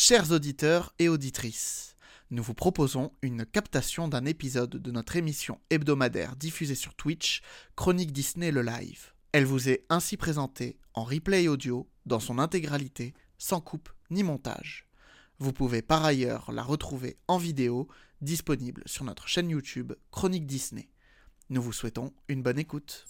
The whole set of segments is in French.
Chers auditeurs et auditrices, nous vous proposons une captation d'un épisode de notre émission hebdomadaire diffusée sur Twitch, Chronique Disney le live. Elle vous est ainsi présentée en replay audio dans son intégralité, sans coupe ni montage. Vous pouvez par ailleurs la retrouver en vidéo, disponible sur notre chaîne YouTube Chronique Disney. Nous vous souhaitons une bonne écoute.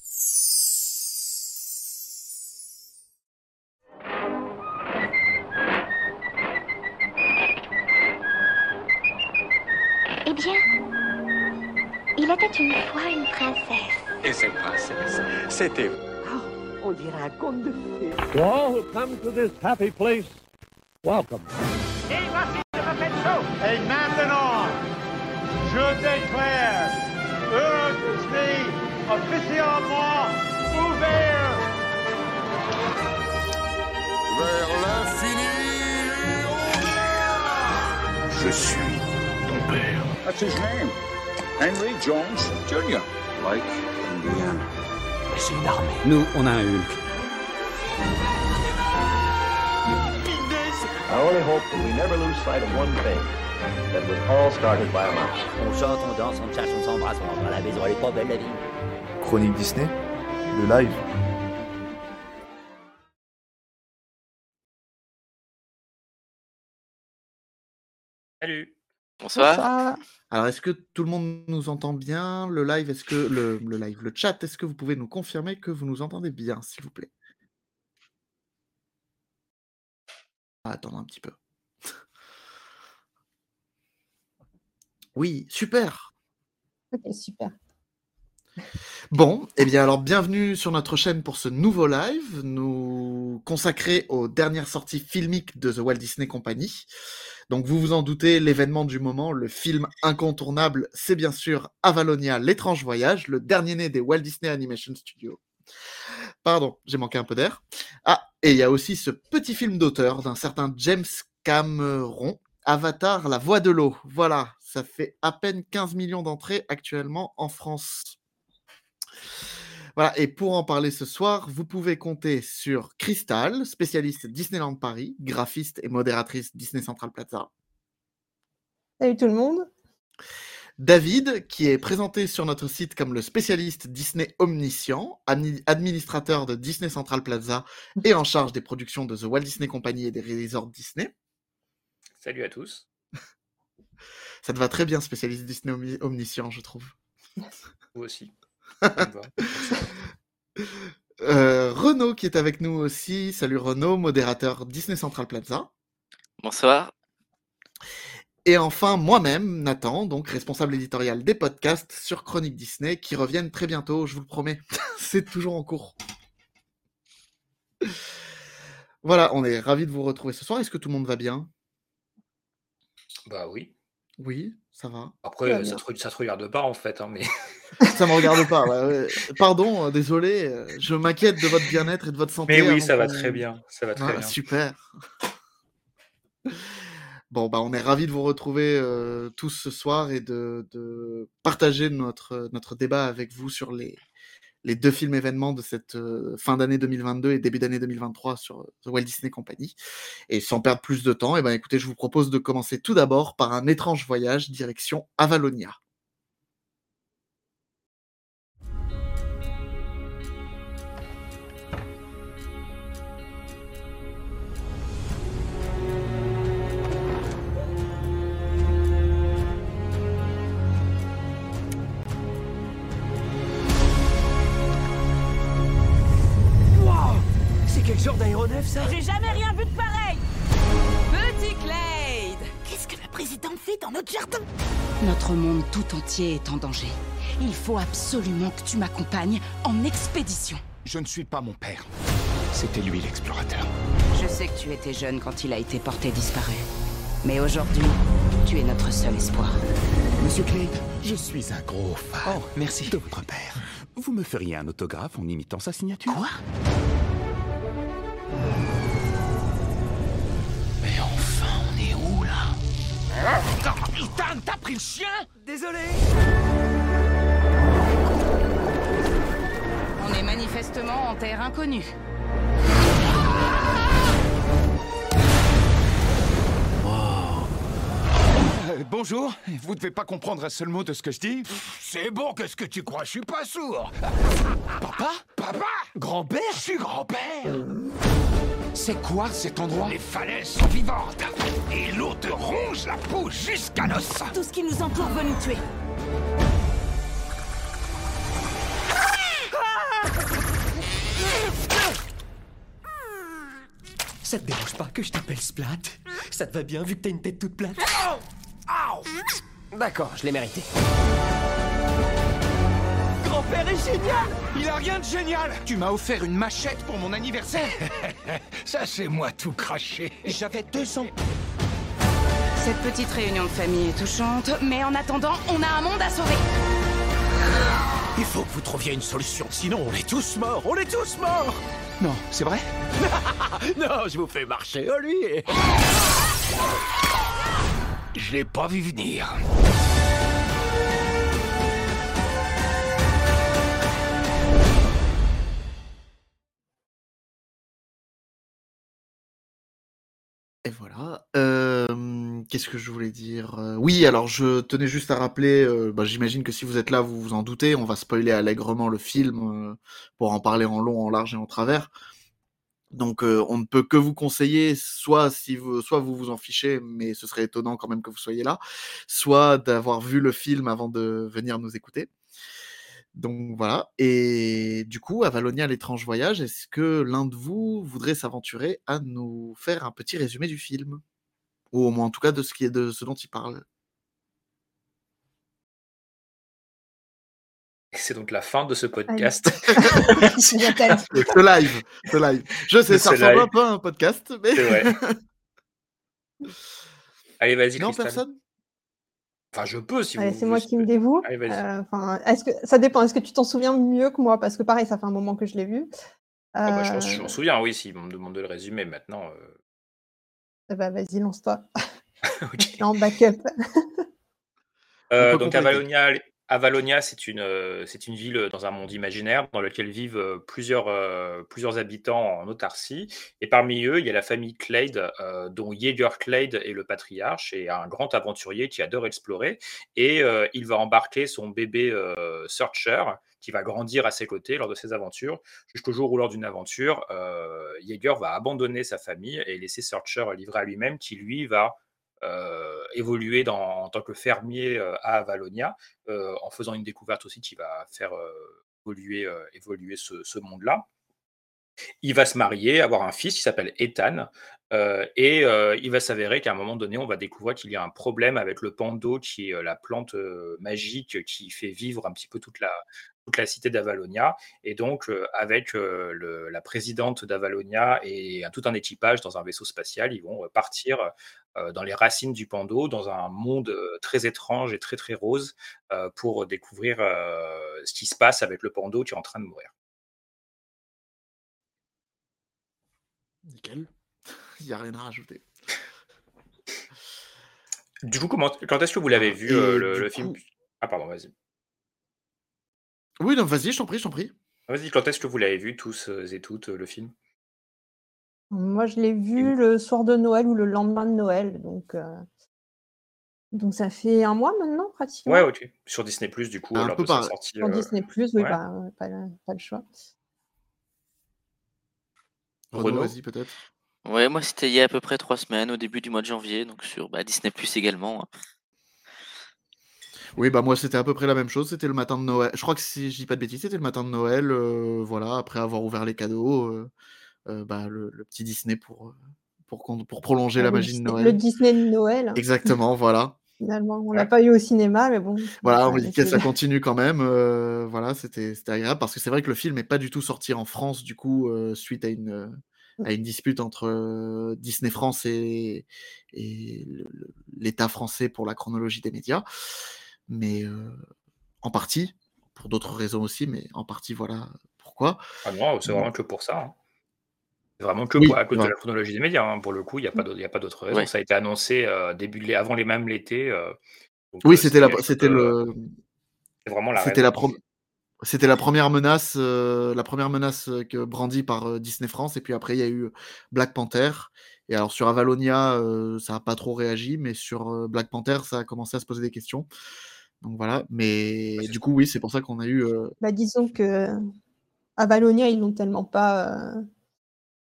Une fois une princesse. Et cette princesse, c'était... On dirait un conte de fées. To all who come to this happy place, welcome. Et maintenant, je déclare Disney officiellement ouvert. Vers l'infini et Je suis ton père. That's his name. Henry Jones Jr. Like Indiana. Mais c'est une armée. Nous, on a un Hulk. I only hope that we never lose sight of one thing. That was all started by a mouse. On chante, on danse, on chasse, on s'embrasse, on rentre à la maison, elle est pas belle la vie. Chronique Disney, le live. Salut. Bonsoir. Alors, est-ce que tout le monde nous entend bien? Le live, est-ce que le, le live, le chat, est-ce que vous pouvez nous confirmer que vous nous entendez bien, s'il vous plaît? Ah, Attendre un petit peu. Oui, super. Ok, super. Bon, eh bien alors bienvenue sur notre chaîne pour ce nouveau live, nous consacré aux dernières sorties filmiques de The Walt Disney Company. Donc vous vous en doutez, l'événement du moment, le film incontournable, c'est bien sûr Avalonia, l'étrange voyage, le dernier né des Walt Disney Animation Studios. Pardon, j'ai manqué un peu d'air. Ah, et il y a aussi ce petit film d'auteur d'un certain James Cameron, Avatar, la voix de l'eau. Voilà, ça fait à peine 15 millions d'entrées actuellement en France. Voilà, et pour en parler ce soir, vous pouvez compter sur Crystal, spécialiste Disneyland Paris, graphiste et modératrice Disney Central Plaza. Salut tout le monde. David, qui est présenté sur notre site comme le spécialiste Disney omniscient, admi- administrateur de Disney Central Plaza et en charge des productions de The Walt Disney Company et des resorts Disney. Salut à tous. Ça te va très bien, spécialiste Disney omni- omniscient, je trouve. Vous aussi. Me va. Euh, Renaud qui est avec nous aussi. Salut Renaud, modérateur Disney Central Plaza. Bonsoir. Et enfin, moi-même, Nathan, donc responsable éditorial des podcasts sur Chronique Disney, qui reviennent très bientôt, je vous le promets. C'est toujours en cours. Voilà, on est ravis de vous retrouver ce soir. Est-ce que tout le monde va bien? Bah oui. Oui, ça va. Après, va ça bien. te, ça te regarde pas en fait, hein, mais Ça me regarde pas. ouais, ouais. Pardon, euh, désolé. euh, Je m'inquiète de votre bien-être et de votre santé. mais oui, ça va très bien. Ça va très Ah, bien. super. Bon, bah, on est ravis de vous retrouver euh, tous ce soir et de, de partager notre, notre débat avec vous sur les, les deux films événements de cette euh, fin d'année 2022 et début d'année 2023 sur euh, The Walt Disney Company. Et sans perdre plus de temps, et ben, écoutez, je vous propose de commencer tout d'abord par un étrange voyage direction Avalonia. Ça J'ai jamais rien vu de pareil Petit Clade Qu'est-ce que la présidente fait dans notre jardin? Notre monde tout entier est en danger. Il faut absolument que tu m'accompagnes en expédition. Je ne suis pas mon père. C'était lui l'explorateur. Je sais que tu étais jeune quand il a été porté disparu. Mais aujourd'hui, tu es notre seul espoir. Monsieur Clade, je suis un gros fan Oh, merci. de votre père. Vous me feriez un autographe en imitant sa signature? Quoi? Là Ethan, t'as pris le chien Désolé On est manifestement en terre inconnue. bonjour. Vous devez pas comprendre un seul mot de ce que je dis. C'est bon, qu'est-ce que tu crois? Je suis pas sourd. Papa? Papa? Grand-père? Je suis grand-père. C'est quoi cet endroit Les falaises sont vivantes. Et l'eau te ronge la peau jusqu'à l'os. Tout ce qui nous entoure veut nous tuer. Ça te dérange pas que je t'appelle Splat? Ça te va bien vu que t'as une tête toute plate? D'accord, je l'ai mérité. Grand-père est génial Il a rien de génial Tu m'as offert une machette pour mon anniversaire Ça, c'est moi tout craché. J'avais deux ans. Cette petite réunion de famille est touchante, mais en attendant, on a un monde à sauver. Il faut que vous trouviez une solution, sinon on est tous morts, on est tous morts Non, c'est vrai? Non, je vous fais marcher au lui Je l'ai pas vu venir. Et voilà. Euh, Qu'est-ce que je voulais dire Oui, alors je tenais juste à rappeler, bah, j'imagine que si vous êtes là, vous vous en doutez, on va spoiler allègrement le film pour en parler en long, en large et en travers. Donc on ne peut que vous conseiller, soit si vous, soit vous vous en fichez, mais ce serait étonnant quand même que vous soyez là, soit d'avoir vu le film avant de venir nous écouter. Donc voilà. Et du coup, Avalonia l'étrange voyage, est-ce que l'un de vous voudrait s'aventurer à nous faire un petit résumé du film? Ou au moins en tout cas de ce, qui est de ce dont il parle? C'est donc la fin de ce podcast. ce live, ce live. Je sais, ça ressemble live. un peu à un podcast, mais... C'est vrai. Allez, vas-y, Non, Christelle. personne? Enfin, je peux si Allez, vous c'est moi qui me dévoue. Euh, enfin, est-ce que ça dépend Est-ce que tu t'en souviens mieux que moi? Parce que pareil, ça fait un moment que je l'ai vu. Ah bah, je m'en- je Euh, m'en souviens, oui, si on me demande de le résumer maintenant. euh, eh ben, vas-y, lance-toi. Suis en backup. Euh, donc. Avalonia, Avalonia, c'est une, euh, c'est une ville dans un monde imaginaire dans lequel vivent euh, plusieurs, euh, plusieurs habitants en autarcie. Et parmi eux, il y a la famille Clade, euh, dont Jaeger Clade est le patriarche et un grand aventurier qui adore explorer. Et euh, il va embarquer son bébé euh, Searcher, qui va grandir à ses côtés lors de ses aventures, jusqu'au jour où, lors d'une aventure, euh, Jaeger va abandonner sa famille et laisser Searcher livré à lui-même, qui lui va euh, évoluer en tant que fermier euh, à Avalonia, euh, en faisant une découverte aussi qui va faire évoluer, ce monde-là. Il va se marier, avoir un fils qui s'appelle Ethan, euh, et euh, il va s'avérer qu'à un moment donné, on va découvrir qu'il y a un problème avec le pando, qui est euh, la plante magique qui fait vivre un petit peu toute la, toute la cité d'Avalonia. Et donc, avec la présidente d'Avalonia et tout un équipage dans un vaisseau spatial, ils vont partir dans les racines du pando, dans un monde très étrange et très très rose, pour découvrir ce qui se passe avec le pando qui est en train de mourir. Nickel. Il n'y a rien à rajouter. Du coup, comment, quand est-ce que vous l'avez vu, euh, le, film Ah, pardon, vas-y. Oui, non, vas-y, je t'en prie, je t'en prie. Vas-y, quand est-ce que vous l'avez vu, tous euh, et toutes, euh, le film? Moi, je l'ai vu le soir de Noël ou le lendemain de Noël. Donc, euh, donc ça fait un mois maintenant, pratiquement. Ouais, ok. Sur Disney, du coup, Un lors peu de sa pareil. sortie. Sur euh, Disney, oui, ouais. bah, pas, pas le choix. Renaud, Renaud? vas-y, peut-être. Ouais, moi c'était il y a à peu près trois semaines, au début du mois de janvier, donc sur bah, Disney Plus également. hein. Oui, bah moi c'était à peu près la même chose. C'était le matin de Noël. Je crois que si je dis pas de bêtises, c'était le matin de Noël. euh, voilà, après avoir ouvert les cadeaux, euh, euh, bah, le, le petit Disney pour, euh, pour, qu'on- pour prolonger Ah, la le magie de Disney- Noël. Le Disney de Noël. Exactement, voilà. Finalement, on l'a pas eu au cinéma, mais bon. Voilà, on dit que ça continue quand même. euh, voilà, c'était c'était agréable parce que c'est vrai que le film n'est pas du tout sorti en France, du coup, euh, suite à une, euh, à une dispute entre euh, Disney France et, l'État français pour la chronologie des médias. Mais euh, en partie, pour d'autres raisons aussi, mais en partie, voilà pourquoi. Ah non, c'est vraiment que pour ça. hein. C'est vraiment que Oui, pour- à cause ouais. de la chronologie des médias. hein. Pour le coup, il n'y a pas d'autre- il y a pas d'autre raison. Ouais. Ça a été annoncé euh, début avant les mêmes l'été. euh, Oui, euh, c'était la, c'était de- le, C'est vraiment la c'était la C'était la première menace, euh, la première menace euh, que brandie par euh, Disney France, et puis après il y a eu Black Panther. Et alors sur Avalonia, euh, ça n'a pas trop réagi, mais sur euh, Black Panther, ça a commencé à se poser des questions. Donc voilà, mais du coup oui, c'est pour ça qu'on a eu. euh, Bah, disons que à Valonia, ils n'ont tellement pas, euh,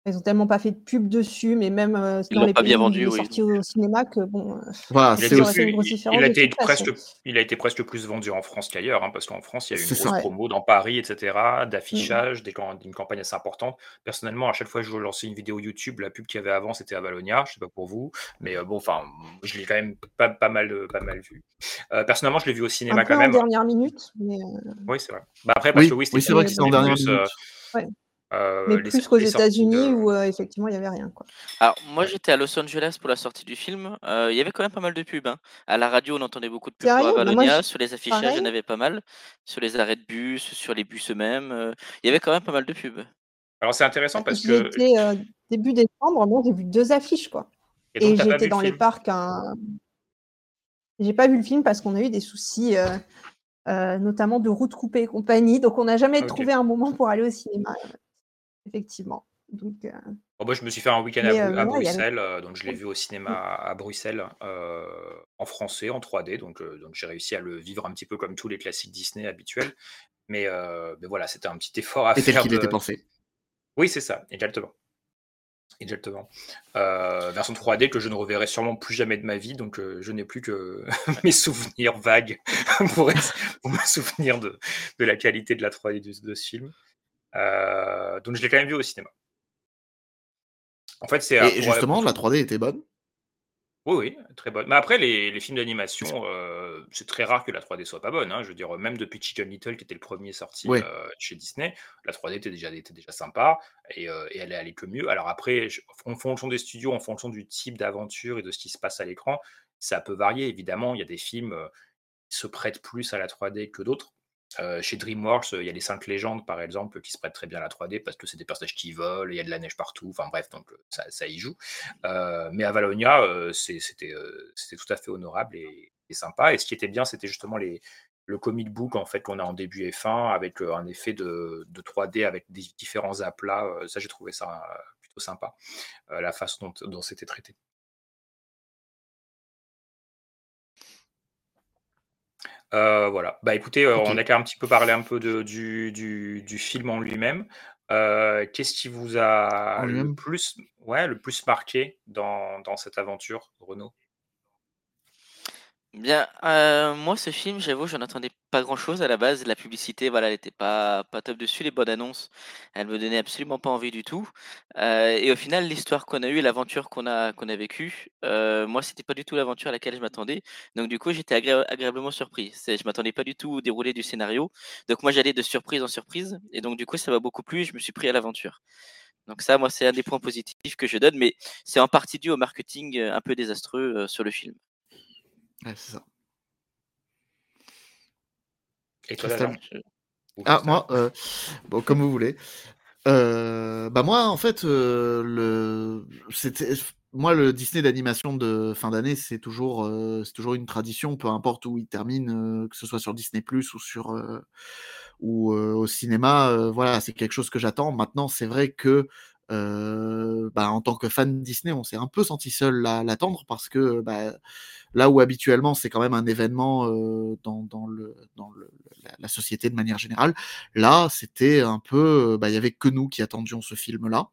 ils ont tellement pas fait de pub dessus, mais même euh, dans les pas pays bien où vendu, il est oui. sorti au cinéma que bon. euh, Voilà, Il a, c'est été, une il- a presque, il a été presque plus vendu en France qu'ailleurs, hein, parce qu'en France, il y a eu une grosse ça. Ouais. promo dans Paris, etc., Mm. d'affichage, des cam- une campagne assez importante. Personnellement, à chaque fois que je lançais une vidéo YouTube, la pub qu'il y avait avant, c'était Avalonia. Je sais pas pour vous, mais euh, bon, enfin, je l'ai quand même pas, pas mal, euh, pas mal vu. Euh, personnellement, je l'ai vu au Un cinéma peu quand en même. dernière minute, mais, Oui, c'est vrai. Bah après, parce Oui, que oui, c'est vrai que c'est en dernière minute. ouais. Euh, Mais les, plus qu'aux États-Unis de. où euh, effectivement il y avait rien quoi. Alors, moi, j'étais à Los Angeles pour la sortie du film. Euh, Il y avait quand même pas mal de pubs. hein. À la radio, on entendait beaucoup de pubs pour? Bah moi, Avalonia. Sur les affichages, il y en avait pas mal. Sur les arrêts de bus, sur les bus eux-mêmes. euh, Il y avait quand même pas mal de pubs. Alors c'est intéressant parce J'y que. euh, début décembre, moi j'ai vu deux affiches quoi. Et Et j'étais le dans les parcs. J'ai pas vu le film parce qu'on a eu des soucis, euh, euh, notamment de routes coupées et compagnie. Donc on n'a jamais trouvé un moment pour aller au cinéma, euh, effectivement. Donc, euh, Bon, moi, je me suis fait un week-end à, Bru- euh, à a- Bruxelles, euh, donc je l'ai vu au cinéma à Bruxelles euh, en français, en 3D, donc, euh, donc j'ai réussi à le vivre un petit peu comme tous les classiques Disney habituels. Mais, euh, mais voilà, c'était un petit effort à faire. qu'il de- était pensé. Oui, c'est ça, exactement. Exactement. Euh, version 3D que je ne reverrai sûrement plus jamais de ma vie, donc euh, je n'ai plus que mes souvenirs vagues pour, être- pour me souvenir de, de la qualité de la 3D de, de ce film. Euh, donc je l'ai quand même vu au cinéma. En fait, c'est Et justement, pour- la 3D était bonne? Oui, oui, très bonne. Mais après, les, les films d'animation, euh, c'est très rare que la 3D soit pas bonne. hein. Je veux dire, même depuis Chicken Little, qui était le premier sorti euh, chez Disney, la 3D était déjà, était déjà sympa et, euh, et elle est allée que mieux. Alors après, je- en fonction des studios, en fonction du type d'aventure et de ce qui se passe à l'écran, ça peut varier. Évidemment, il y a des films euh, qui se prêtent plus à la 3D que d'autres. Euh, chez DreamWorks, euh, il y a les 5 légendes, par exemple, qui se prêtent très bien à la 3D parce que c'est des personnages qui volent, il y a de la neige partout, enfin bref, donc euh, ça, y joue. Mais à Valonia, euh, c'était tout à fait honorable et, sympa. Et ce qui était bien, c'était justement le comic book en fait qu'on a en début et fin avec un effet de, de 3D avec des différents aplats. Ça, j'ai trouvé ça plutôt sympa, la façon dont c'était traité. Euh, voilà. Bah écoutez, euh, on a qu'à un petit peu parler un peu de, du, du, du film en lui-même. Euh, Qu'est-ce qui vous a le plus, ouais, le plus marqué dans, dans cette aventure, Renaud? Bien, euh, moi, ce film, j'avoue, j'en attendais pas grand-chose à la base. La publicité, voilà, elle était pas, pas top dessus. Les bonnes annonces, elles me donnaient absolument pas envie du tout. Euh, et au final, l'histoire qu'on a eue, l'aventure qu'on a, qu'on a vécue, euh, moi, c'était pas du tout l'aventure à laquelle je m'attendais. Donc, du coup, j'étais agré- agréablement surpris. Je m'attendais pas du tout au déroulé du scénario. Donc, moi, j'allais de surprise en surprise. Et donc, du coup, ça m'a beaucoup plu. et Je me suis pris à l'aventure. Donc, ça, moi, c'est un des points positifs que je donne. Mais c'est en partie dû au marketing un peu désastreux sur le film. Ouais, c'est ça. Et toi, Christelle Ah, moi, euh, bon, comme vous voulez. Euh, bah moi, en fait, euh, le, c'était, moi, le Disney d'animation de fin d'année, c'est toujours, euh, c'est toujours une tradition, peu importe où il termine, que ce soit sur Disney Plus ou sur, ou au cinéma. voilà, c'est quelque chose que j'attends. Maintenant, c'est vrai que, euh, bah, en tant que fan Disney, on s'est un peu senti seul à l'attendre parce que, bah, là où habituellement c'est quand même un événement euh, dans, la, société de manière générale, là c'était un peu, euh, bah, il y avait que nous qui attendions ce film-là.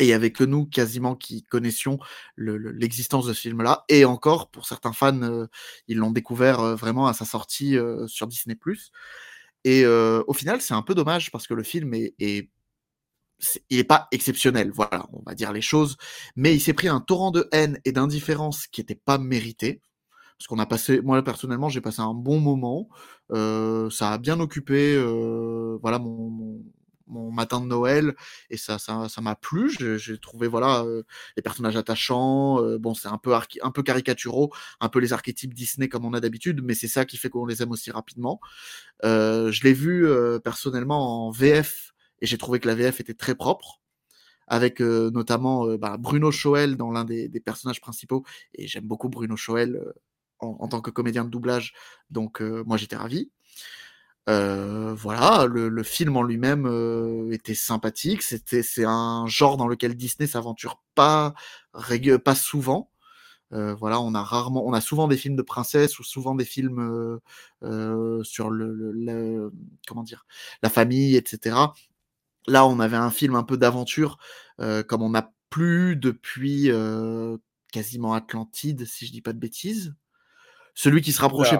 Et il y avait que nous quasiment qui connaissions le- le- l'existence de ce film-là. Et encore, pour certains fans, euh, ils l'ont découvert euh, vraiment à sa sortie euh, sur Disney+. Et euh, au final, c'est un peu dommage parce que le film est il n'est pas exceptionnel, voilà, on va dire les choses, mais il s'est pris un torrent de haine et d'indifférence qui n'était pas mérité. Parce qu'on a passé, moi personnellement, j'ai passé un bon moment. euh, ça a bien occupé, euh, voilà, mon, mon, mon matin de Noël et ça, ça, ça m'a plu. J'ai trouvé, voilà, euh, les personnages attachants. euh, bon, c'est un peu un peu caricaturaux, un peu les archétypes Disney comme on a d'habitude, mais c'est ça qui fait qu'on les aime aussi rapidement. Euh, je l'ai vu euh, personnellement en VF et j'ai trouvé que la VF était très propre, avec euh, notamment euh, bah, Bruno Choel dans l'un des, personnages principaux. Et j'aime beaucoup Bruno Choel euh, en, tant que comédien de doublage, donc moi j'étais ravi. Voilà, le, film en lui-même était sympathique. C'était, c'est un genre dans lequel Disney s'aventure pas pas souvent. Voilà, on a rarement, on a souvent des films de princesses ou souvent des films sur le- comment dire, la famille, etc. Là, on avait un film un peu d'aventure, euh, comme on n'a plus depuis euh, quasiment Atlantide, si je dis pas de bêtises. Celui qui se rapprochait.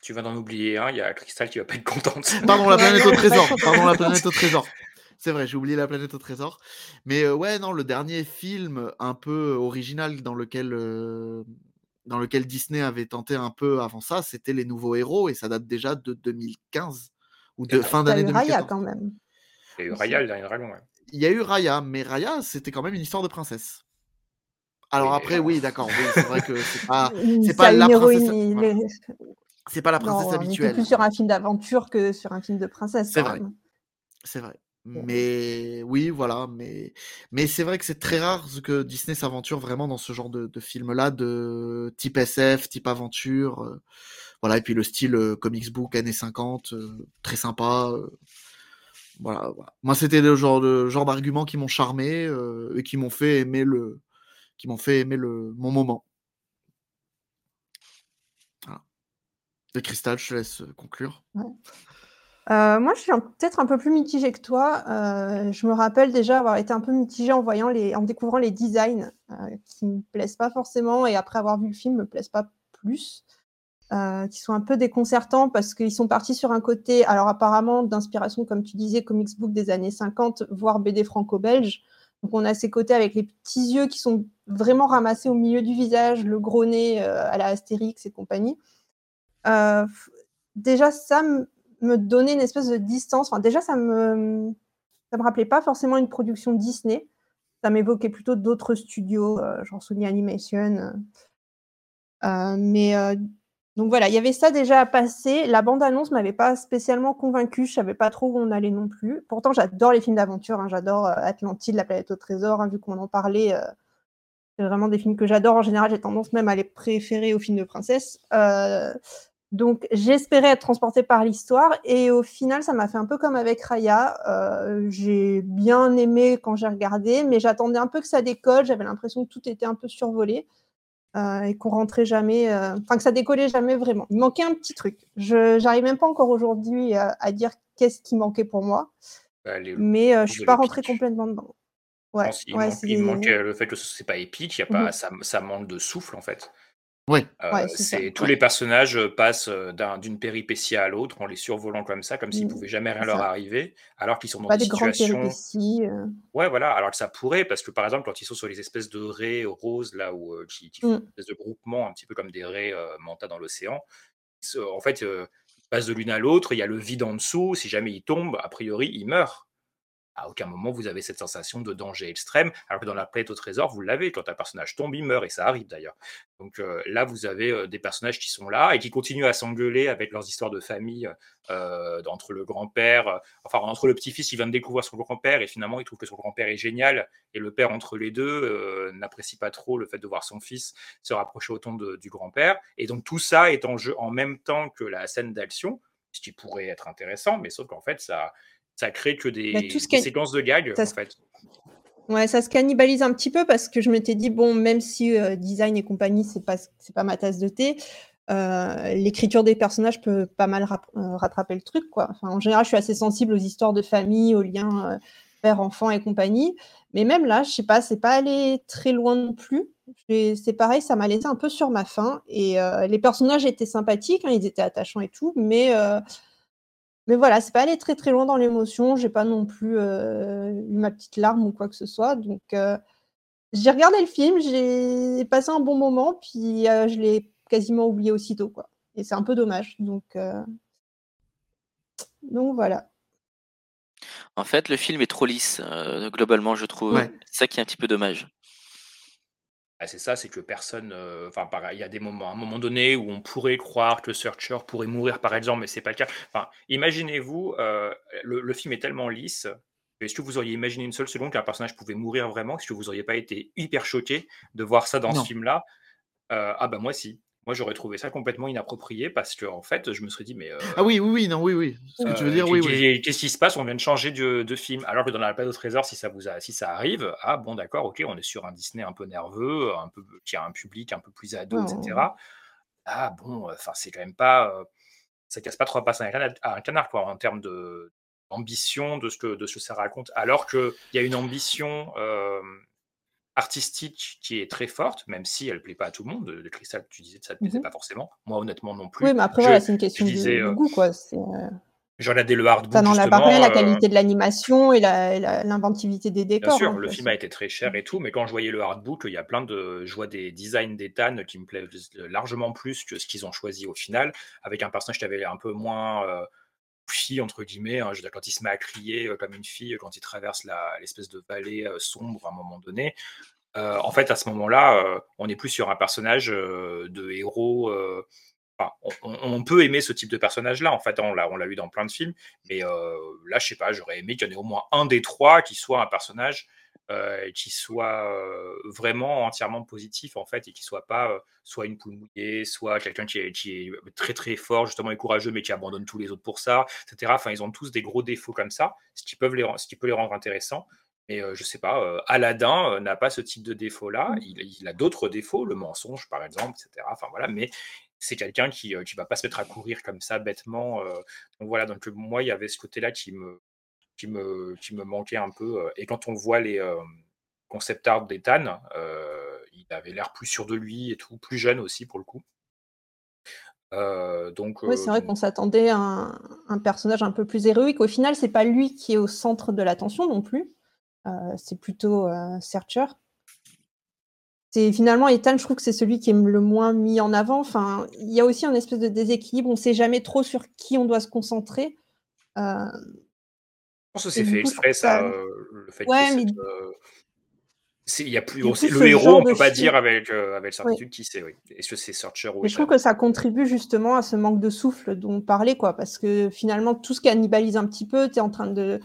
Tu vas d'en oublier un, il y a Crystal qui va pas être contente. Pardon, la planète au trésor. content. Pardon, la planète au trésor. C'est vrai, j'ai oublié la planète au trésor. Mais euh, ouais, non, le dernier film un peu original dans lequel, euh, dans lequel Disney avait tenté un peu avant ça, c'était Les Nouveaux Héros et ça date déjà de 2015 ou de fin d'année eu Raya 2014. quand même. Il y a eu. Raya, le dernier dragon. ouais. Il y a eu Raya, mais Raya, c'était quand même une histoire de princesse. Alors Oui, après, oui, d'accord, oui, c'est vrai que c'est pas, c'est la princesse, voilà. il est- c'est pas la princesse Non, on était habituelle. plus sur un film d'aventure que sur un film de princesse C'est vrai. C'est vrai. Mais oui, voilà. Mais, mais c'est vrai que c'est très rare que Disney s'aventure vraiment dans ce genre de, de film-là, de type SF, type aventure. euh, voilà. Et puis le style euh, comics book années 50, euh, très sympa. Voilà, voilà. Moi, c'était le genre de genre d'arguments qui m'ont charmé euh, et qui m'ont fait aimer le, qui m'ont fait aimer le mon moment. Voilà. Cristal, je te laisse euh, conclure. Euh, moi, je suis peut-être un peu plus mitigée que toi. Je me rappelle déjà avoir été un peu mitigée en voyant les, en découvrant les designs qui me plaisent pas forcément et après avoir vu le film, me plaisent pas plus. Euh, qui sont un peu déconcertants parce qu'ils sont partis sur un côté, alors apparemment d'inspiration, comme tu disais, comics book des années 50, voire BD franco-belge. Donc on a ces côtés avec les petits yeux qui sont vraiment ramassés au milieu du visage, le gros nez euh, à la Astérix et compagnie. Euh, déjà, ça me donnait une espèce de distance. Enfin, déjà, ça me, ça me rappelait pas forcément une production Disney. Ça m'évoquait plutôt d'autres studios, genre Sony Animation. mais donc voilà, il y avait ça déjà à passer. La bande-annonce m'avait pas spécialement convaincue. Je savais pas trop où on allait non plus. Pourtant, j'adore les films d'aventure. hein. J'adore euh, Atlantide, La planète au trésor. hein, vu qu'on en parlait, euh, c'est vraiment des films que j'adore. En général, j'ai tendance même à les préférer aux films de princesse. Euh, donc, j'espérais être transportée par l'histoire et au final, ça m'a fait un peu comme avec Raya. J'ai bien aimé quand j'ai regardé, mais j'attendais un peu que ça décolle. J'avais l'impression que tout était un peu survolé euh, et qu'on rentrait jamais, euh, enfin que ça décollait jamais vraiment. Il manquait un petit truc. Je j'arrive même pas encore aujourd'hui à, à dire qu'est-ce qui manquait pour moi, Bah, les- mais euh, je suis pas rentrée complètement dedans. Ouais, ouais, manque, il manque euh, le fait que ce n'est pas épique, y a pas, ça, ça manque de souffle en fait. Ouais. Euh, Ouais, c'est tous Ouais. les personnages euh, passent euh, d'un- d'une péripétie à l'autre en les survolant comme ça, comme s'il Mm, pouvait jamais rien leur ça. arriver, alors qu'ils sont dans Pas des des grandes situations. péripéties. euh. Ouais, voilà, alors que ça pourrait, parce que par exemple, quand ils sont sur les espèces de raies roses, là où euh, qui, qui font Mm. une espèce de groupement, un petit peu comme des raies euh, manta dans l'océan, en fait, euh, ils passent de l'une à l'autre, il y a le vide en dessous, si jamais ils tombent, a priori, ils meurent. À aucun moment vous avez cette sensation de danger extrême, alors que dans la planète au trésor, vous l'avez. Quand un personnage tombe, il meurt, et ça arrive d'ailleurs. Donc euh, là, vous avez euh, des personnages qui sont là et qui continuent à s'engueuler avec leurs histoires de famille euh, entre le grand-père, enfin entre le petit-fils, il vient de découvrir son grand-père et finalement il trouve que son grand-père est génial, et le père entre les deux n'apprécie pas trop le fait de voir son fils se rapprocher autant du grand-père. Et donc tout ça est en jeu en même temps que la scène d'action, ce qui pourrait être intéressant, mais sauf qu'en fait ça ça crée que des, Bah, tout ce des qui a- séquences de gags ça en se- fait. Ouais, ça se cannibalise un petit peu parce que je m'étais dit, bon, même si euh, design et compagnie, c'est pas, c'est pas ma tasse de thé, euh, l'écriture des personnages peut pas mal rap- euh, rattraper le truc, quoi. Enfin, en général, je suis assez sensible aux histoires de famille, aux liens euh, père-enfant et compagnie. Mais même là, je sais pas, c'est pas allé très loin non plus. J'ai- C'est pareil, ça m'a laissé un peu sur ma faim. Et les personnages étaient sympathiques, hein, ils étaient attachants et tout, mais mais voilà, c'est pas allé très très loin dans l'émotion. J'ai pas non plus euh, eu ma petite larme ou quoi que ce soit. Donc euh, j'ai regardé le film, j'ai passé un bon moment, puis euh, je l'ai quasiment oublié aussitôt, quoi. Et c'est un peu dommage. Donc euh, donc voilà. En fait, le film est trop lisse, euh, globalement, je trouve. Ouais. C'est ça qui est un petit peu dommage. Ah, c'est ça, c'est que personne. euh, Enfin, pareil, il y a des moments, à un moment donné où on pourrait croire que le Searcher pourrait mourir, par exemple, mais c'est pas le cas. Enfin, imaginez-vous, euh, le, le film est tellement lisse. Est-ce que vous auriez imaginé une seule seconde qu'un personnage pouvait mourir vraiment? Est-ce que vous auriez pas été hyper choqué de voir ça dans Non. ce film-là? Euh, Ah bah moi si. Moi j'aurais trouvé ça complètement inapproprié parce que en fait je me serais dit mais euh, Ah oui, oui, oui, non, oui, oui. Ce que tu veux euh, dire, oui, qu'est- oui. qu'est- qu'est-ce qui se passe? On vient de changer de, de film. Alors que dans la Palais au Trésor, si ça vous a, si ça arrive, ah bon d'accord, ok, on est sur un Disney un peu nerveux, un peu qui a un public un peu plus ado, Ouais, etc. Ah bon, enfin c'est quand même pas, euh, ça casse pas trois pattes à un canard, à un canard, quoi en termes de d'ambition de ce que de ce que ça raconte. Alors que il y a une ambition euh, artistique qui est très forte, même si elle plaît pas à tout le monde. De Cristal, tu disais que ça te plaisait Mhm. pas forcément. Moi honnêtement non plus. Oui, mais après, voilà, c'est une question de, disais, de euh, goût, quoi. Euh, je regardais le hardbook Ça n'enlève pas justement. rien la euh, qualité de l'animation et la- et la- l'inventivité des Bien décors. sûr, hein, le film a été très cher et tout, mais quand je voyais le hardbook, il y a plein de, je vois des designs d'Ethan qui me plaisent largement plus que ce qu'ils ont choisi au final, avec un personnage qui avait un peu moins euh, fille entre guillemets. hein. je veux dire, quand il se met à crier euh, comme une fille, quand il traverse l'espèce de vallée euh, sombre à un moment donné. Euh, en fait, à ce moment-là, on n'est plus sur un personnage de héros. on, peut aimer ce type de personnage-là. En fait, on l'a, on l'a eu dans plein de films. Mais là, je sais pas, j'aurais aimé qu'il y en ait au moins un des trois qui soit un personnage euh, qui soit euh, vraiment entièrement positif en fait et qui soit pas euh, soit une poule mouillée, soit quelqu'un qui est, qui est très très fort justement et courageux mais qui abandonne tous les autres pour ça, etc. Enfin, ils ont tous des gros défauts comme ça, ce qui, peuvent les, ren- ce qui peut les rendre intéressants. Mais euh, je sais pas, Aladdin n'a pas ce type de défaut-là. Il, il a d'autres défauts, le mensonge par exemple, etc. Enfin voilà, mais c'est quelqu'un qui ne va pas se mettre à courir comme ça bêtement. donc voilà, donc moi il y avait ce côté-là qui me, qui me, qui me manquait un peu. euh, Et quand on voit les euh, concept art d'Ethan, euh, il avait l'air plus sûr de lui et tout, plus jeune aussi pour le coup. Euh, donc, Oui, c'est vrai qu'on s'attendait à un, un personnage un peu plus héroïque. Au final, c'est pas lui qui est au centre de l'attention non plus. Euh, c'est plutôt Searcher. C'est finalement Ethan, je trouve que c'est celui qui est le moins mis en avant. Enfin, il y a aussi un espèce de déséquilibre. On sait jamais trop sur qui on doit se concentrer. Je pense que c'est fait coup, exprès, ça, euh, le fait Ouais, que mais euh, c'est- il y a plus, coup, le héros, on de peut pas film- dire avec, euh, avec Oui. certitude qui c'est. Oui. Est-ce que c'est Searcher ou Et je trouve que ça contribue justement à ce manque de souffle dont on parlait, quoi, parce que finalement, tout se cannibalise un petit peu, tu es en train de,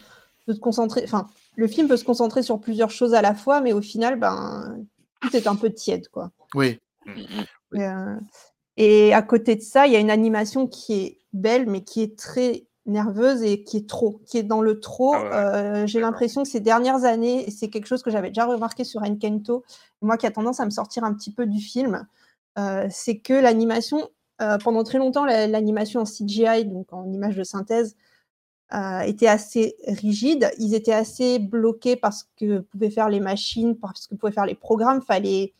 de te concentrer, enfin, le film peut se concentrer sur plusieurs choses à la fois, mais au final, ben, tout est un peu tiède, quoi. Oui. Et, euh, et à côté de ça, il y a une animation qui est belle, mais qui est très nerveuse et qui est trop, qui est dans le trop. Ah ouais, Euh, J'ai l'impression que ces dernières années, et c'est quelque chose que j'avais déjà remarqué sur Encanto, moi qui a tendance à me sortir un petit peu du film, euh, c'est que l'animation, euh, pendant très longtemps, la- l'animation en CGI, donc en image de synthèse, était assez rigide. Ils étaient assez bloqués parce que pouvaient faire les machines, parce que pouvaient faire les programmes. Fallait,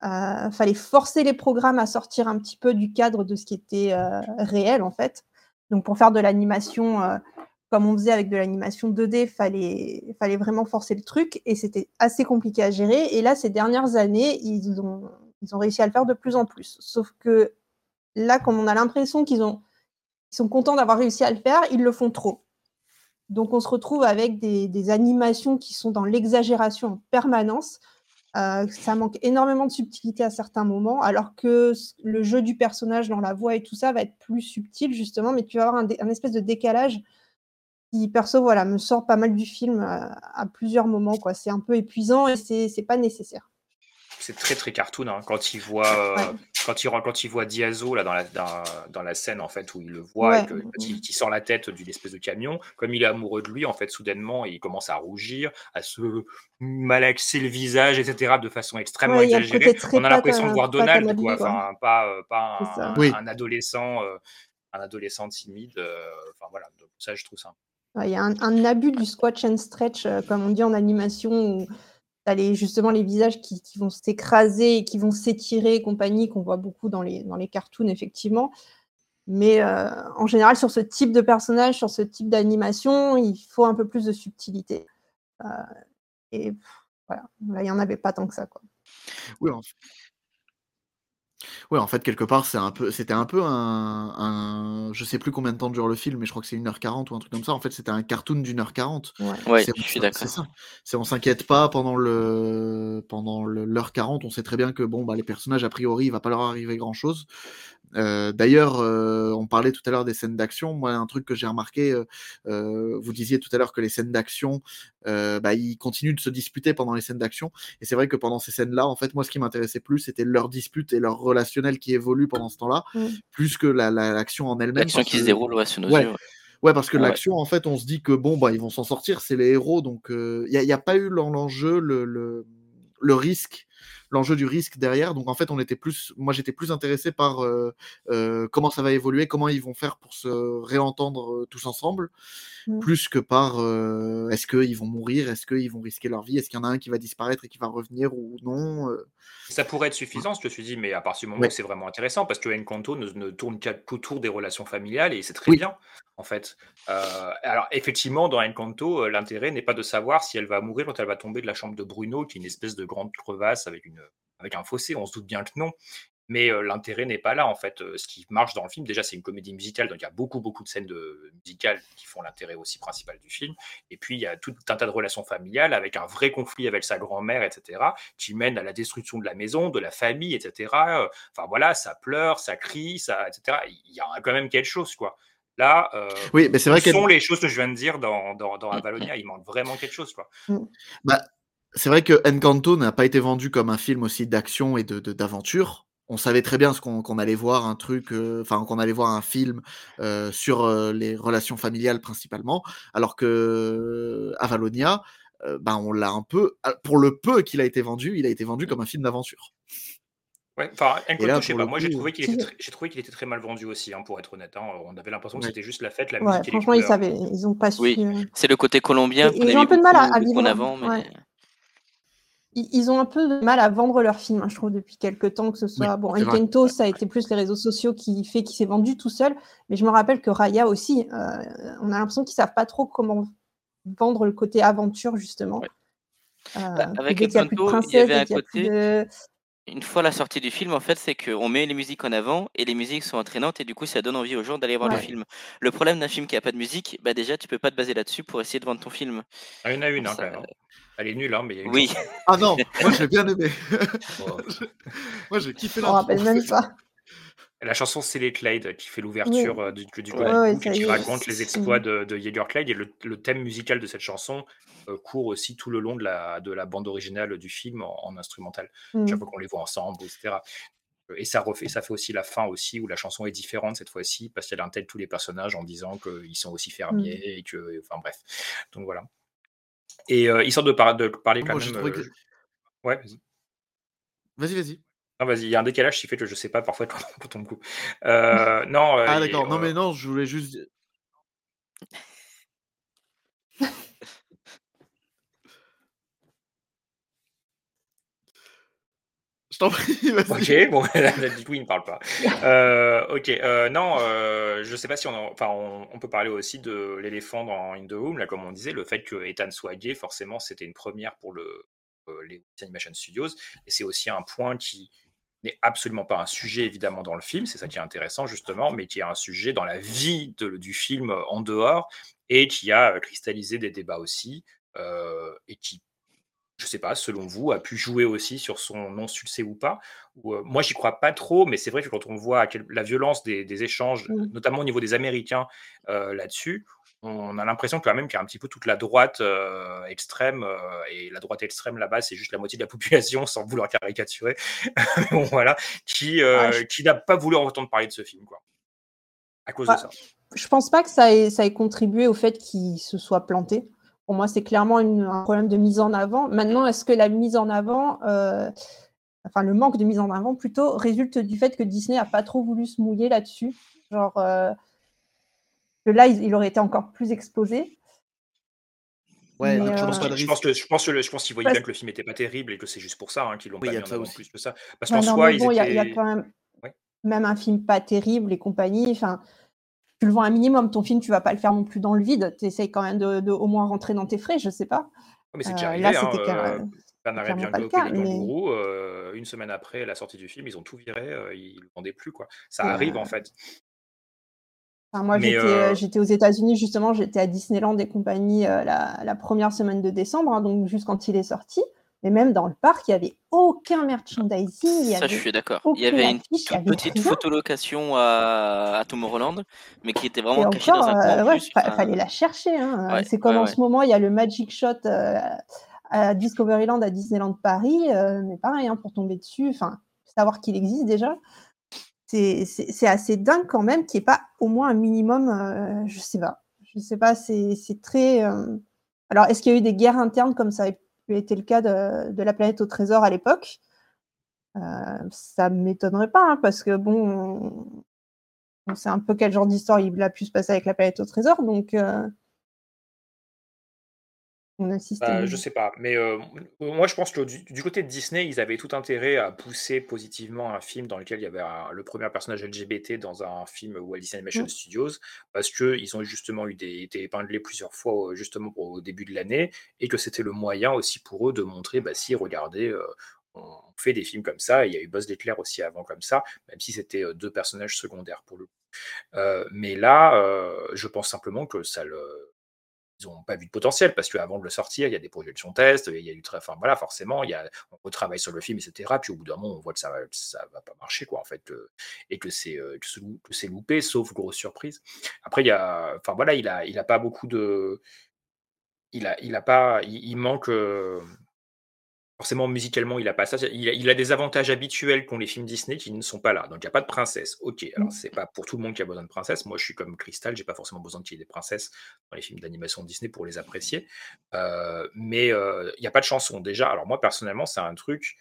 fallait forcer les programmes à sortir un petit peu du cadre de ce qui était réel en fait. Donc pour faire de l'animation euh, comme on faisait avec de l'animation 2D, fallait, fallait vraiment forcer le truc et c'était assez compliqué à gérer. Et là, ces dernières années, ils ont, ils ont réussi à le faire de plus en plus. Sauf que là, comme on a l'impression qu'ils ont, ils sont contents d'avoir réussi à le faire, ils le font trop. Donc on se retrouve avec des, des animations qui sont dans l'exagération en permanence. Euh, ça manque énormément de subtilité à certains moments, alors que le jeu du personnage dans la voix et tout ça va être plus subtil justement, mais tu vas avoir un, espèce de décalage qui, perso, voilà, me sort pas mal du film euh, à plusieurs moments. C'est un peu épuisant et c'est pas nécessaire. C'est très très cartoon hein. quand il voit euh, Ouais. quand il quand il voit Diazo là dans la dans, dans la scène en fait où il le voit Ouais. et que, quand il, qu'il sort la tête d'une espèce de camion comme il est amoureux de lui en fait soudainement il commence à rougir à se malaxer le visage etc de façon extrêmement Ouais, exagérée on a l'impression de voir Donald modeler, quoi quoi. enfin pas euh, pas ça. un, Oui. un adolescent euh, un adolescent timide euh, enfin voilà donc ça je trouve ça Ouais, Il y a un, un abus du squash and stretch, euh, comme on dit en animation, où tu as les, justement les visages qui, vont s'écraser et qui vont s'étirer compagnie, qu'on voit beaucoup dans les, dans les cartoons, effectivement. Mais euh, en général, sur ce type de personnage, sur ce type d'animation, il faut un peu plus de subtilité. Euh, et voilà, là, il n'y en avait pas tant que ça. Quoi. Ouais, en fait, quelque part, c'est un peu, c'était un peu un, un- Je sais plus combien de temps dure le film, mais je crois que c'est 1h40 ou un truc comme ça. En fait, c'était un cartoon d'une heure 40. Ouais. Ouais, je suis c'est d'accord. ça. C'est on s'inquiète pas pendant le pendant le- l'heure 40. On sait très bien que bon, bah, les personnages, a priori, il va pas leur arriver grand chose. Euh, D'ailleurs, euh, on parlait tout à l'heure des scènes d'action. Moi, un truc que j'ai remarqué, euh, euh, vous disiez tout à l'heure que les scènes d'action, euh, bah, ils continuent de se disputer pendant les scènes d'action. Et c'est vrai que pendant ces scènes-là, en fait, moi, ce qui m'intéressait plus, c'était leur dispute et leur relationnel qui évolue pendant ce temps-là, Mm. plus que la- la- l'action en elle-même. L'action parce qui se que- déroule ouais, sous nos Ouais. yeux. ouais. Ouais, parce que Ouais. l'action, en fait, on se dit que bon, bah, ils vont s'en sortir, c'est les héros, donc il n'y a, pas eu l'en- l'enjeu, le, le, le risque, l'enjeu du risque derrière. Donc en fait, on était plus, moi j'étais plus intéressé par euh, euh, comment ça va évoluer, comment ils vont faire pour se réentendre euh, tous ensemble, Mm. plus que par euh, est-ce qu'ils vont mourir, est-ce qu'ils vont risquer leur vie, est-ce qu'il y en a un qui va disparaître et qui va revenir ou non. euh. Ça pourrait être suffisant, je te suis dit, mais à partir du moment Ouais. où c'est vraiment intéressant, parce que Encanto ne, ne tourne qu'à- qu'autour des relations familiales et c'est très Oui. bien, en fait. Euh, alors, effectivement, dans Encanto, l'intérêt n'est pas de savoir si elle va mourir quand elle va tomber de la chambre de Bruno, qui est une espèce de grande crevasse avec, une, avec un fossé. On se doute bien que non. Mais euh, l'intérêt n'est pas là, en fait. Euh, ce qui marche dans le film, déjà, c'est une comédie musicale, donc il y a beaucoup, beaucoup de scènes de, musicales qui font l'intérêt aussi principal du film. Et puis, il y a tout un tas de relations familiales avec un vrai conflit avec sa grand-mère, etc., qui mène à la destruction de la maison, de la famille, etc. Euh, Enfin, voilà, ça pleure, ça crie, ça, etc. Il y a quand même quelque chose, quoi. Là, euh, Oui, mais c'est vrai qu'elle- sont les choses que je viens de dire dans, dans, dans Avalonia? Il manque vraiment quelque chose, quoi. Bah, c'est vrai que Encanto n'a pas été vendu comme un film aussi d'action et de de- d'aventure. On savait très bien ce qu'on allait voir un truc, euh, enfin qu'on allait voir un film euh, sur euh, les relations familiales principalement, alors que euh, Avalonia, euh, ben on l'a un peu, ah, pour le peu qu'il a été vendu, il a été vendu comme un film d'aventure. Ouais, enfin, Encanto, Et là, je sais pas. Moi, j'ai trouvé qu'il était, très- était mal vendu aussi, hein, pour être honnête. hein. On avait l'impression que c'était juste la fête, la Ouais, musique et les franchement, ils savaient, ils ont pas su. Oui, c'est le côté colombien ils ont un peu de mal à- beaucoup en vivre, avant, mais ouais. Ils, ont un peu de mal à vendre leur film, hein, je trouve, depuis quelques temps, que ce soit. bon. Encanto, ça a été plus les réseaux sociaux qui fait qu'il s'est vendu tout seul. Mais je me rappelle que Raya aussi, euh, on a l'impression qu'ils savent pas trop comment vendre le côté aventure, justement. Euh, Bah, avec Encanto, il y princesse, avait un côté- de. Une fois la sortie du film, en fait, c'est qu'on met les musiques en avant et les musiques sont entraînantes et du coup, ça donne envie aux gens d'aller voir le film. Le problème d'un film qui a pas de musique, bah déjà, tu peux pas te baser là-dessus pour essayer de vendre ton film. Ah, il y en a une, hein, Ça- quand même. hein. Elle est nulle, hein, mais il y a une Oui. Ah non, moi j'ai bien aimé. Oh. moi j'ai kiffé Je me rappelle même pas. La chanson C'est les Clyde qui fait l'ouverture Oui. euh, du, du Ouais. Golden Ouais, ouais, Book ça et qui raconte les exploits de, de Jaeger Clyde. Et le, le thème musical de cette chanson euh, court aussi tout le long de la, de la bande originale du film en, en instrumental. Mm. Chaque fois qu'on les voit ensemble, etc. Et ça, refait, ça fait aussi la fin aussi où la chanson est différente cette fois-ci parce qu'elle intègre tous les personnages en disant qu'ils sont aussi fermiers Mm. et que. Enfin bref. Donc voilà. Et euh, histoire de, par- de parler quand Moi, même. euh, que- Ouais, vas-y. Vas-y, vas-y. Non, vas-y, il y a un décalage qui fait que je sais pas parfois quand on tombe coup. Euh, non, euh, Ah d'accord, non euh, mais non, je voulais juste Je t'en prie, vas-y. Ok, bon, du coup, il ne parle pas. Euh, ok, non, je sais pas si on, en- enfin, on, on peut parler aussi de l'éléphant dans In the Room, là, comme on disait, le fait que Ethan soit gay, forcément, c'était une première pour le, les Animation Studios, et c'est aussi un point qui n'est absolument pas un sujet, évidemment, dans le film, c'est ça qui est intéressant, justement, mais qui est un sujet dans la vie de- du film en dehors, et qui a euh, cristallisé des débats aussi, euh, et qui je sais pas, selon vous, a pu jouer aussi sur son non-succès ou pas ou, euh, Moi, j'y crois pas trop, mais c'est vrai que quand on voit la violence des, des échanges, Mm. notamment au niveau des Américains euh, là-dessus, on a l'impression quand même qu'il y a un petit peu toute la droite euh, extrême, euh, et la droite extrême là-bas, c'est juste la moitié de la population, sans vouloir caricaturer, bon, voilà, qui, euh, Ah, je- qui n'a pas voulu entendre parler de ce film, quoi, à cause de ça. Je pense pas que ça ait, ça ait contribué au fait qu'il se soit planté. Pour moi, c'est clairement une- un problème de mise en avant. Maintenant, est-ce que la mise en avant, enfin le manque de mise en avant plutôt, résulte du fait que Disney a pas trop voulu se mouiller là-dessus? Genre, que là, il, il aurait été encore plus exposé. Ouais, Mais, donc je euh, pense Je pense risque. que je pense que le- je pense qu'ils voyaient Parce- bien que le film n'était pas terrible et que c'est juste pour ça hein, qu'ils l'ont Oui, pas il y mis a en ça avant aussi. plus que ça. Parce Ouais, qu'en soi, bon, il y, a- y quand même Ouais. même un film pas terrible et compagnie. Enfin, tu le vends un minimum, ton film, tu vas pas le faire non plus dans le vide. Tu essayes quand même de, de au moins rentrer dans tes frais, je sais pas. Mais c'est déjà Euh, arrivé. là, hein, c'était car- euh, Bernard et mais- Kangourous, euh, une semaine après la sortie du film, ils ont tout viré, euh, ils le vendaient plus. quoi. Ça Et, arrive euh, en fait. Enfin, moi, j'étais euh, j'étais aux États-Unis, justement, j'étais à Disneyland et compagnie euh, la, la première semaine de décembre, hein, donc juste quand il est sorti. Mais même dans le parc, il n'y avait aucun merchandising. il y Ça, je suis d'accord. Il y avait une affiche, il y toute avait petite rien. photolocation à, à Tomorrowland, mais qui était Et vraiment cachée dans un coin euh, ouais, Enfin, fallait la chercher. hein. ouais, C'est comme ouais, en ouais. ce moment, il y a le Magic Shot euh, à Discoveryland à Disneyland Paris, euh, mais pareil, hein, pour tomber dessus, enfin, savoir qu'il existe déjà, c'est assez dingue quand même qu'il n'y ait pas au moins un minimum, euh, je sais pas, je sais pas, c'est très. euh, Alors, est-ce qu'il y a eu des guerres internes comme ça a été le cas de, de la planète au trésor à l'époque? Euh, Ça m'étonnerait pas, hein, parce que bon, on- on sait un peu quel genre d'histoire il a pu se passer avec la planète au trésor, donc euh, on assiste à Bah, une- je sais pas, mais euh, moi je pense que du, du côté de Disney, ils avaient tout intérêt à pousser positivement un film dans lequel il y avait un- le premier personnage LGBT dans un film Walt Disney Animation Mm. Studios, parce qu'ils ont justement eu des, été épinglés plusieurs fois euh, justement pour- au début de l'année, et que c'était le moyen aussi pour eux de montrer, bah si, regardez, euh, on fait des films comme ça, et il y a eu Buzz l'éclair aussi avant comme ça, même si c'était euh, deux personnages secondaires pour le coup. Euh, mais là, euh, je pense simplement que ça le ils n'ont pas vu de potentiel parce qu'avant de le sortir, il y a des projections tests, il y a eu très, enfin voilà, forcément, il y a, on retravaille sur le film, etc. Puis au bout d'un moment, on voit que ça, va- ça va pas marcher, quoi, en fait, que- et que c'est euh, que c'est loupé, sauf grosse surprise. Après, il y a, enfin voilà, il a, il a pas beaucoup de, il a, il a pas, il manque. euh, Forcément, musicalement, il a pas ça. Il a, il a des avantages habituels qu'ont les films Disney qui ne sont pas là. Donc, il n'y a pas de princesse. Ok, alors Mm. c'est pas pour tout le monde qui a besoin de princesse. Moi, je suis comme Crystal, j'ai pas forcément besoin qu'il y ait des princesses dans les films d'animation Disney pour les apprécier. Euh, mais euh, il n'y a pas de chanson. Déjà, alors moi, personnellement, c'est un truc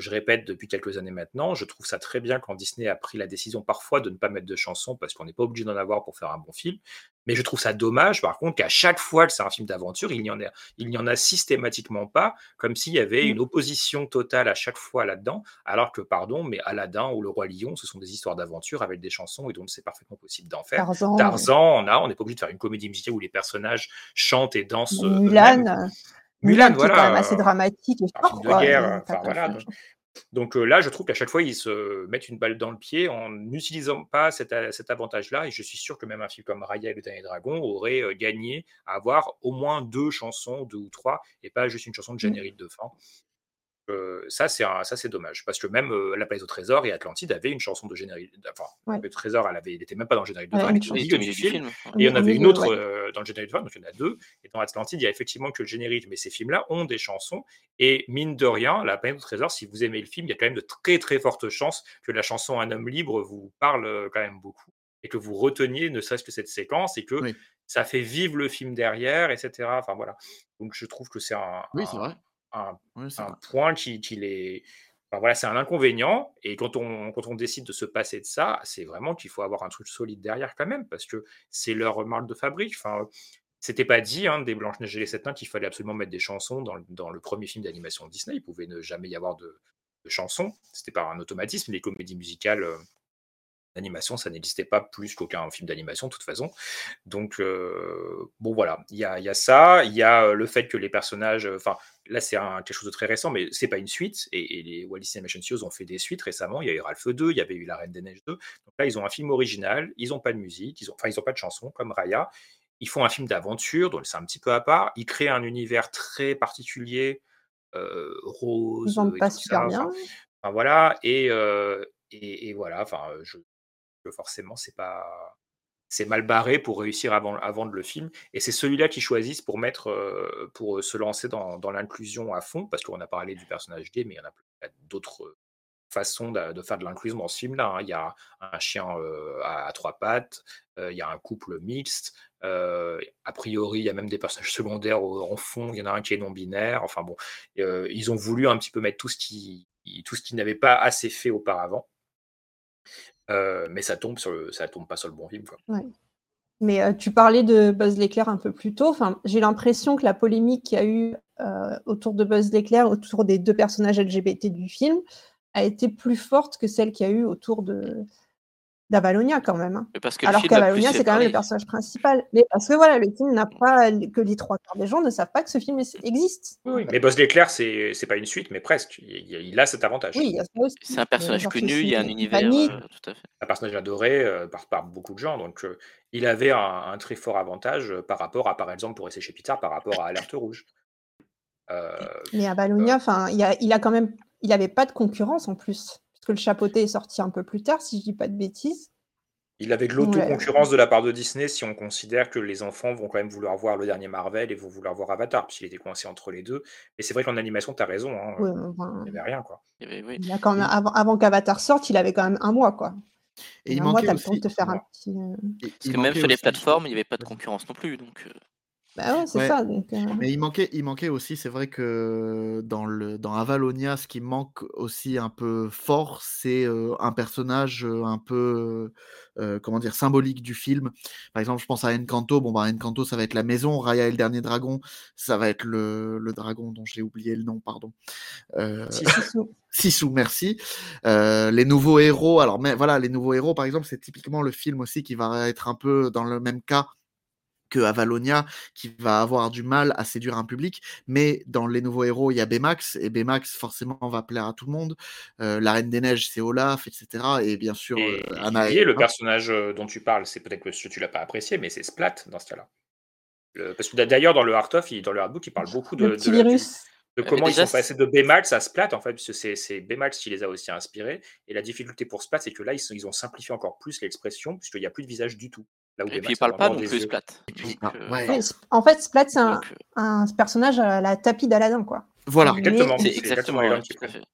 je répète depuis quelques années maintenant. Je trouve ça très bien quand Disney a pris la décision parfois de ne pas mettre de chansons parce qu'on n'est pas obligé d'en avoir pour faire un bon film. Mais je trouve ça dommage, par contre, qu'à chaque fois que c'est un film d'aventure, il n'y en a, il n'y en a systématiquement pas, comme s'il y avait Mm. une opposition totale à chaque fois là-dedans, alors que, pardon, mais Aladdin ou Le Roi Lion, ce sont des histoires d'aventure avec des chansons, et donc c'est parfaitement possible d'en faire. Tarzan, Tarzan, on a, on n'est pas obligé de faire une comédie musicale où les personnages chantent et dansent euh, Mulan, qui est quand voilà, même assez dramatique et fort, de quoi. guerre, euh, enfin voilà. Donc, euh, là, je trouve qu'à chaque fois, ils se mettent une balle dans le pied en n'utilisant pas cet avantage-là. Et je suis sûr que même un film comme Raya et le Dernier Dragon aurait euh, gagné à avoir au moins deux chansons, deux ou trois, et pas juste une chanson de Mm. générique de fin. Euh, ça, c'est un- ça, c'est dommage. Parce que même euh, La Place au Trésor et Atlantide avaient une chanson de générique. Enfin, Ouais. le Trésor, elle avait, il n'était même pas dans le générique de Ouais, fin, il était au chanson. milieu du film. film. Et avait une autre ouais. euh, dans le générique de fin, donc il y en a deux. Et dans Atlantide, il y a effectivement que le générique, mais ces films-là ont des chansons. Et mine de rien, La planète au trésor, si vous aimez le film, il y a quand même de très très fortes chances que la chanson Un homme libre vous parle euh, quand même beaucoup. Et que vous reteniez ne serait-ce que cette séquence et que Oui. ça fait vivre le film derrière, etc. Enfin voilà. Donc je trouve que c'est un, Oui, c'est un- vrai. Un, Oui, point qui, qui les. Enfin, voilà, c'est un inconvénient. Et quand on, quand on décide de se passer de ça, c'est vraiment qu'il faut avoir un truc solide derrière quand même, parce que c'est leur marque de fabrique. Enfin, c'était pas dit hein, des Blanche-Neige et les Sept Nains qu'il fallait absolument mettre des chansons dans, le- dans le premier film d'animation Disney. Il pouvait ne jamais y avoir de, de chansons. C'était par un automatisme. Les comédies musicales d'animation, ça n'existait pas plus qu'aucun film d'animation de toute façon. Donc, euh, bon, voilà, il y a, il y a ça, il y a euh, le fait que les personnages, euh, enfin, là, c'est quelque chose de très récent, mais c'est pas une suite, et, et les Walt Disney Animation Studios ont fait des suites récemment, il y a eu Ralph 2, il y avait eu La Reine des Neiges 2, donc là, ils ont un film original, ils n'ont pas de musique, ils ont, enfin, ils n'ont pas de chanson, comme Raya, ils font un film d'aventure, donc c'est un petit peu à part, ils créent un univers très particulier, euh, Ils rose, vendent et pas super ça, bien. enfin, enfin, voilà, et, euh, et, et voilà, enfin, je, forcément, c'est pas c'est mal barré pour réussir à vendre, à le film. Et c'est celui-là qu'ils choisissent pour euh, euh, se lancer dans, l'inclusion à fond, parce qu'on a parlé du personnage gay, mais il y en a d'autres façons de, faire de l'inclusion dans ce film-là. hein. Il y a un chien euh, à, trois pattes, il y a un couple mixte, a priori, il y a même des personnages secondaires en fond, il y en a un qui est non-binaire. Enfin bon, ils ont voulu un petit peu mettre tout ce qui, tout ce qui n'avait pas assez fait auparavant. Euh, mais ça tombe sur le, ça tombe pas sur le bon film. Quoi. Mais euh, tu parlais de Buzz l'éclair un peu plus tôt. Enfin, j'ai l'impression que la polémique qu'il y a eu euh, autour de Buzz l'éclair, autour des deux personnages LGBT du film, a été plus forte que celle qu'il y a eu autour de d'Avalonia quand même. hein. Mais parce que le Alors qu'Avalonia, c'est quand même le personnage principal. Mais parce que voilà, le film n'a pas que les trois quarts des gens ne savent pas que ce film existe. Oui, mais Buzz l'éclair, c'est c'est pas une suite, mais presque. Il, il- il a cet avantage. Oui, il y a ça aussi. C'est un personnage connu, il y a un univers. euh, tout à fait. un personnage adoré euh, par, par beaucoup de gens. Donc, euh, il avait un, un très fort avantage par rapport à, par exemple, pour rester chez Pixar, par rapport à Alerte Rouge. Euh, Mais Avalonia, enfin, il, a, il a quand même, il avait pas de concurrence en plus, puisque le chapeauté est sorti un peu plus tard, si je dis pas de bêtises. Il avait de l'autoconcurrence de la part de Disney si on considère que les enfants vont quand même vouloir voir le dernier Marvel et vont vouloir voir Avatar, puisqu'il était coincé entre les deux. Mais c'est vrai qu'en animation, tu as raison. hein, Ouais, Il n'y avait rien, quoi. il a quand même, avant, avant qu'Avatar sorte, il avait quand même un mois, quoi. Et il un mois, le temps de te faire un ouais. petit. euh, Et Parce que même sur les plateformes, il n'y avait pas de concurrence non plus. Donc, euh, Bah ouais, c'est Ouais. ça. Donc, euh, Mais il manquait, il manquait aussi, c'est vrai que dans, le, dans Avalonia, ce qui manque aussi un peu fort, c'est euh, un personnage un peu, euh, comment dire, symbolique du film. Par exemple, je pense à Encanto. Bon, bah, Encanto, ça va être la maison. Raya et le dernier dragon, ça va être le, le dragon dont j'ai oublié le nom, pardon. Sisu, merci. Euh, les nouveaux héros, alors mais voilà, les nouveaux héros, par exemple, c'est typiquement le film aussi qui va être un peu dans le même cas que Avalonia, qui va avoir du mal à séduire un public. Mais dans les nouveaux héros, il y a Baymax, et Baymax, forcément, va plaire à tout le monde. Euh, la Reine des Neiges, c'est Olaf, etc. Et bien sûr, Et, euh, et et le Anna. personnage euh, dont tu parles, c'est peut-être que tu l'as pas apprécié, mais c'est Splat dans ce cas-là. Le- parce que d'a- d'ailleurs, dans le Art of, il- dans le Artbook, il parle beaucoup de, de virus. de comment ils sont passés de Baymax à Splat, en fait, puisque c'est c'est Baymax qui les a aussi inspirés. Et la difficulté pour Splat, c'est que là, ils, sont- ils ont simplifié encore plus l'expression, puisqu'il n'y a plus de visage du tout. Là où Et puis il parle pas non plus. Splat. puis- Ah, euh, ouais. En fait, Splat, c'est un, donc, euh, un personnage à la tapis d'Aladin, quoi. Voilà. Exactement, c'est c'est exactement exactement les ouais, langues qui tout à prennent. fait.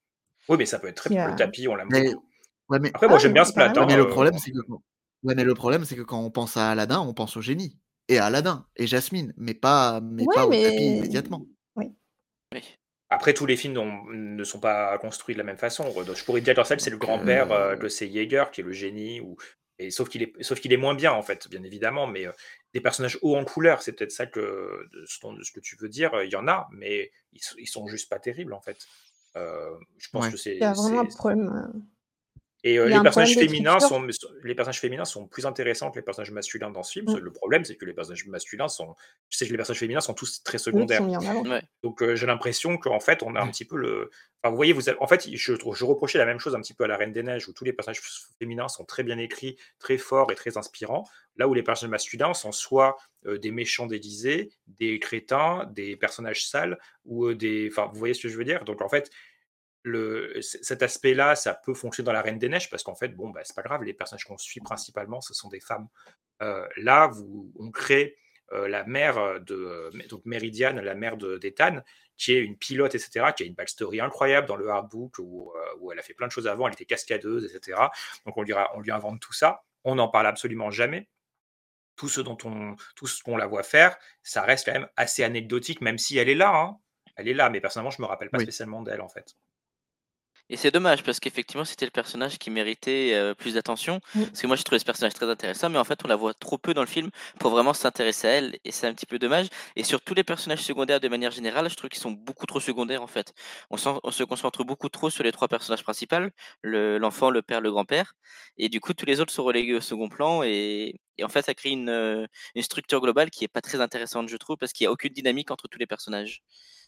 Oui, mais ça peut être très Qui le tapis, on l'aime Mais, beaucoup. ouais, mais, Après, moi, Ah, j'aime bien Splat. ouais, mais hein, le euh, problème, c'est que, quand- ouais, mais le problème, c'est que quand on pense à Aladdin, on pense au génie. Et à Aladdin, et Jasmine, mais pas, mais Ouais, pas au mais- tapis immédiatement. Oui. Après, tous les films ne sont pas construits de la même façon. Je pourrais dire dans celle, c'est le grand-père euh, euh, que c'est Jaeger, qui est le génie, ou... et, sauf qu'il est, sauf qu'il est moins bien, en fait, bien évidemment, mais euh, des personnages hauts en couleur, c'est peut-être ça que, de ce, dont- de ce que tu veux dire, euh, il y en a, mais ils, ils sont juste pas terribles, en fait. Euh, je pense Ouais. que c'est... Il y a vraiment un problème. Et euh, les personnages féminins sont, les personnages féminins sont plus intéressants que les personnages masculins dans ce film. Mm. Le problème, c'est que les personnages masculins sont, je sais que les personnages féminins sont tous très secondaires. Ouais. Donc euh, j'ai l'impression qu'en fait, on a un petit peu le. Enfin, vous voyez, vous avez- en fait, je, je reprochais la même chose un petit peu à la Reine des Neiges, où tous les personnages féminins sont très bien écrits, très forts et très inspirants. Là où les personnages masculins sont soit euh, des méchants déguisés, des crétins, des personnages sales, ou euh, des. Enfin, vous voyez ce que je veux dire? Donc en fait, le, cet aspect-là, ça peut fonctionner dans la Reine des Neiges, parce qu'en fait, bon, bah, c'est pas grave, les personnages qu'on suit principalement, ce sont des femmes. Euh, là, vous, on crée euh, la mère de euh, donc Méridiane, la mère de- d'Ethan, qui est une pilote, etc., qui a une backstory incroyable dans le hardbook où, euh, où elle a fait plein de choses avant, elle était cascadeuse, etc. Donc on lui, ra- on lui invente tout ça. On n'en parle absolument jamais. Tout ce dont on, tout ce qu'on la voit faire, ça reste quand même assez anecdotique, même si elle est là. hein. Elle est là, mais personnellement, je me rappelle pas Oui. spécialement d'elle en fait. Et c'est dommage parce qu'effectivement, c'était le personnage qui méritait euh, plus d'attention. Mm. Parce que moi, j'ai trouvé ce personnage très intéressant, mais en fait, on la voit trop peu dans le film pour vraiment s'intéresser à elle. Et c'est un petit peu dommage. Et sur tous les personnages secondaires, de manière générale, je trouve qu'ils sont beaucoup trop secondaires en fait. On, se concentre beaucoup trop sur les trois personnages principaux le- l'enfant, le, père, le grand-père. Et du coup, tous les autres sont relégués au second plan. Et, et en fait, ça crée une, euh, une structure globale qui est pas très intéressante, je trouve, parce qu'il n'y a aucune dynamique entre tous les personnages.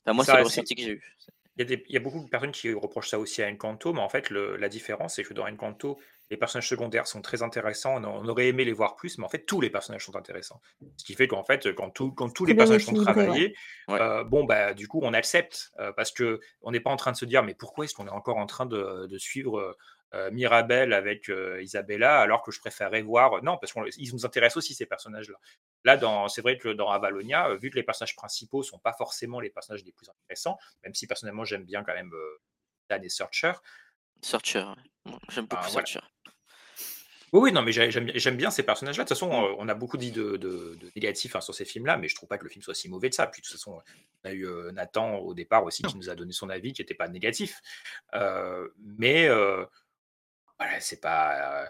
Enfin, moi, c'est le ressenti que j'ai eu. Il y, a des- il y a beaucoup de personnes qui reprochent ça aussi à Encanto, mais en fait, le- la différence, c'est que dans Encanto, les personnages secondaires sont très intéressants. On, on aurait aimé les voir plus, mais en fait, tous les personnages sont intéressants. Ce qui fait qu'en fait, quand, tout- quand tous les personnages sont travaillés, Ouais. euh, bon, bah, du coup, on accepte euh, parce que on n'est pas en train de se dire, mais pourquoi est-ce qu'on est encore en train de, de suivre euh, Mirabelle avec euh, Isabella alors que je préférerais voir. Non, parce qu'ils nous intéressent aussi, ces personnages-là. Là, dans- c'est vrai que dans Avalonia, euh, vu que les personnages principaux sont pas forcément les personnages les plus intéressants, même si personnellement j'aime bien quand même euh, Dan et Searcher. Searcher. J'aime beaucoup Ah, voilà. Searcher. Oui, oui, non, mais j'ai- j'aime bien- ces personnages-là. De toute façon, on a beaucoup dit de, de- de négatifs hein, sur ces films-là, mais je trouve pas que le film soit si mauvais de ça. Puis de toute façon, on a eu euh, Nathan au départ aussi qui nous a donné son avis, qui n'était pas négatif. Euh, mais euh, voilà, c'est pas. euh,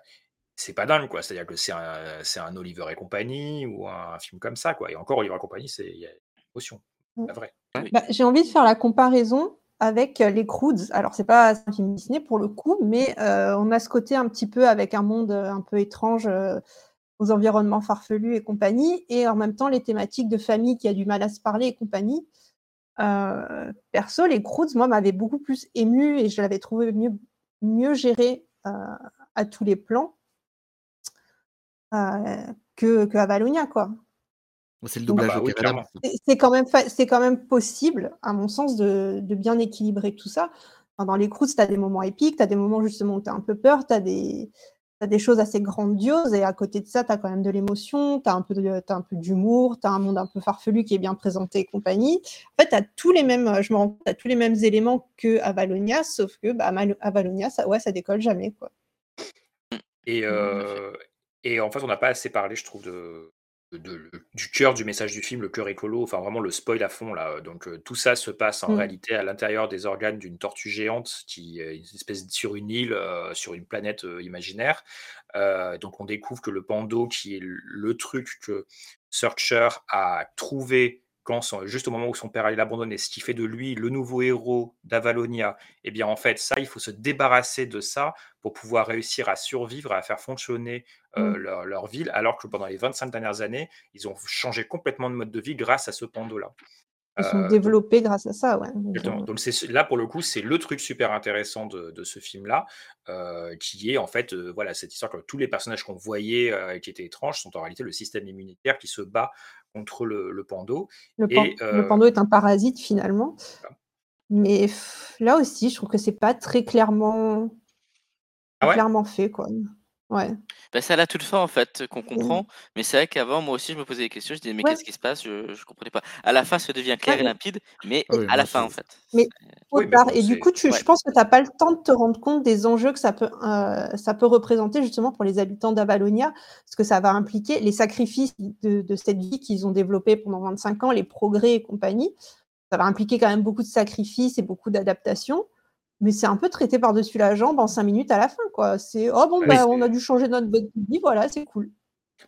c'est pas dingue, quoi. C'est-à-dire que c'est un, c'est un Oliver et compagnie ou un, film comme ça, quoi. Et encore, Oliver et compagnie, c'est il y a une émotion, Mm. la vraie. Bah, j'ai envie de faire la comparaison avec les Croods. Alors, c'est pas un film Disney pour le coup, mais euh, on a ce côté un petit peu avec un monde un peu étrange, euh, aux environnements farfelus et compagnie, et en même temps les thématiques de famille qui a du mal à se parler et compagnie. Euh, perso, les Croods, moi, m'avaient beaucoup plus ému et je l'avais trouvé mieux, mieux géré à tous les plans euh, que, que Avalonia, quoi. C'est le doublage Ah bah oui, c'est quand même c'est quand même possible, à mon sens, de, de bien équilibrer tout ça. Enfin, dans les Croods, tu as des moments épiques, tu as des moments justement où tu as un peu peur, tu as des, t'as des choses assez grandioses, et à côté de ça, tu as quand même de l'émotion, tu as un peu de- t'as un peu d'humour, tu as un monde un peu farfelu qui est bien présenté et compagnie. En fait, tu as tous les mêmes, je me rends compte, t'as tous les mêmes éléments que Avalonia, sauf que bah, Mal- Avalonia, ça, ouais, ça décolle jamais. Quoi. Et, euh, et en fait, on n'a pas assez parlé, je trouve, de, de- de- du cœur du message du film, le cœur écolo, enfin vraiment le spoil à fond là. Donc euh, tout ça se passe en Mm. réalité à l'intérieur des organes d'une tortue géante qui est une espèce sur une île, euh, sur une planète euh, imaginaire. Euh, donc on découvre que le pando, qui est le truc que Searcher a trouvé quand son- juste au moment où son père allait l'abandonner, ce qui fait de lui le nouveau héros d'Avalonia, eh bien en fait ça, il faut se débarrasser de ça pour pouvoir réussir à survivre, à faire fonctionner euh, Mm. leur, leur ville, alors que pendant les 25 dernières années, ils ont changé complètement de mode de vie grâce à ce pando-là. Ils sont Euh, développés grâce à ça. Ouais. Exactement. Donc c'est là pour le coup, c'est le truc super intéressant de, de ce film-là, euh, qui est en fait euh, voilà cette histoire que tous les personnages qu'on voyait euh, qui étaient étranges sont en réalité le système immunitaire qui se bat contre le, le pando. Le, pan- Et le euh, pando est un parasite finalement. Mais là aussi, je trouve que c'est pas très clairement, ah ouais, clairement fait. Quoi. Ouais. Bah, c'est à la toute fin en fait qu'on comprend, mais c'est vrai qu'avant moi aussi je me posais des questions, je disais mais Ouais. qu'est-ce qui se passe? Je, je comprenais pas. À la fin ça devient clair Ouais, et limpide, mais Ah oui, à la fin en fait. Mais trop oui, mais tard. bon, Et du coup, tu, Ouais. je pense que tu n'as pas le temps de te rendre compte des enjeux que ça peut, euh, ça peut représenter justement pour les habitants d'Avalonia, parce que ça va impliquer les sacrifices de, de cette vie qu'ils ont développée pendant 25 ans, les progrès et compagnie. Ça va impliquer quand même beaucoup de sacrifices et beaucoup d'adaptations. Mais c'est un peu traité par-dessus la jambe en 5 minutes à la fin. quoi. C'est oh bon, bah, on a dû changer notre mode de vie, voilà, c'est cool.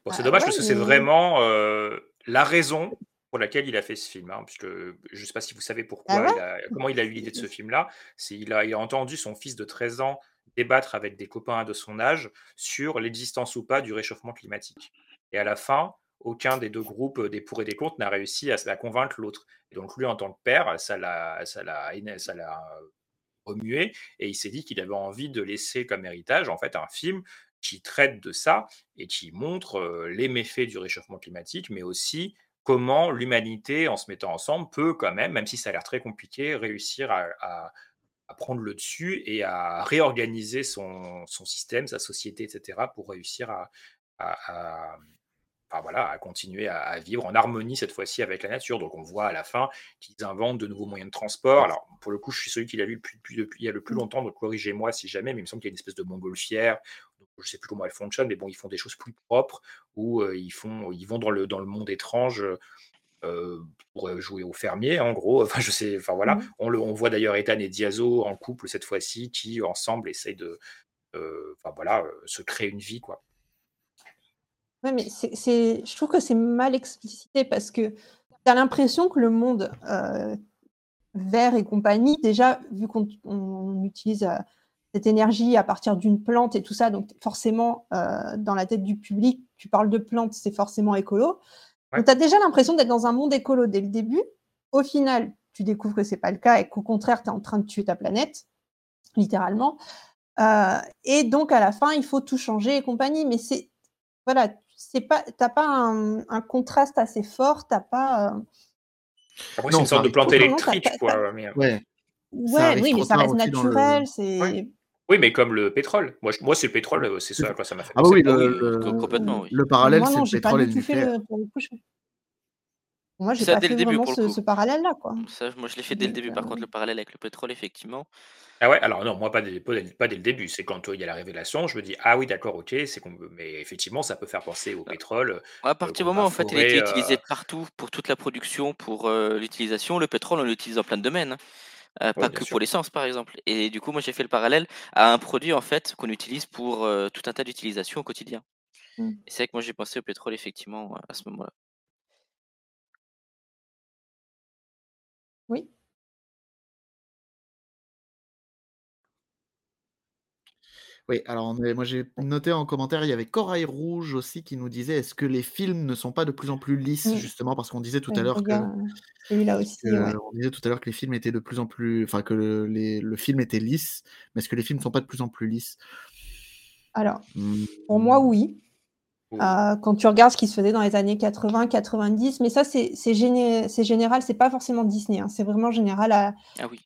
Bon, c'est Bah dommage ouais, parce que c'est vraiment euh, la raison pour laquelle il a fait ce film. hein, puisque je ne sais pas si vous savez pourquoi, Ah ouais? il a- comment il a eu l'idée de ce film-là. C'est il a, il a entendu son fils de 13 ans débattre avec des copains de son âge sur l'existence ou pas du réchauffement climatique. Et à la fin, aucun des deux groupes, euh, des pour et des contre, n'a réussi à, à convaincre l'autre. Et donc lui, en tant que père, ça l'a, ça l'a, éner- ça l'a remué et il s'est dit qu'il avait envie de laisser comme héritage en fait un film qui traite de ça et qui montre les méfaits du réchauffement climatique, mais aussi comment l'humanité, en se mettant ensemble, peut quand même, même si ça a l'air très compliqué, réussir à, prendre le dessus et à réorganiser son, système, sa société, etc., pour réussir à- enfin, voilà, à continuer à, à vivre en harmonie cette fois-ci avec la nature. Donc on voit à la fin qu'ils inventent de nouveaux moyens de transport. Alors pour le coup, je suis celui qui l'a vu depuis, depuis, depuis- il y a le plus longtemps, donc corrigez-moi si jamais, mais il me semble qu'il y a une espèce de montgolfière. Je ne sais plus comment elle fonctionne, mais bon, ils font des choses plus propres où euh, ils, font, ils vont dans le, dans le monde étrange. euh, pour jouer au fermier, en gros. Enfin, je sais, enfin voilà. Mhm. On, le, on voit d'ailleurs Ethan et Diazo en couple cette fois-ci, qui ensemble essayent de, euh, enfin voilà, euh, se créer une vie, quoi. Ouais, mais c'est, c'est- je trouve que c'est mal explicité parce que tu as l'impression que le monde euh, vert et compagnie, déjà, vu qu'on on utilise euh, cette énergie à partir d'une plante et tout ça, donc forcément, euh, dans la tête du public, tu parles de plantes, c'est forcément écolo. Ouais. Donc, tu as déjà l'impression d'être dans un monde écolo dès le début. Au final, tu découvres que c'est pas le cas et qu'au contraire, tu es en train de tuer ta planète, littéralement. Et donc, à la fin, il faut tout changer et compagnie. Mais c'est voilà, c'est pas, t'as pas un, un contraste assez fort, t'as pas. euh, Après, c'est une sorte de plante électrique, quoi. Mais... euh, Ouais. Ouais, oui, mais ça reste naturel. C'est Ouais. Oui, mais comme le pétrole. Moi, je- moi c'est le pétrole, euh, c'est ça à quoi ça m'a fait Ah bah penser. oui, Ah le, oui, le- co- complètement, oui. le parallèle, moi c'est le j'ai pas pétrole et le nucléaire. Moi, j'ai pas dès fait le début ce, parallèle-là, quoi. Ça, moi je l'ai fait dès le début, par contre, le parallèle avec le pétrole, effectivement. Ah ouais, alors non, moi pas dès, pas dès- pas dès le début. C'est quand euh, il y a la révélation, je me dis ah oui d'accord, ok, c'est qu'on mais effectivement ça peut faire penser au pétrole. À partir du moment où en fait il a été forer, utilisé euh, partout pour toute la production, pour euh, l'utilisation, le pétrole on l'utilise dans plein de domaines, hein. Euh, Ouais, pas que sûr. pour l'essence par exemple. Et du coup moi j'ai fait le parallèle à un produit en fait qu'on utilise pour euh, tout un tas d'utilisations au quotidien. Mm. Et c'est vrai que moi j'ai pensé au pétrole effectivement à ce moment-là. Oui. Oui, alors on est- moi j'ai noté en commentaire, il y avait Corail Rouge aussi qui nous disait est-ce que les films ne sont pas de plus en plus lisses justement parce qu'on disait tout Ouais, à l'heure que, regarde, celui-là aussi, que- ouais. on disait tout à l'heure que les films étaient de plus en plus enfin que le, les- le film était lisse mais est-ce que les films ne sont pas de plus en plus lisses? Alors, pour moi, oui. Euh, quand tu regardes ce qui se faisait dans les années 80, 90, mais ça, c'est c'est géné c'est général, c'est pas forcément Disney, hein, c'est vraiment général à Ah oui.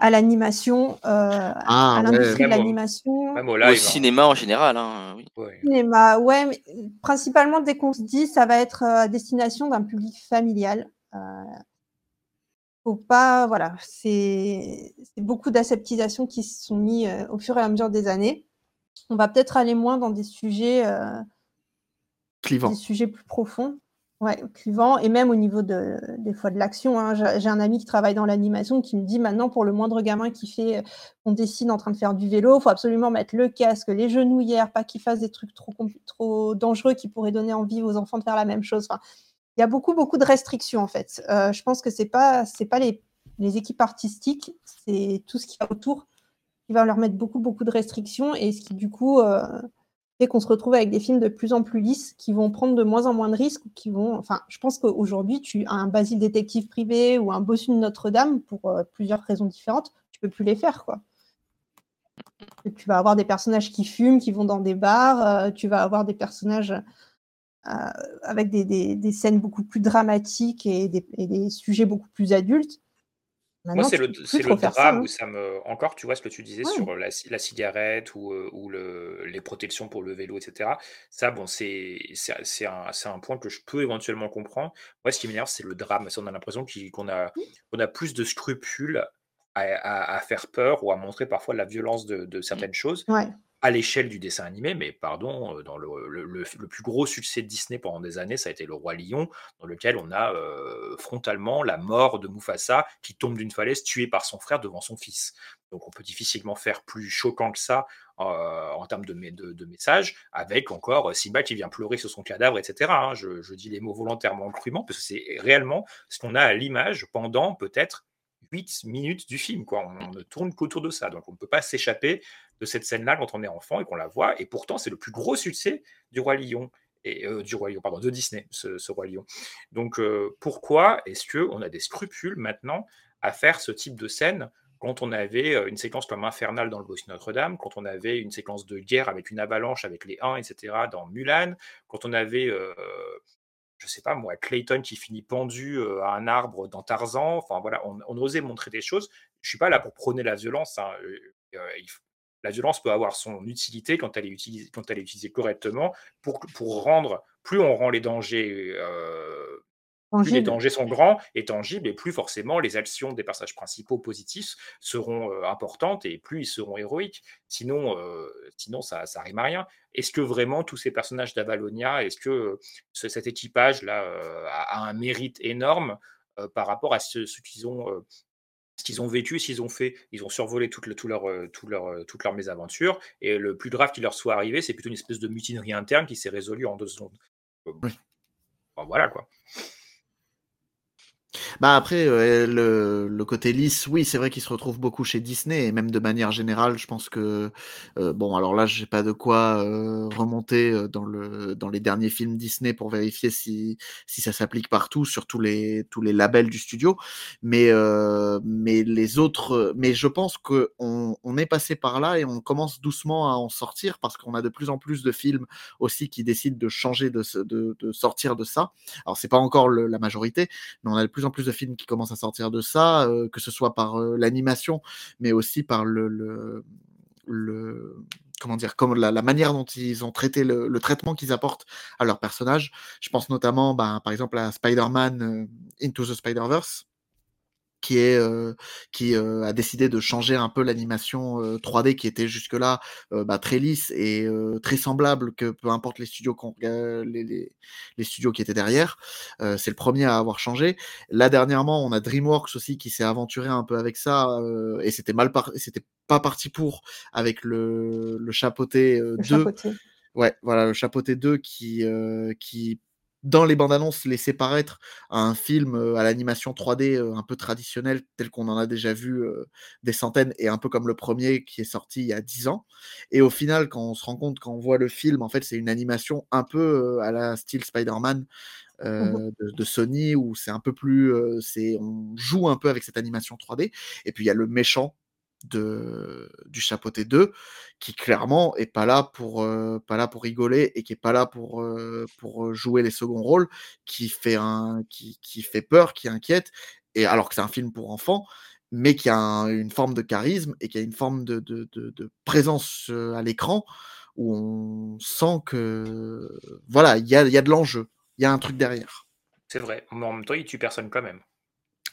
À l'animation, heu, à Ah ouais. l'industrie de l'animation. Au Au hein. cinéma en général, hein, oui. Ouais. Cinéma, ouais, mais principalement dès qu'on se dit ça va être, heu, à destination d'un public familial, heu faut pas voilà, c'est c'est beaucoup d'aseptisation qui se sont mis, heu, au fur et à mesure des années. On va peut-être aller moins dans des sujets, Clivant. des sujets plus profonds, ouais, clivants et même au niveau de des fois de l'action, hein. J'ai un ami qui travaille dans l'animation qui me dit: «Maintenant pour le moindre gamin qui fait, heu, qu'on dessine en train de faire du vélo, faut absolument mettre le casque, les genouillères, pas qu'il fasse des trucs trop trop dangereux qui pourraient donner envie aux enfants de faire la même chose». Enfin, il y a beaucoup, beaucoup de restrictions en fait. Heu, je pense que c'est pas c'est pas les équipes artistiques, c'est tout ce qu'il y a autour qui va leur mettre beaucoup, beaucoup de restrictions et ce qui du coup, heu, fait qu'on se retrouve avec des films de plus en plus lisses, qui vont prendre de moins en moins de risques qui vont enfin, je pense qu'aujourd'hui, tu as un Basile détective privé ou un Bossu de Notre-Dame pour, heu, plusieurs raisons différentes, tu peux plus les faire, tu vas avoir des personnages qui fument, qui vont dans des bars, heu, tu vas avoir des personnages, heu, avec des scènes beaucoup plus dramatiques et des sujets beaucoup plus adultes. Moi, c'est le ça, drame hein. où ça me encore, tu vois, ce que tu disais Ouais. sur, la ci la cigarette ou, le les protections pour le vélo et cetera. Ça, bon, c'est un point que je peux éventuellement comprendre. Moi, ce qui m'énerve, c'est le drame. On a l'impression qu'on a Mmh. plus de scrupules à à à faire peur ou à montrer parfois la violence de de certaines choses Ouais. À l'échelle du dessin animé. Mais pardon, heu, dans le plus gros succès de Disney pendant des années, ça a été Le Roi Lion, dans lequel on a, heu, frontalement la mort de Mufasa qui tombe d'une falaise, tué par son frère devant son fils. Donc on peut difficilement faire plus choquant que ça, heu, en termes de de message, avec encore, Simba qui vient pleurer sur son cadavre et cetera, hein. Je dis les mots volontairement crûment parce que c'est réellement ce qu'on a à l'image pendant peut-être 8 minutes du film, quoi. On ne tourne qu'autour de ça. Donc on ne peut pas s'échapper de cette scène-là quand on est enfant et qu'on la voit et pourtant, c'est le plus gros succès du Roi Lion et heu, du Roi Lion, pardon, de Disney, ce Roi Lion. Donc heu, pourquoi est-ce qu'on a des scrupules maintenant à faire ce type de scène quand on avait, heu, une séquence comme Infernal dans Le Bossu Notre-Dame, quand on avait une séquence de guerre avec une avalanche avec les Huns et cetera dans Mulan, quand on avait, heu, je sais pas moi, Clayton qui finit pendu, à un arbre dans Tarzan. Enfin voilà, on osait montrer des choses. Je suis pas là pour prôner la violence, hein, la violence peut avoir son utilité quand elle est utilisée quand elle est utilisée correctement pour pour rendre plus on rend les dangers, heu, plus les dangers sont grands et tangibles et plus forcément les actions des personnages principaux positifs seront, heu, importantes et plus ils seront héroïques. Sinon, heu, sinon ça ça rime à rien. Est-ce que vraiment tous ces personnages d'Avalonia, est-ce que, ce cet équipage-là, a a un mérite énorme, par rapport à ce ce qu'ils ont, ce qu'ils ont vécu, ce qu'ils ont fait? Ils ont survolé toute le tout leur, heu, tout leur, heu, toutes leurs mésaventures et le plus grave qui leur soit arrivé, c'est plutôt une espèce de mutinerie interne qui s'est résolue en 2 secondes. Oui. voilà quoi. Bah, après, heu, le le côté lisse, oui, c'est vrai qu'il se retrouve beaucoup chez Disney et même de manière générale, je pense que, heu, bon, alors là, j'ai pas de quoi, heu, remonter, dans le dans les derniers films Disney pour vérifier si si ça s'applique partout sur tous les tous les labels du studio. Mais, mais les autres, mais je pense qu'on on est passé par là et on commence doucement à en sortir parce qu'on a de plus en plus de films aussi qui décident de changer de de sortir de ça. Alors c'est pas encore la majorité, mais on a de plus plus de films qui commencent à sortir de ça, heu, que ce soit par, heu, l'animation, mais aussi par le le comment dire? Comme la manière dont ils ont traité le traitement qu'ils apportent à leurs personnages. Je pense notamment, ben, par exemple à Spider-Man, heu, Into the Spider-Verse qui est, heu, qui, heu, a décidé de changer un peu l'animation, heu, 3D qui était jusque-là, heu, bah, très lisse et très semblable que peu importe les studios les les les studios qui étaient derrière. C'est le 1er à avoir changé. Là, dernièrement, on a DreamWorks aussi qui s'est aventuré un peu avec ça, et c'était mal par c'était pas parti pour avec le le Chapeauté, heu, Le 2. Chapeauté. Ouais, voilà, le Chapeauté 2 qui, heu, qui dans les bandes annonces laissait paraître un film, à l'animation 3D, heu, un peu traditionnel tel qu'on en a déjà vu, des centaines et un peu comme le 1er qui est sorti il y a 10 ans et au final, quand on se rend compte, quand on voit le film, en fait, c'est une animation un peu, à la style Spider-Man, Mmh de de Sony où c'est un peu plus, c'est on joue un peu avec cette animation 3D et puis il y a le méchant de, du Chapeauté 2, qui clairement est pas là pour, euh, pas là pour rigoler et qui est pas là pour, euh, pour jouer les seconds rôles, qui fait, un, qui, qui fait peur, qui inquiète, et alors que c'est un film pour enfants, mais qui a un- une forme de charisme et qui a une forme de, de, de- présence euh, à l'écran où on sent que voilà, il y a, y a de l'enjeu, il y a un truc derrière. C'est vrai, mais en même temps, il tue personne quand même.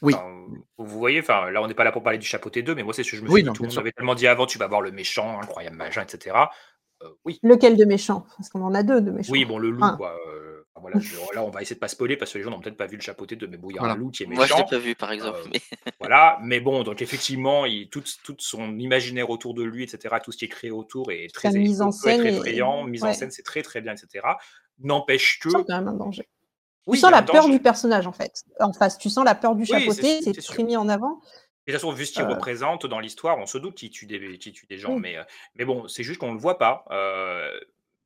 Oui. Enfin, vous voyez, enfin, là, on n'est pas là pour parler du chapeauté 2, mais moi, c'est ce que je me Oui, suis dit. non, Tout le monde tellement dit avant, tu vas voir le méchant, incroyable machin, etc. Euh, oui. Lequel de méchant Parce qu'on en a deux de méchants. Oui, bon, le loup, quoi. euh, enfin, voilà, je- là, on va essayer de pas spoiler parce que les gens n'ont peut-être pas vu le chapeauté 2, mais bon, il y a Voilà. un loup qui est Moi, je méchant. l'ai pas vu, par exemple. Euh, mais- Voilà, mais bon, donc effectivement, il, tout, tout son imaginaire autour de lui, etc., tout ce qui est créé autour est très, mise en est- effrayant. Mise en scène, c'est très très bien, etc. N'empêche que. sens quand même un danger. Oui, tu sens la peur danger. du personnage, en fait. En face, tu sens la peur du Oui, c'est chapeauté, sûr, c'est mis en avant. Et de toute façon, vu ce qu'il Euh. représente dans l'histoire, on se doute qu'il tue des, qu'il tue des gens. Oui. Mais, euh, mais bon, c'est juste qu'on ne le voit pas. Euh,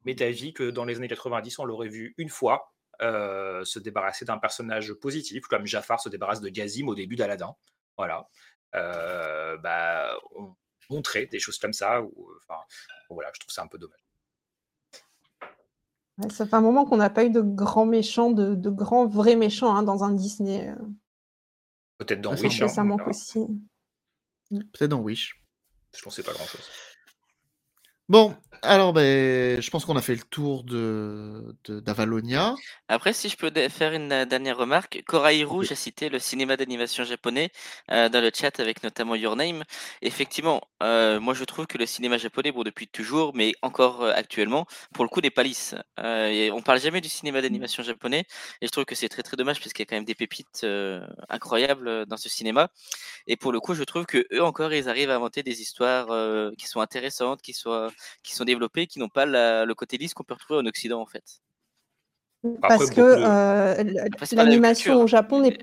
mais d'avis que dans les années 90, on l'aurait vu une fois euh, se débarrasser d'un personnage positif, comme Jafar se débarrasse de Gazim au début d'Aladin. Voilà. Bah, on montrait des choses comme ça. Ou, enfin, bon, voilà, je trouve ça un peu dommage. Ouais, ça fait un moment qu'on n'a pas eu de grands méchants, de, de grands vrais méchants hein, dans un Disney. euh. Peut-être dans ça Wish. Ça, hein, aussi. Peut-être dans Wish. Je pensais pas grand-chose. Bon, alors ben, je pense qu'on a fait le tour de de- d'Avalonia. Après, si je peux dé- faire une euh, dernière remarque, Corail Rouge a cité le cinéma d'animation japonais euh, dans le chat avec notamment Your Name. Effectivement, euh, moi je trouve que le cinéma japonais, bon depuis toujours, mais encore euh, actuellement, pour le coup n'est pas lisse. Euh, et on parle jamais du cinéma d'animation japonais, et je trouve que c'est très très dommage parce qu'il y a quand même des pépites euh, incroyables euh, dans ce cinéma. Et pour le coup, je trouve que eux encore, ils arrivent à inventer des histoires euh, qui sont intéressantes, qui soient, qui sont développées, qui n'ont pas la- le côté lisse qu'on peut retrouver en Occident en fait. Parce que de- euh, la l'animation culture, au Japon n'est mais-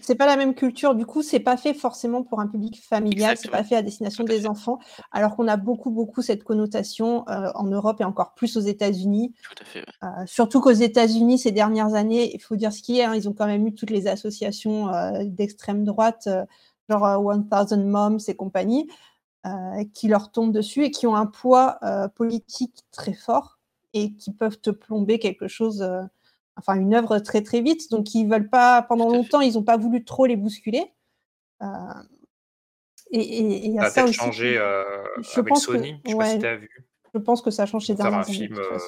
c'est pas la même culture, du coup, c'est pas fait forcément pour un public familial, c'est pas fait à destination des fait. enfants, alors qu'on a beaucoup, beaucoup cette connotation euh, en Europe et encore plus aux États-Unis. Tout à fait. ouais. Euh, surtout qu'aux États-Unis, ces dernières années, il faut dire ce qui est, hein, ils ont quand même eu toutes les associations euh, d'extrême droite, euh, genre euh, 1000 Moms et compagnie, euh, qui leur tombent dessus et qui ont un poids euh, politique très fort et qui peuvent te plomber quelque chose, euh, enfin une œuvre très très vite. Donc ils veulent pas, pendant longtemps, ils n'ont pas voulu trop les bousculer. Euh, et et- et il y a Ça a ça changé euh, je avec pense que- Sony. Je sais pas si ouais, tu as vu. je pense que ça change ces dernières années. film. euh,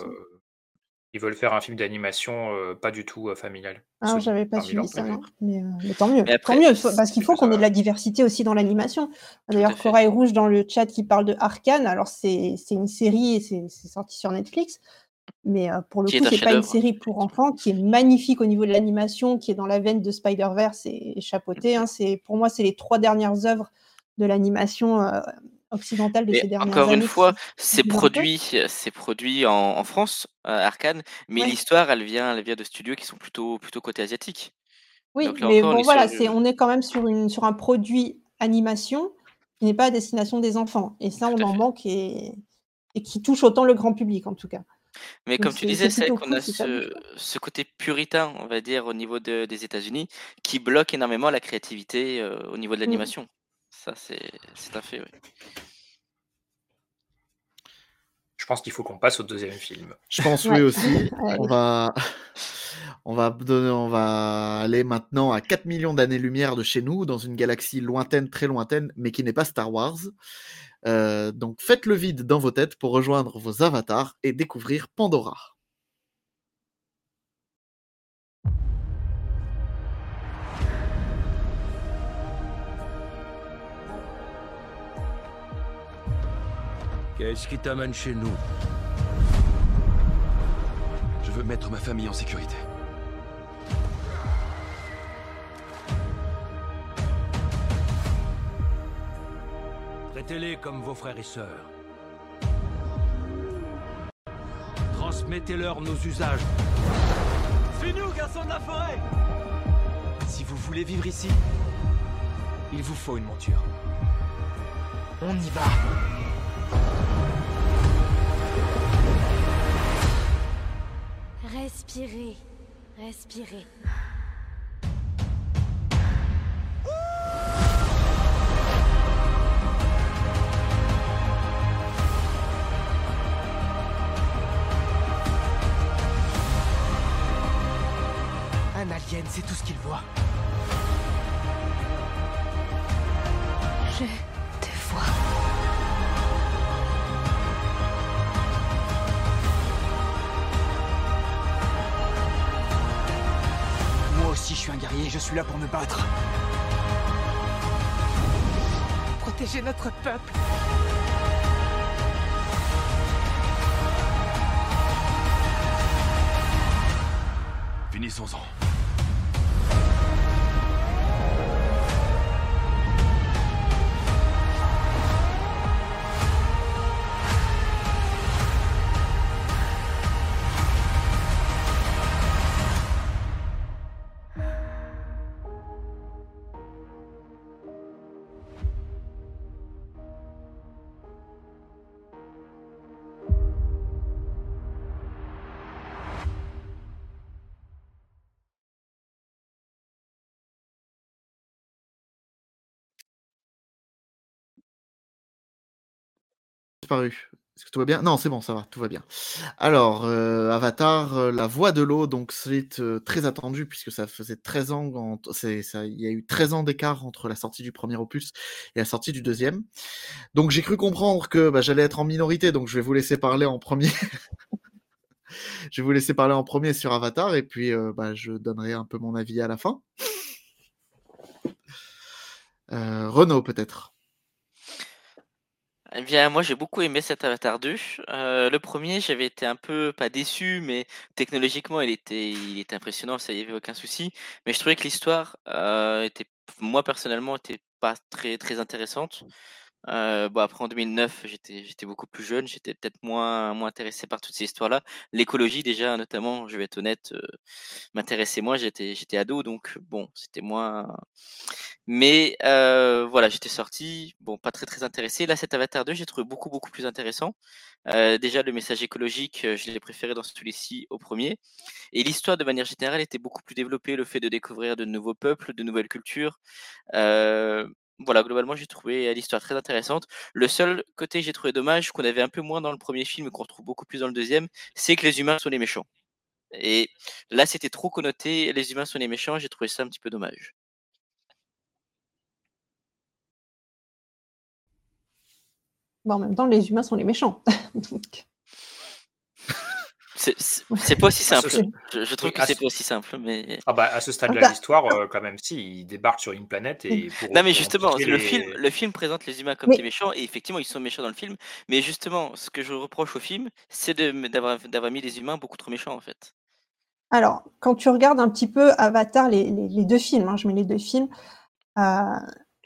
ils veulent faire un film d'animation euh, pas du tout euh, familial. Ah, j'avais pas parmi leurs suivi ça, projets. non. Mais, euh, mais tant mieux. Mais après- tant mieux, faut- parce qu'il faut qu'on ait de la diversité aussi dans l'animation. D'ailleurs, fait. Corail Rouge dans le chat qui parle de Arcane, alors c'est c'est une série et c'est c'est sorti sur Netflix. Mais euh, pour le Qui est coup, un c'est pas une chef-d'œuvre, série pour enfants, qui est magnifique au niveau de l'animation, qui est dans la veine de Spider-Verse et, et chapeauté. hein. C'est pour moi, c'est les trois dernières œuvres de l'animation euh, occidentale de Mais ces dernières encore années. une fois, sont c'est produit, c'est produit en, en France, euh, Arcane, mais Ouais. l'histoire, elle vient, elle vient de studios qui sont plutôt, plutôt côté asiatique. Oui, Donc là mais encore, on bon, voilà, sur- c'est, on est quand même sur, une, sur un produit animation qui n'est pas à destination des enfants. Et ça, on à en fait. manque et, et qui touche autant le grand public, en tout cas. Mais Donc comme tu disais, c'est qu'on a ce, côté puritain, on va dire, au niveau de- des États-Unis, qui bloque énormément la créativité euh, au niveau de Mm. l'animation. Ça, c'est c'est un fait, oui. Je pense qu'il faut qu'on passe au deuxième film. Je pense oui aussi. On va, on va donner, on va aller maintenant à 4 millions d'années-lumière de chez nous, dans une galaxie lointaine, très lointaine, mais qui n'est pas Star Wars. Euh, donc faites le vide dans vos têtes pour rejoindre vos avatars et découvrir Pandora. Qu'est-ce qui t'amène chez nous Je veux mettre ma famille en sécurité. Traitez-les comme vos frères et sœurs. Transmettez-leur nos usages. C'est nous, garçons de la forêt Si vous voulez vivre ici, il vous faut une monture. On y va Respirez, respirez. Un alien, c'est tout ce qu'il voit. Suis là pour me battre. Protéger notre peuple. Finissons-en. Est-ce que tout va bien? Non, c'est bon, ça va, tout va bien. Alors, heu, Avatar, heu, la voix de l'eau, donc c'est, heu, très attendu puisque ça faisait 13 ans c'est ça il y a eu 13 ans d'écart entre la sortie du premier opus et la sortie du deuxième. Donc j'ai cru comprendre que, bah, j'allais être en minorité, donc je vais vous laisser parler en premier. Je vais vous laisser parler en premier sur Avatar et puis, bah, je donnerai un peu mon avis à la fin. Renaud peut-être? Eh bien, moi, j'ai beaucoup aimé cet Avatar 2. Heu, le premier, j'avais été un peu, pas déçu, mais technologiquement, il était il était impressionnant, ça, y avait aucun souci. Mais je trouvais que l'histoire, heu, était moi, personnellement, était pas très, très intéressante. Heu, bon, après en 2009, j'étais beaucoup plus jeune, j'étais peut-être moins moins intéressé par toutes ces histoires-là. L'écologie déjà, notamment, je vais être honnête, heu, m'intéressait moins, j'étais j'étais ado, donc bon, c'était moins mais heu, voilà, j'étais sorti, bon, pas très, très intéressé. Là, cet Avatar 2, j'ai trouvé beaucoup, beaucoup plus intéressant. Heu, déjà, le message écologique, heu, je l'ai préféré dans celui-ci au premier et l'histoire, de manière générale, était beaucoup plus développée. Le fait de découvrir de nouveaux peuples, de nouvelles cultures. Heu, voilà, globalement, j'ai trouvé l'histoire très intéressante. Le seul côté que j'ai trouvé dommage, qu'on avait un peu moins dans le premier film et qu'on retrouve beaucoup plus dans le deuxième, c'est que les humains sont les méchants et là, c'était trop connoté, les humains sont les méchants, j'ai trouvé ça un petit peu dommage. Bah, en même temps, les humains sont les méchants, C'est pas aussi ce simple. Je je trouve oui, que c'est ce pas aussi simple, mais ah bah, à ce Ah stade-là de bah l'histoire, heu, quand même si, ils débarquent sur une planète et pour non, mais justement, le film les le film présente les humains comme des méchants et effectivement, ils sont méchants dans le film. Mais justement, ce que je reproche au film, c'est d'avoir mis les humains beaucoup trop méchants, en fait. Alors, quand tu regardes un petit peu Avatar, les les les 2 films, hein, je mets les 2 films, heu,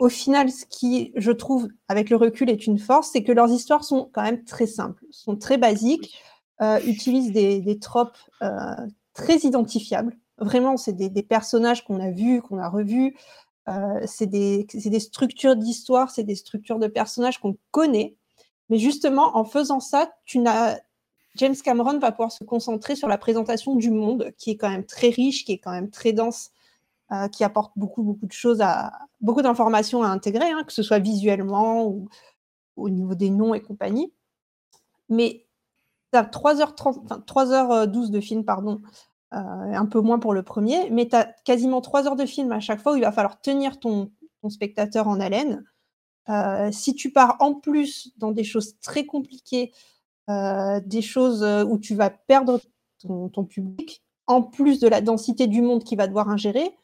au final, ce qui, je trouve, avec le recul, est une force, c'est que leurs histoires sont quand même très simples, sont très basiques, Oui. Heu, utilisent des des tropes, heu, très identifiables. Vraiment, c'est des personnages qu'on a vus, qu'on a revus, heu, c'est des des structures d'histoire, c'est des structures de personnages qu'on connaît. Mais justement, en faisant ça, tu James Cameron va pouvoir se concentrer sur la présentation du monde, qui est quand même très riche, qui est quand même très dense, qui apporte beaucoup, beaucoup de choses à beaucoup d'informations à intégrer, hein, que ce soit visuellement ou au niveau des noms et compagnie. Mais tu as 3 heures 30, enfin 3 heures, heu, 12 de film, pardon, heu, un peu moins pour le premier, mais tu as quasiment 3 heures de film à chaque fois où il va falloir tenir ton spectateur en haleine. Heu, si tu pars en plus dans des choses très compliquées, des choses, où tu vas perdre ton ton public, en plus de la densité du monde qu'il va devoir ingérer,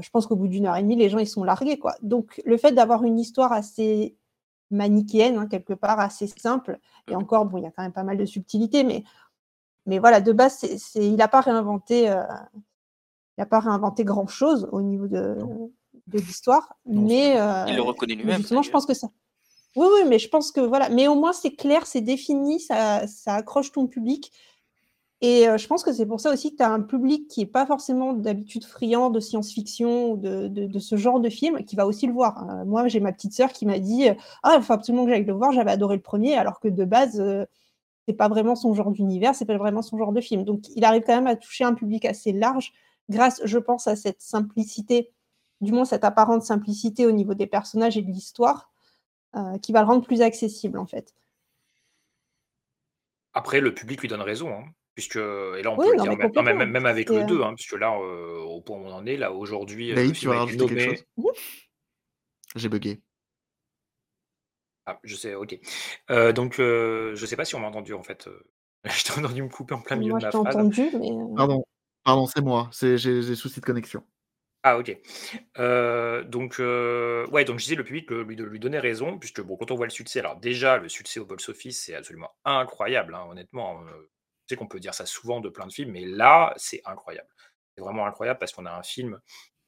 je pense qu'au bout d'1 heure et demie, les gens, ils sont largués, quoi. Donc le fait d'avoir une histoire assez manichéenne, hein, quelque part, assez simple. Et encore, bon, il y a quand même pas mal de subtilités, mais mais voilà, de base, il a pas réinventé, heu, il a pas réinventé grand chose au niveau de de l'histoire, mais Il le reconnaît lui-même, justement, je pense que ça oui, oui, mais je pense que voilà, mais au moins c'est clair, c'est défini, ça ça accroche ton public et heu, je pense que c'est pour ça aussi que tu as un public qui est pas forcément d'habitude friand de science-fiction ou de ce genre de film, qui va aussi le voir. Heu, moi, j'ai ma petite sœur qui m'a dit, heu: «Ah, il faut absolument que j'aille le voir, j'avais adoré le premier», alors que de base, heu, c'est pas vraiment son genre d'univers, c'est pas vraiment son genre de film. Donc il arrive quand même à toucher un public assez large grâce, je pense, à cette simplicité, du moins cette apparente simplicité au niveau des personnages et de l'histoire, heu, qui va le rendre plus accessible, en fait. Après, le public lui donne raison, hein. Puisque, et là, on Oui, peut le dire mais même, non, mais complètement. même, même avec le euh 2, hein, puisque là, euh, au point où on en est, là, aujourd'hui, euh, le Naïd, tu été rajouter quelque chose Mmh J'ai bugué. Ah, je sais, ok. Euh, donc, euh, je sais pas si on m'a entendu, en fait. Je t'ai entendu me couper en plein milieu Moi, de je t'ai phrase. entendu, mais Pardon, pardon, c'est moi, c'est j'ai des soucis de connexion. Ah OK. Donc ouais, donc je disais le public, heu, lui de lui donnait raison puisque bon, quand on voit le succès alors déjà le succès au box-office, c'est absolument incroyable, hein, honnêtement, je qu'on peut dire ça souvent de plein de films, mais là, c'est incroyable. C'est vraiment incroyable parce qu'on a un film,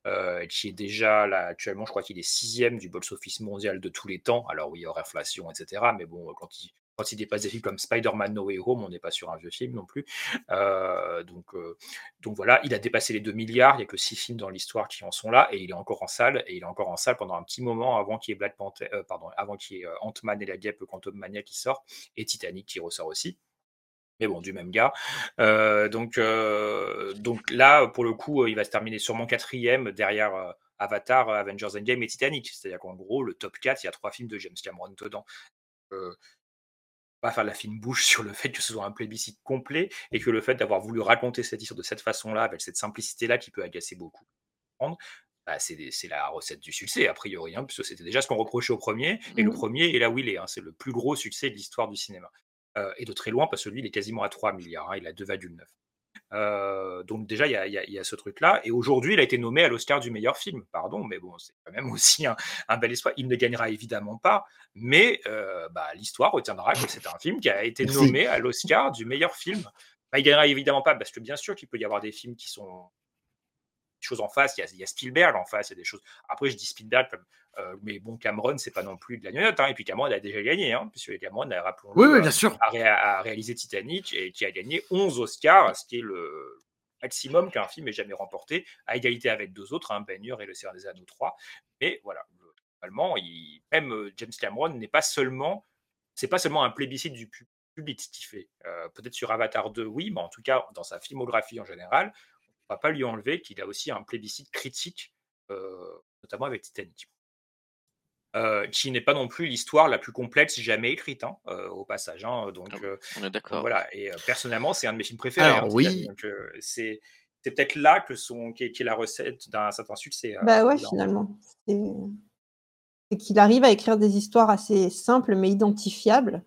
heu, qui est déjà là actuellement, je crois qu'il est 6e du box-office mondial de tous les temps. Alors oui, hors inflation et cetera, mais bon, quand il quand il dépasse des films comme Spider-Man: No Way Home, on n'est pas sur un vieux film non plus. Heu, donc heu, donc voilà, il a dépassé les 2 000 000 000 il y a que 6 films dans l'histoire qui en sont là et il est encore en salle et il est encore en salle pendant un petit moment avant qu'il y ait Black Panther pardon, avant qu'il y ait, Ant-Man et la guêpe Quantumania qui sort et Titanic qui ressort aussi. Mais bon, du même gars. Heu, donc heu, donc là, pour le coup, heu, il va se terminer sûrement 4e derrière, Avatar, Avengers: Endgame et Titanic. C'est-à-dire qu'en gros, le top 4, il y a 3 films de James Cameron dedans. Pas faire la fine bouche sur le fait que ce soit un plébiscite complet et que le fait d'avoir voulu raconter cette histoire de cette façon-là, avec cette simplicité-là qui peut agacer beaucoup, bah, c'est la recette du succès a priori, hein, puisque c'était déjà ce qu'on reprochait au 1er et le Mmh. 1er est là où il est, hein. C'est le plus gros succès de l'histoire du cinéma, et de très loin parce que lui, il est quasiment à 3 000 000 000, hein, il a 2,9. Heu, donc déjà, il y a il y a il y a ce truc-là et aujourd'hui, il a été nommé à l'Oscar du meilleur film. Pardon, mais bon, c'est quand même aussi un un bel espoir. Il ne gagnera évidemment pas, mais heu, bah, l'histoire retiendra que c'est un film qui a été Merci. nommé à l'Oscar du meilleur film. Bah, il gagnera évidemment pas parce que bien sûr qu'il peut y avoir des films qui sont choses en face, il y a il y a Spielberg en face, il y a des choses après je dis Spielberg comme, heu, mais bon Cameron, c'est pas non plus de la gnognotte, hein et puis Cameron a déjà gagné, hein, puisque Cameron, Oui, rappelons-le, oui, a bien sûr. a ré a réalisé Titanic et qui a gagné 11 Oscars, ce qui est le maximum qu'un film ait jamais remporté, à égalité avec 2 autres, hein, Ben-Hur et Le Seigneur des Anneaux 3. Mais voilà, globalement, il même, heu, James Cameron n'est pas seulement c'est pas seulement un plébiscite du pub public ce qu'il fait. Heu, peut-être sur Avatar 2, oui, mais en tout cas, dans sa filmographie en général, on va pas lui enlever qu'il a aussi un plébiscite critique, heu, notamment avec Titanic. Heu, qui n'est pas non plus l'histoire la plus complexe jamais écrite, hein, heu, au passage, hein, donc Ah, on est d'accord. voilà et personnellement, c'est un de mes films préférés, hein, Alors oui. c'est c'est peut-être là que son qu'est qu'est la recette d'un certain succès, Bah, ouais, finalement. C'est c'est qu'il arrive à écrire des histoires assez simples mais identifiables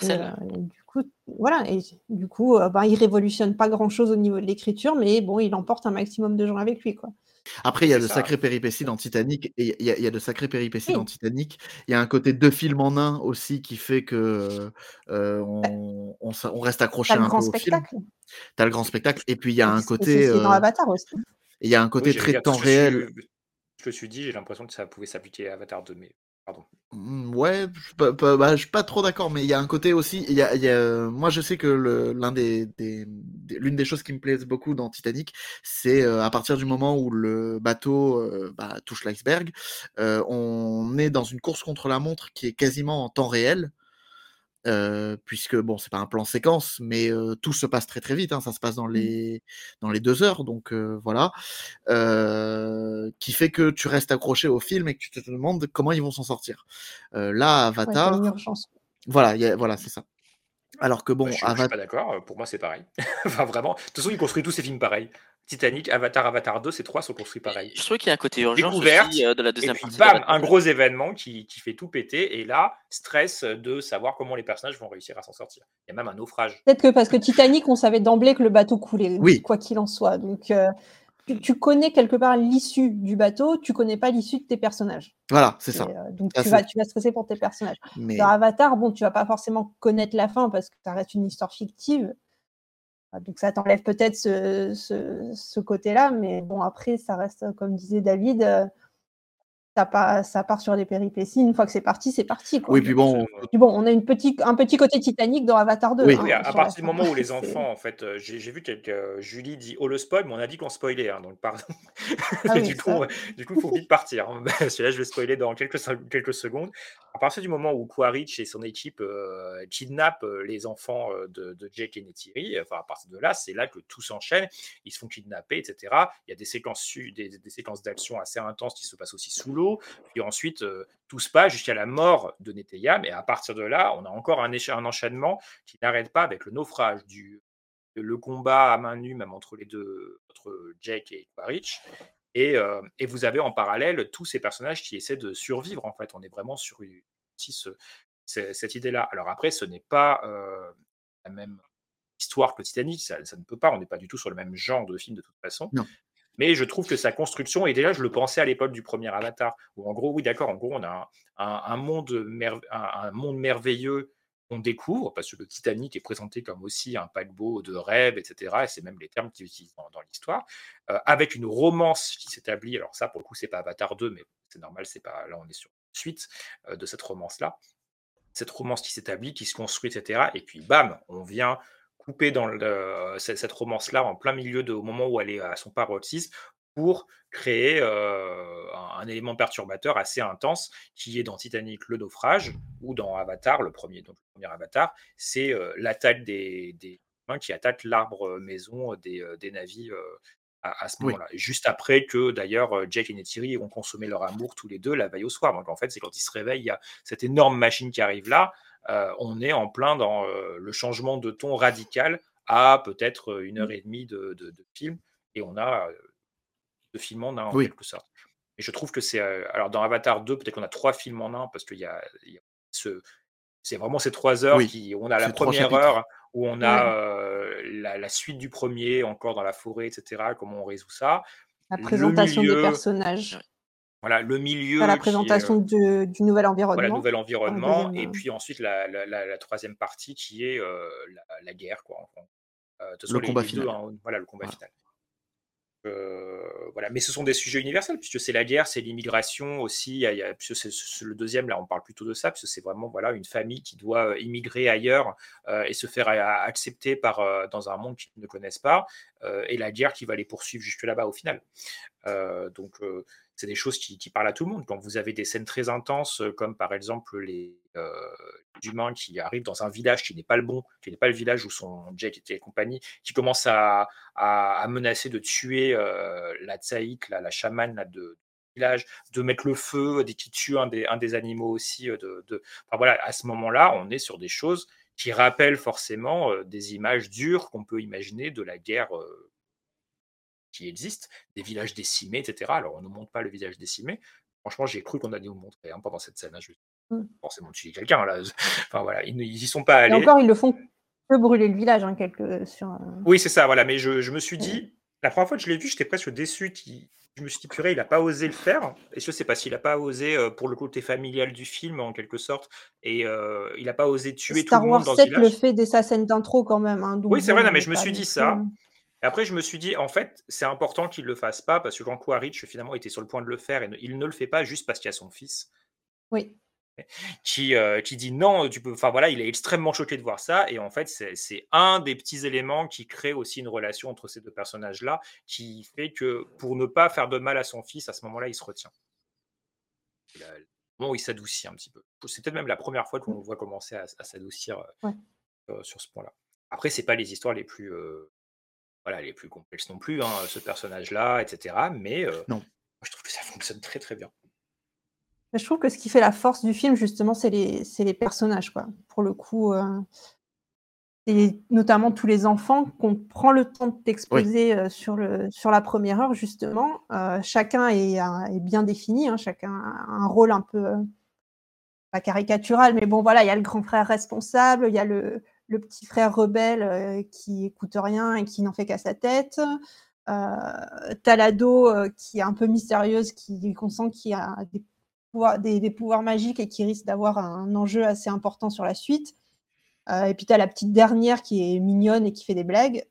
et Universel. heu, et du coup voilà et du coup, heu, bah, il révolutionne pas grand-chose au niveau de l'écriture, mais bon, il emporte un maximum de gens avec lui, quoi. Après, il y a de ça. sacrées péripéties dans Titanic et il y a il y a de sacrées péripéties dans. Titanic. Il y a un côté 2 films en 1 aussi qui fait que, heu, Bah on on s on reste accroché un peu grand au film. spectacle. Tu as le grand spectacle et puis il y a un c'est côté, dans Avatar aussi. il y a un côté très temps que je réel. suis dis, j'ai l'impression que ça pouvait s'appliquer à Avatar 2, mais Mmh, ouais, je suis pas bah, pas trop d'accord, mais il y a un côté aussi moi, je sais que l'une des choses qui me plaisent beaucoup dans Titanic, c'est, heu, à partir du moment où le bateau, heu, bah, touche l'iceberg, heu, on est dans une course contre la montre qui est quasiment en temps réel. Puisque bon, c'est pas un plan séquence, mais tout se passe très, très vite, hein. Ça se passe dans Mmh. les dans les 2 heures, donc voilà. Qui fait que tu restes accroché au film et que tu te demandes comment ils vont s'en sortir. Là, Ouais, une Avatar voilà, il y a voilà, c'est ça. Alors que Bah, bon, je suis je suis Ava pas d'accord, heu, pour moi, c'est pareil. Enfin vraiment, de toute façon, il construit tous ses films pareil. Titanic, Avatar, Avatar 2, ces 3 sont construits pareil. Je trouve qu'il y a un côté aussi, heu, de la et 2e puis partie bam, un gros événement qui qui fait tout péter et là, stress de savoir comment les personnages vont réussir à s'en sortir. Il y a même un naufrage. Peut-être que parce que Titanic, on savait d'emblée que le bateau coulait, Oui. quoi qu'il en soit, donc heu, tu tu connais quelque part l'issue du bateau, tu connais pas l'issue de tes personnages Voilà, c'est ça. heu, donc Ça, tu vas tu vas stresser pour tes personnages. Dans Mais Avatar, bon, tu vas pas forcément connaître la fin parce que ça reste une histoire fictive. Ah donc ça t'enlève peut-être ce ce ce côté-là, mais bon après ça reste, comme disait David, heu, ça pa ça part sur des péripéties. Une fois que c'est parti, c'est parti, quoi. Oui, puis bon Puis bon, on a une petit un petit côté Titanic dans Avatar 2, Oui. hein, Oui, à partir du moment où les enfants, en fait, heu, j'ai vu quelques Julie dit: «Oh le spoil», mais on a dit qu'on spoilait, hein, donc pardon. Ah oui, du coup, du coup, il faut vite partir, hein, parce que là, je vais spoiler dans quelques quelques secondes. À partir du moment où Quaritch et son équipe, heu, kidnappent, les enfants, de de Jake et Neytiri, enfin, à partir de là, c'est là que tout s'enchaîne. Ils se font kidnapper et cetera. Il y a des séquences des des séquences d'action assez intenses qui se passent aussi sous l'eau. Puis ensuite, heu, tout se passe jusqu'à la mort de Neteyam et à partir de là, on a encore un un enchaînement qui n'arrête pas avec le naufrage du le combat à main nue, même entre les deux, entre Jake et Quaritch. Et, euh, et vous avez en parallèle tous ces personnages qui essaient de survivre. En fait, on est vraiment sur si ce- c'est- cette idée-là. Alors après, ce n'est pas euh, la même histoire que Titanic. Ça, ça ne peut pas. On n'est pas du tout sur le même genre de film de toute façon. Non. Mais je trouve que sa construction, et déjà je le pensais à l'époque du premier Avatar, où en gros, oui d'accord, en gros on a un, monde, merveilleux qu'on découvre, parce que le Titanic est présenté comme aussi un paquebot de rêve, etc. Et c'est même les termes qu'ils utilisent dans, dans l'histoire, euh, avec une romance qui s'établit. Alors ça, pour le coup, c'est pas Avatar 2, mais c'est normal, c'est pas là on est sur une suite euh, de cette romance-là. Cette romance qui s'établit, qui se construit, etc. Et puis bam, on vient couper dans le- cette, romance-là en plein milieu de, au moment où elle est à son paroxysme pour créer euh, un, un élément perturbateur assez intense qui est dans Titanic le naufrage ou dans Avatar, le premier, donc le premier Avatar, c'est euh, l'attaque des, des humains qui attaquent l'arbre maison des, euh, des navires euh, à, à ce Oui. moment-là. Juste après que d'ailleurs euh, Jake et Neytiri ont consommé leur amour tous les deux la veille au soir. Donc en fait, c'est quand ils se réveillent, il y a cette énorme machine qui arrive là. Euh, on est en plein dans euh, le changement de ton radical à peut-être euh, une heure et demie de, de- de film. Et on a euh, de film en un, en Oui. quelque sorte. Et je trouve que c'est. euh, alors, dans Avatar 2, peut-être qu'on a trois films en un, parce qu'il y a, y a ce. C'est vraiment ces trois heures Oui, qui. On a la première heure où on a euh, la, la suite du premier, encore dans la forêt, etc. Comment on résout ça. La présentation des personnages. Voilà, le milieu. La qui est, présentation de- du nouvel environnement. voilà, nouvel environnement, deuxième, et euh, puis ensuite la, la- la- la troisième partie qui est euh, la, la guerre, quoi. Euh, Le combat les deux, final. hein, voilà, le combat Voilà. final. Euh, voilà, mais ce sont des sujets universels puisque c'est la guerre, c'est l'immigration aussi. puisque c'est c'est le deuxième, là, on parle plutôt de ça, puisque c'est vraiment voilà une famille qui doit euh, immigrer ailleurs euh, et se faire accepter par dans un monde qu'ils ne connaissent pas, et la guerre qui va les poursuivre jusque là-bas au final. Donc c'est des choses qui, qui parlent à tout le monde. Quand vous avez des scènes très intenses, comme par exemple les humains qui arrivent dans un village qui n'est pas le bon, qui n'est pas le village où sont Jake et compagnie, qui commencent à, menacer de tuer euh, la tsaïk, la, chamane là, de, village, de mettre le feu, des qui tuent un des, animaux aussi. euh. Enfin, voilà, à ce moment-là, on est sur des choses qui rappellent forcément euh, des images dures qu'on peut imaginer de la guerre euh, qui existe, des villages décimés, etc. Alors, on ne montre pas le village décimé. Franchement, j'ai cru qu'on allait nous montrer hein, pendant cette scène. hein. Forcément tuer quelqu'un. Là. Enfin, voilà, ils n'y sont pas Et allés. encore, ils le font que brûler le village, hein, quelque, sur, Oui, c'est ça, voilà. Mais je, je me suis dit, la première fois que je l'ai vu, j'étais presque déçu. qu'il- Je me suis dit, purée, il n'a pas osé le faire. Et je sais pas s'il n'a pas osé euh, pour le côté familial du film, en quelque sorte. Et euh, il n'a pas osé tuer Star tout le Wars monde dans ce 7 le village. fait dès sa scène d'intro quand même. hein, Oui, c'est vrai, non, mais je me suis dit ça. Et après, je me suis dit, en fait, c'est important qu'il ne le fasse pas parce que quand Quaritch, finalement, était sur le point de le faire, et ne- il ne le fait pas juste parce qu'il y a son fils Oui. Qui, euh, qui dit non, tu peux. Enfin voilà, il est extrêmement choqué de voir ça. Et en fait, c'est un des petits éléments qui crée aussi une relation entre ces deux personnages-là, qui fait que pour ne pas faire de mal à son fils, à ce moment-là, il se retient. Où il s'adoucit un petit peu. C'est peut-être même la première fois qu'on le voit commencer à, à s'adoucir euh, Ouais. euh, sur ce point-là. Après, c'est pas les histoires les plus, euh, voilà, les plus complexes non plus, hein, ce personnage-là, etc. Mais Non. moi, je trouve que ça fonctionne très très bien. Je trouve que ce qui fait la force du film, justement, c'est les, personnages, quoi. Pour le coup, euh, et notamment tous les enfants qu'on prend le temps d'exposer euh, sur, le, sur la première heure, justement. Euh, chacun est, un- est bien défini, hein, chacun a un rôle un peu, euh, pas caricatural, mais bon, voilà, il y a le grand frère responsable, il y a le, le petit frère rebelle euh, qui écoute rien et qui n'en fait qu'à sa tête. Euh, T'as l'ado euh, qui est un peu mystérieuse, qui qu'on sent qu'il a des des, pouvoirs magiques et qui risque d'avoir un enjeu assez important sur la suite. Euh, et puis tu as la petite dernière qui est mignonne et qui fait des blagues.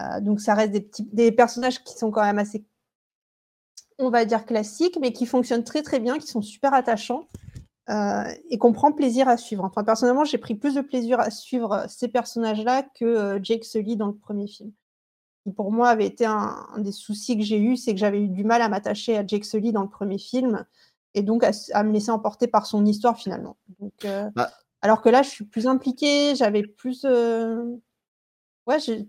Euh, donc ça reste des, petits, des personnages qui sont quand même assez, on va dire, classiques, mais qui fonctionnent très très bien, qui sont super attachants euh, et qu'on prend plaisir à suivre. Enfin, personnellement, j'ai pris plus de plaisir à suivre ces personnages-là que Jake Sully dans le premier film. Qui pour moi avait été un, un des soucis que j'ai eu, c'est que j'avais eu du mal à m'attacher à Jake Sully dans le premier film et donc à, à me laisser emporter par son histoire finalement. Donc, euh, Bah, alors que là, je suis plus impliquée, j'avais plus, euh, ouais, j'ai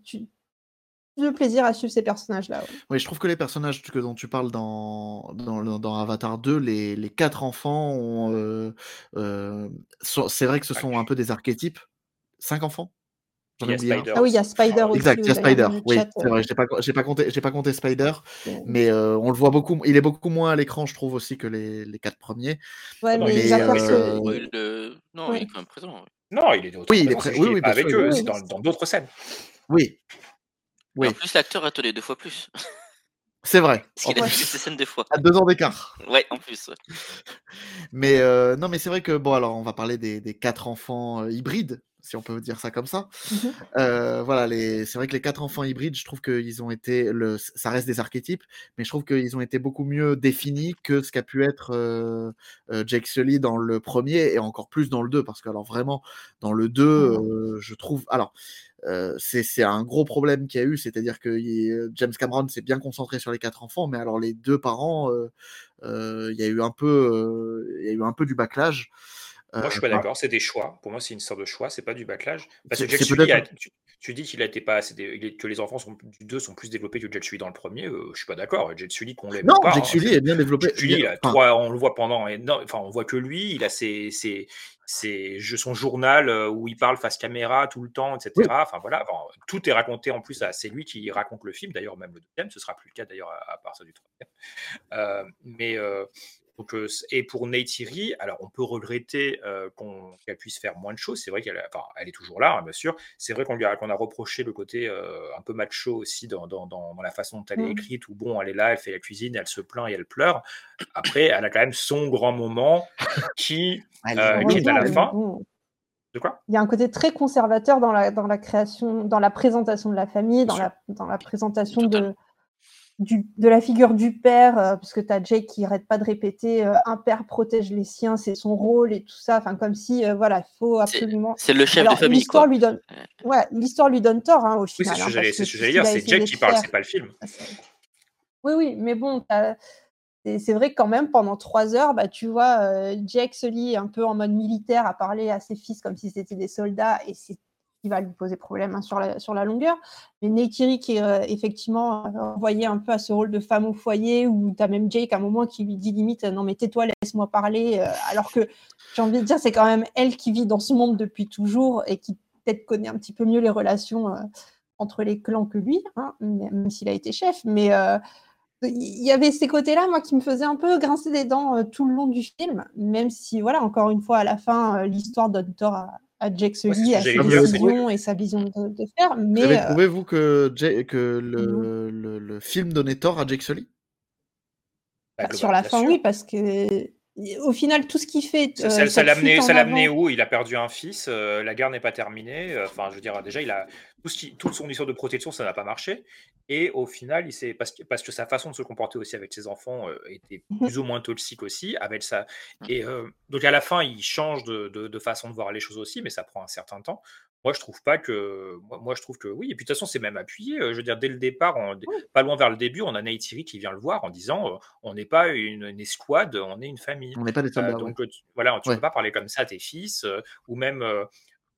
de plaisir à suivre ces personnages-là. ouais. Oui, je trouve que les personnages que dont tu parles dans, dans, Avatar 2, les, les quatre enfants euh, euh, c'est vrai que ce sont un peu des archétypes. Cinq enfants? Ah oui, il y a. Spider aussi. Exact, il y a Spider. Oui, c'est euh, vrai. J'ai pas, j'ai pas compté, j'ai pas compté Spider, mais euh, on le voit beaucoup. Il est beaucoup moins à l'écran, je trouve aussi que les, les quatre premiers. Ouais, Non, mais il euh, le, Ouais, Non, il est quand même présent. ouais. non, il est oui, il est présent, Oui, oui, pas avec sûr. eux, Oui, c'est dans, dans d'autres scènes. Oui, en plus, l'acteur a tourné deux fois plus. c'est vrai. Parce qu'il a ces scènes deux fois. à deux ans d'écart. Ouais, en plus. ouais. Mais euh, non, mais c'est vrai que bon, alors on va parler des, des quatre enfants euh, hybrides, si on peut dire ça comme ça. Mhm. Euh, voilà, les... c'est vrai que les quatre enfants hybrides, je trouve qu'ils ont été, le... ça reste des archétypes, mais je trouve qu'ils ont été beaucoup mieux définis que ce qu'a pu être euh, euh, Jake Sully dans le premier et encore plus dans le 2, parce que alors vraiment, dans le 2, euh, je trouve, alors euh, c'est un gros problème qu'il y a eu, c'est-à-dire que il- James Cameron s'est bien concentré sur les quatre enfants, mais alors les deux parents, il y a eu un peu, il y a eu un peu du backlash. Moi, je suis Euh, pas par- d'accord, c'est des choix. Pour moi, c'est une sorte de choix, c'est pas du backlash. Parce que Jack Sully, a- tu, tu dis qu'il a été pas assez dé- que les enfants sont, du 2 sont plus développés que Jack Sully dans le premier. euh, je suis pas d'accord. Jack Sully, qu'on l'aime Non, pas. Hein, Sully est bien développé. Jack Sully, bien- enfin, on le voit pendant. enfin, on voit que lui. Il a ses, ses, ses- son journal euh, où il parle face caméra tout le temps, etc. Oui. Enfin voilà, enfin, tout est raconté en plus. C'est lui qui raconte le film. D'ailleurs, même le deuxième, ce sera plus le cas d'ailleurs à, à partir du troisième. Euh, mais euh, donc, et pour Neytiri, alors on peut regretter euh, qu'on- qu'elle puisse faire moins de choses. C'est vrai qu'elle enfin, elle est toujours là, hein, bien sûr. C'est vrai qu'on lui a, qu'on a reproché le côté euh, un peu macho aussi dans, dans, dans- dans la façon dont elle est Mm. écrite, où bon, elle est là, elle fait la cuisine, elle se plaint et elle pleure. Après, elle a quand même son grand moment qui, elle euh, est qui est à la fin. De quoi? Il y a un côté très conservateur dans la, dans la création, dans la présentation de la famille, dans Bien la, dans la présentation de, du, de la figure du père, euh, parce que tu as Jake qui arrête pas de répéter euh, un père protège les siens, c'est son rôle et tout ça, enfin comme si euh, voilà, il faut absolument. c'est le chef Alors de famille, l'histoire lui donne, ouais, l'histoire lui donne tort hein, au Oui, c'est final, ce hein, que j'allais parce que c'est ce que tout j'allais dire. a C'est de qui parle, c'est pas le film. oui, oui, mais bon, c'est vrai que quand même, pendant trois heures, bah, tu vois, euh, Jake se lit un peu en mode militaire à parler à ses fils comme si c'était des soldats, et c'est ce qui va lui poser problème hein, sur, la, sur la longueur. Mais Neytiri qui est euh, effectivement euh, envoyé un peu à ce rôle de femme au foyer, où tu as même Jake à un moment qui lui dit limite Non, mais tais-toi, laisse-moi parler. euh, alors que j'ai envie de dire, c'est quand même elle qui vit dans ce monde depuis toujours et qui peut-être connaît un petit peu mieux les relations euh, entre les clans que lui, hein, même s'il a été chef. Mais. euh, il y avait ces côtés-là, moi, qui me faisaient un peu grincer des dents euh, tout le long du film, même si, voilà, encore une fois, à la fin, euh, l'histoire donne tort à, ce Sully, à ses décisions et sa vision de, de faire, Vous mais avez euh, trouvé, vous, que, Jay- que non. le, le, le film donnait tort à Jake Sully? Bah, sur la fin, sûr. oui, parce que au final, tout ce qu'il fait, Ça, euh, ça- ça l'a amené, fuite en ça l'a amené avant, où? Il a perdu un fils, euh, la guerre n'est pas terminée. euh, Enfin, je veux dire, déjà, il a tout ce qui, toute son histoire de protection, ça n'a pas marché. Et au final, il parce que, parce que sa façon de se comporter aussi avec ses enfants euh, était Mhm. plus ou moins toxique aussi, avec ça. Et euh, donc à la fin, il change de, de- de façon de voir les choses aussi, mais ça prend un certain temps. Moi, je trouve pas que, moi, moi, je trouve que oui. Et puis de toute façon, c'est même appuyé. euh, Je veux dire, dès le départ, pas loin vers le début, on a Neytiri qui vient le voir en disant, euh, on n'est pas une, une escouade, on est une famille. On n'est pas des soldats, donc euh, tu- voilà, tu Ouais. peux pas parler comme ça à tes fils, euh, ou même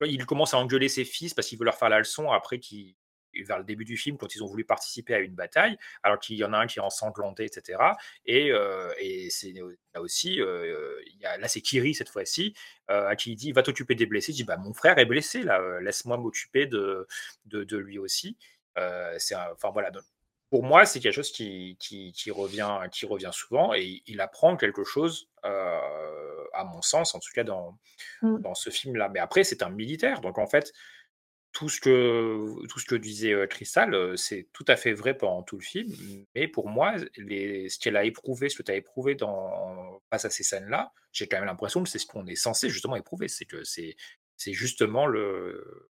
il commence à engueuler ses fils parce qu'il veut leur faire la leçon après qu'il vers le début du film quand ils ont voulu participer à une bataille, alors qu'il y en a un qui est ensanglanté, etc. Et, euh, et c'est là aussi, euh, il y a, là c'est Kiri cette fois-ci, euh, à qui il dit va t'occuper des blessés. Il dit bah mon frère est blessé là, euh, laisse-moi m'occuper de, de, de lui aussi. Euh, c'est enfin voilà. donc, pour moi, c'est quelque chose qui, qui, qui revient, qui revient souvent et il apprend quelque chose, euh, à mon sens, en tout cas dans, Mm. dans ce film-là. Mais après, c'est un militaire, donc en fait, tout ce que, tout ce que disait Crystal, c'est tout à fait vrai pendant tout le film. Mais pour moi, ce qu'elle a éprouvé, ce que tu as éprouvé dans, face à ces scènes-là, j'ai quand même l'impression que c'est ce qu'on est censé justement éprouver. C'est que c'est, c'est justement le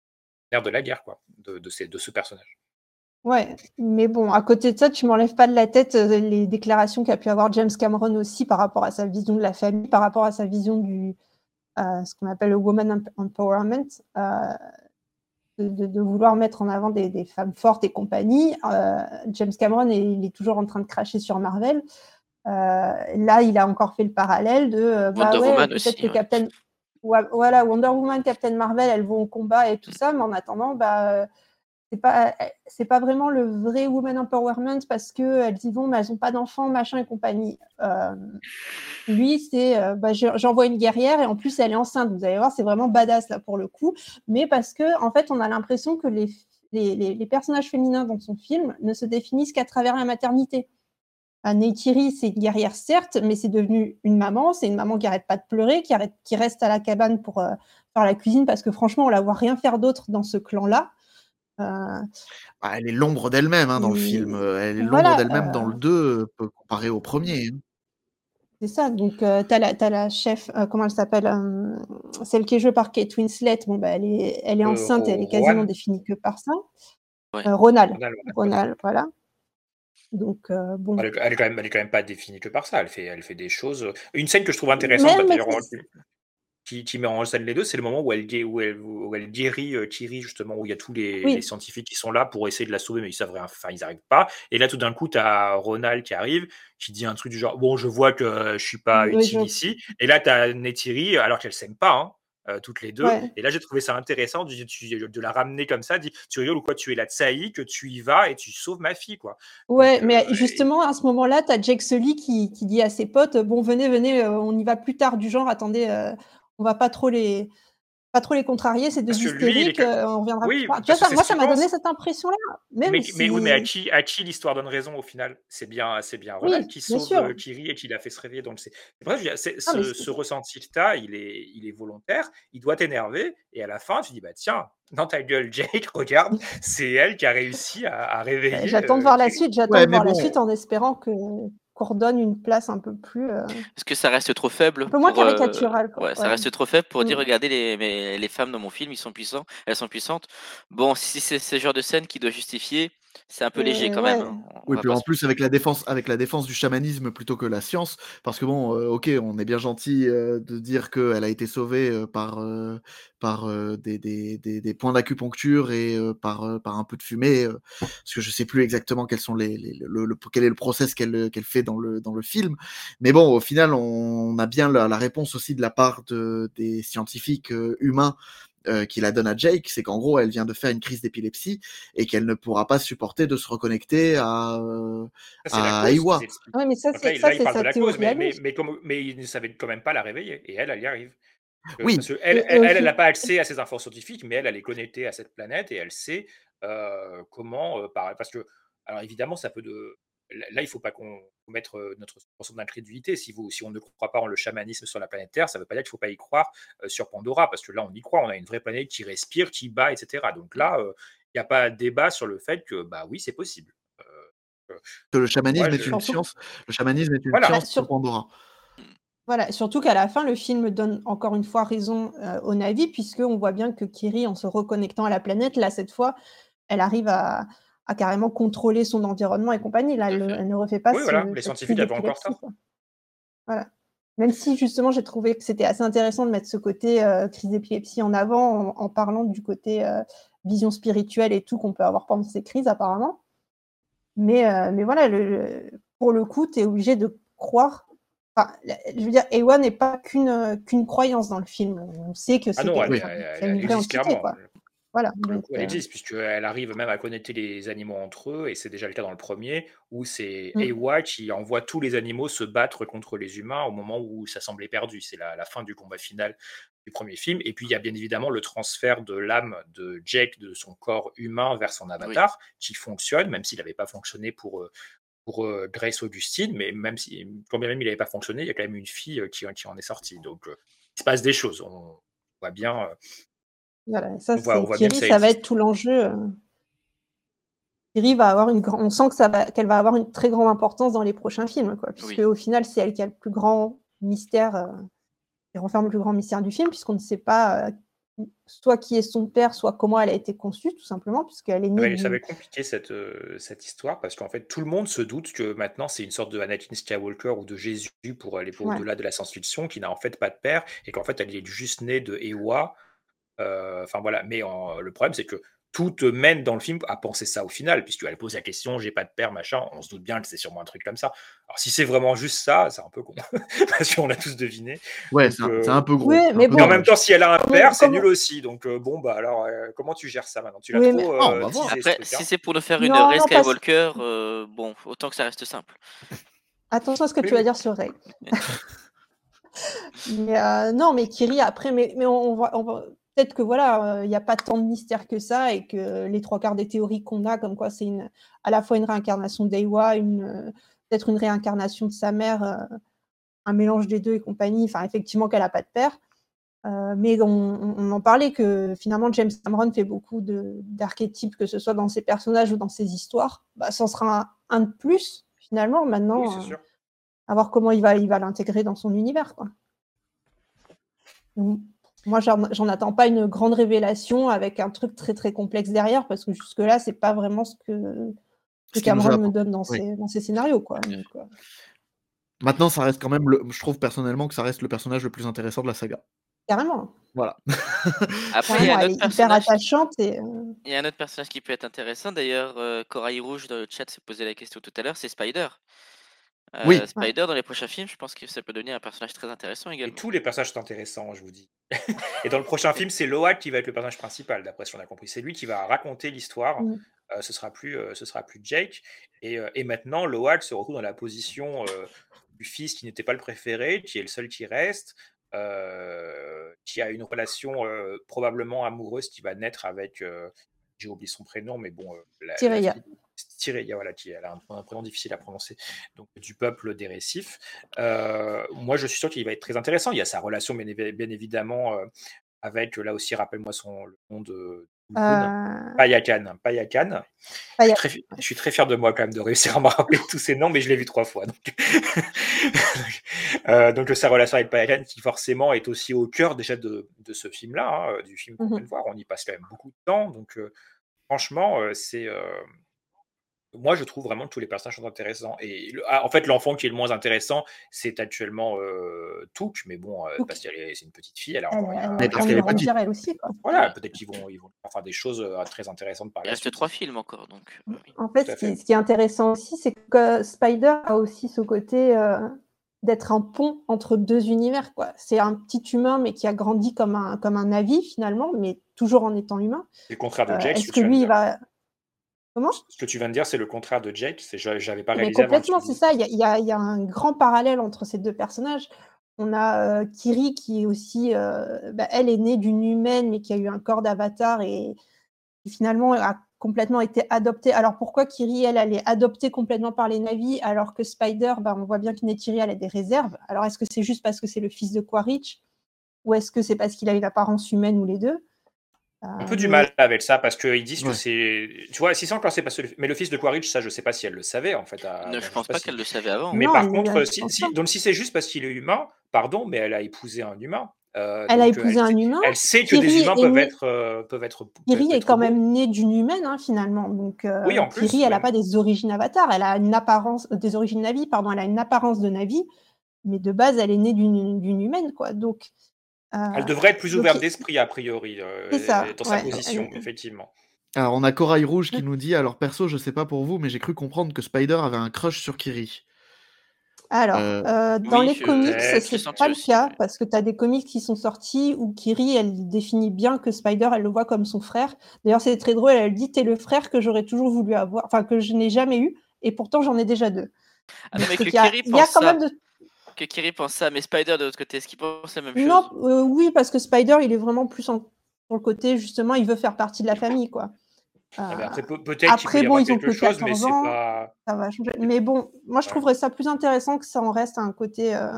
de la guerre, quoi, de, de, ce personnage. Ouais, mais bon, à côté de ça, tu m'enlèves pas de la tête les déclarations qu'a pu avoir James Cameron aussi par rapport à sa vision de la famille, par rapport à sa vision du ce qu'on appelle le woman em- empowerment, de, vouloir mettre en avant des, des femmes fortes et compagnie. Euh, James Cameron, est- il est toujours en train de cracher sur Marvel. Euh, là, il a encore fait le parallèle de euh, bah Wonder ouais, Woman peut-être aussi, que ouais. Captain voilà, Wonder Woman, Captain Marvel, elles vont au combat et tout ça, mais en attendant, bah, c'est pas, c'est pas vraiment le vrai woman empowerment parce qu'elles y vont, mais elles n'ont pas d'enfants, machin et compagnie. Euh, lui, c'est euh, bah, j'envoie une guerrière et en plus elle est enceinte. Vous allez voir, c'est vraiment badass là pour le coup. Mais parce que en fait, on a l'impression que les, les, personnages féminins dans son film ne se définissent qu'à travers la maternité. Neytiri, c'est une guerrière certes, mais c'est devenu une maman. C'est une maman qui arrête pas de pleurer, qui, arrête, qui reste à la cabane pour euh, faire la cuisine parce que franchement, on la voit rien faire d'autre dans ce clan-là. Euh, bah, elle est l'ombre d'elle-même hein, dans le film. Elle est l'ombre d'elle-même dans le 2 comparé au premier. Hein. C'est ça. Donc, tu as, as, la chef, comment elle s'appelle Celle qui est jouée par Kate Winslet. Bon, bah, elle est, elle est enceinte et elle est quasiment définie que par ça. Ronald. Ronald, voilà. Donc, bon. Elle, elle, est quand même, elle est quand même pas définie que par ça. Elle fait, elle fait des choses. Une scène que je trouve intéressante, d'ailleurs, qui, met en scène les deux, c'est le moment où elle, où elle, où elle guérit euh, Thierry, justement, où il y a tous les, scientifiques qui sont là pour essayer de la sauver, mais ils savent enfin, ils n'arrivent pas. Et là, tout d'un coup, tu as Ronald qui arrive, qui dit un truc du genre Bon, je vois que je suis pas utile ici. Et là, tu as Neytiri, alors qu'elle s'aime pas, hein, euh, toutes les deux. Et là, j'ai trouvé ça intéressant de, de, la ramener comme ça. Dit, tu rigoles ou quoi Tu es la Tsaï, que tu y vas et tu sauves ma fille, quoi. Ouais, mais euh, justement, à ce moment-là, tu as Jake Sully qui, qui, dit à ses potes Bon, venez, venez, on y va plus tard, du genre, attendez, on va pas trop les pas trop les contrarier, c'est de hystériques, euh, on reviendra oui, tu vois, ça, moi, ça m'a donné cette impression-là. mais, mais, oui, mais à qui, à qui l'histoire donne raison au final? C'est bien, c'est bien Ronald qui sauve euh, Kiri et qui l'a fait se réveiller. Donc c'est bref, c'est, ah, ce, ce ressenti que tu as, il est, il est volontaire, il doit t'énerver, et à la fin, tu dis bah tiens, dans ta gueule, Jake, regarde, c'est elle qui a réussi à, réveiller. J'attends de voir la suite, j'attends de voir la suite en espérant que qu'on redonne une place un peu plus. Euh... Parce que ça reste trop faible. Un peu moins euh, caricatural. Ouais, ça reste trop faible pour dire mm. regardez les, les femmes dans mon film, ils sont puissants, elles sont puissantes. Bon, si c'est ce genre de scène qui doit justifier, c'est un peu léger quand même. Hein. oui, puis en plus avec la défense, avec la défense du chamanisme plutôt que la science, parce que bon, euh, ok, on est bien gentil euh, de dire qu'elle a été sauvée par par des, des, des, points d'acupuncture et par par un peu de fumée, parce que je sais plus exactement quels sont les, le, quel est le process qu'elle qu'elle fait dans le dans le film, mais bon, au final, on, a bien la, la, réponse aussi de la part de, des scientifiques humains euh, qui la donne à Jake, c'est qu'en gros, elle vient de faire une crise d'épilepsie et qu'elle ne pourra pas supporter de se reconnecter à, euh, à Iwa. Oui, mais ça, c'est ça, c'est la cause, mais, mais, mais, comme, mais il ne savait quand même pas la réveiller. Et elle, elle y arrive. Oui. Parce elle, elle, n'a pas accès à ces infos scientifiques, mais elle, elle est connectée à cette planète et elle sait euh, comment. Euh, parce que, alors évidemment, ça peut de là, il ne faut pas qu'on mette notre suspension d'incrédulité. Si, si on ne croit pas en le chamanisme sur la planète Terre, ça ne veut pas dire qu'il ne faut pas y croire sur Pandora, parce que là, on y croit, on a une vraie planète qui respire, qui bat, etc. Donc là, il n'y a pas de débat sur le fait que, bah oui, c'est possible. que le chamanisme est une science. Le chamanisme est une science sur Pandora. Voilà, surtout qu'à la fin, le film donne encore une fois raison au Navi, puisqu'on voit bien que Kiri, en se reconnectant à la planète, là, cette fois, elle arrive à, à carrément contrôler son environnement et compagnie. Là, elle, ne refait pas. Oui, voilà, les scientifiques avaient encore ça. Voilà. Même si justement j'ai trouvé que c'était assez intéressant de mettre ce côté euh, crise d'épilepsie en avant en, parlant du côté euh, vision spirituelle et tout qu'on peut avoir pendant ces crises apparemment. Mais, euh, mais voilà, le, pour le coup, tu es obligé de croire. Enfin, je veux dire, Ewa n'est pas qu'une qu'une croyance dans le film. On sait que c'est ah non, elle, une vraie entité. Quoi. Voilà. elle euh existe, puisqu'elle arrive même à connecter les animaux entre eux, et c'est déjà le cas dans le premier, où c'est mmh. Ewa qui envoie tous les animaux se battre contre les humains au moment où ça semblait perdu. C'est la, fin du combat final du premier film. Et puis il y a bien évidemment le transfert de l'âme de Jake, de son corps humain vers son avatar, qui fonctionne, même s'il n'avait pas fonctionné pour, euh, pour euh, Grace Augustine, mais même si, quand bien même il n'avait pas fonctionné, il y a quand même une fille qui, qui en est sortie. Donc il se passe des choses. On voit bien voilà, ça, Thierry, ça, va être tout l'enjeu. Euh. Thierry va avoir une on sent que ça va qu'elle va avoir une très grande importance dans les prochains films, quoi, puisque au final, c'est elle qui a le plus grand mystère, euh, qui renferme le plus grand mystère du film, puisqu'on ne sait pas euh, soit qui est son père, soit comment elle a été conçue, tout simplement, puisqu'elle est née. ça va être compliqué cette, cette histoire, parce qu'en fait, tout le monde se doute que maintenant, c'est une sorte de Anakin Skywalker ou de Jésus pour aller pour au-delà de la science-fiction, qui n'a en fait pas de père, et qu'en fait, elle est juste née de Ewa, Enfin voilà, mais le problème c'est que tout te mène dans le film à penser ça au final, puisque elle pose la question, j'ai pas de père, machin, on se doute bien que c'est sûrement un truc comme ça. Alors si c'est vraiment juste ça, c'est un peu con, parce qu'on l'a tous deviné. Ouais, Donc, c'est un, euh, c'est un peu gros. Oui, mais peu bon, mais en même temps, si elle a un père, c'est comment- nul aussi. Donc euh, bon, bah alors, euh, comment tu gères ça maintenant? Tu l'as Oui, trop mais- euh, Ah, on va voir. teasé, ce Après, si c'est pour nous faire une parce- Skywalker, euh, bon, autant que ça reste simple. Attention à ce que Oui, tu vas dire sur Ray. mais euh, non, mais Kiri, après, mais, mais on, on va, on va- peut-être que voilà, il n'y a pas tant de mystère que ça et que les trois quarts des théories qu'on a, comme quoi c'est une, à la fois une réincarnation d'Ewa, une, euh, peut-être une réincarnation de sa mère, euh, un mélange des deux et compagnie, enfin, effectivement, qu'elle n'a pas de père. Euh, mais on, en parlait que finalement James Cameron fait beaucoup de- d'archétypes, que ce soit dans ses personnages ou dans ses histoires. Bah, ça sera un, un de plus finalement maintenant. Oui, c'est euh, sûr. à voir comment il va il va l'intégrer dans son univers. Quoi. Donc, moi, j'en attends pas une grande révélation avec un truc très très complexe derrière, parce que jusque-là, c'est pas vraiment ce que, Ce Cameron me donne dans, Oui. ses, dans ses scénarios. Quoi. Donc, euh, Maintenant, ça reste quand même, le... je trouve personnellement que ça reste le personnage le plus intéressant de la saga. carrément. Voilà. Après, il y a un elle autre est hyper personnage qui- attachante. Et, euh, il y a un autre personnage qui peut être intéressant. D'ailleurs, euh, Corail Rouge dans le chat s'est posé la question tout à l'heure, c'est Spider. Euh, Oui. Spider, dans les prochains films, je pense que ça peut devenir un personnage très intéressant Et également. tous les personnages sont intéressants, je vous dis. et dans le prochain film, c'est Loak qui va être le personnage principal, d'après ce qu'on a compris. C'est lui qui va raconter l'histoire. Mm. Euh, ce sera plus, euh, ce sera plus Jake. Et, euh, et maintenant, Loak se retrouve dans la position euh, du fils qui n'était pas le préféré, qui est le seul qui reste, euh, qui a une relation euh, probablement amoureuse qui va naître avec. euh, J'ai oublié son prénom, mais bon. euh, la- la fille- Tyria, voilà, qui elle a un, un prénom difficile à prononcer, donc du peuple des récifs. Euh, moi, je suis sûr qu'il va être très intéressant. Il y a sa relation, bien, évi- bien évidemment, euh, avec, là aussi, rappelle-moi son le nom de. Euh, Payakan. Payakan. Je, suis très, fi- je suis très fier de moi quand même de réussir à me rappeler tous ces noms, mais je l'ai vu trois fois. Donc, donc sa relation avec Payakan, qui forcément est aussi au cœur déjà de, de ce film-là, hein, du film qu'on Mhm. vient de voir. On y passe quand même beaucoup de temps. Donc franchement, c'est... moi, je trouve vraiment que tous les personnages sont intéressants. Et le- ah, en fait, l'enfant qui est le moins intéressant, c'est actuellement euh, Touk, mais bon, euh, parce qu'elle est, c'est une petite fille, elle a elle, encore rien. elle grandir elle aussi. Quoi. Voilà, peut-être qu'ils vont, ils vont faire des choses euh, très intéressantes par Il reste trois films encore, donc. euh. En fait, ce qui, est, ce qui est intéressant aussi, c'est que Spider a aussi ce côté euh, d'être un pont entre deux univers. quoi. C'est un petit humain, mais qui a grandi comme un, comme un navi, finalement, mais toujours en étant humain. C'est le contraire de Jake. ce Est-ce que lui, il va. Comment? Ce que tu viens de dire, c'est le contraire de Jake. C'est, j'a- j'avais pas Mais réalisé tu complètement, c'est ça. Il y a, y y un grand parallèle entre ces deux personnages. On a euh, Kiri qui est aussi, euh, bah, elle est née d'une humaine, mais qui a eu un corps d'avatar et qui finalement a complètement été adoptée. Alors pourquoi Kiri, elle, elle est adoptée complètement par les Navis, alors que Spider, bah, on voit bien que Neytiri, elle a des réserves. Alors est-ce que c'est juste parce que c'est le fils de Quaritch ou est-ce que c'est parce qu'il a une apparence humaine ou les deux? Un Euh, peu du mal avec ça parce qu'ils disent que c'est. Tu vois, si c'est encore c'est parce que. Mais le fils de Quaritch, ça, je sais pas si elle le savait en fait. à- Ne, je pense pas si- qu'elle le savait avant. Mais Non, par contre, si, donc si c'est juste parce qu'il est humain, pardon, mais elle a épousé un humain. Euh, Elle a euh, épousé elle un humain. Elle sait que des Kiri humains est peuvent né- être, euh, peuvent être. Kiri peuvent est quand même née d'une humaine, hein, finalement. Donc, euh, Oui, en plus, Kiri, elle n'a pas des origines avatar. Elle a une apparence, euh, des origines Navi, pardon. Elle a une apparence de Navi, mais de base, elle est née d'une d'une humaine, quoi. Donc, euh, Elle devrait être plus ouverte d'esprit, a priori, euh, ça, dans sa ouais. position, Elle- effectivement. Alors, on a Corail Rouge qui nous dit Alors, perso, je sais pas pour vous, mais j'ai cru comprendre que Spider avait un crush sur Kiri. Alors, Euh, euh, dans oui, les comics, je c'est pas le cas, parce que tu as des comics qui sont sortis où Kiri, elle définit bien que Spider, elle le voit comme son frère. D'ailleurs, c'est très drôle, elle dit T'es le frère que j'aurais toujours voulu avoir, enfin, que je n'ai jamais eu, et pourtant, j'en ai déjà deux. Ah non, mais Donc, que il y a, Kiri il y a pense quand ça. même de Que Kiri pense ça, mais Spider de l'autre côté, est-ce qu'il pense la même chose Non, euh, oui, parce que Spider, il est vraiment plus en, sur le côté, justement, il veut faire partie de la famille, quoi. Ah, mais Euh, après, peut- peut-être qu'il peut après, y bon, ils ont quelque que chose, mais 14 c'est ans, pas. ça va changer. Mais bon, moi, je Ouais. trouverais ça plus intéressant que ça en reste un côté. euh,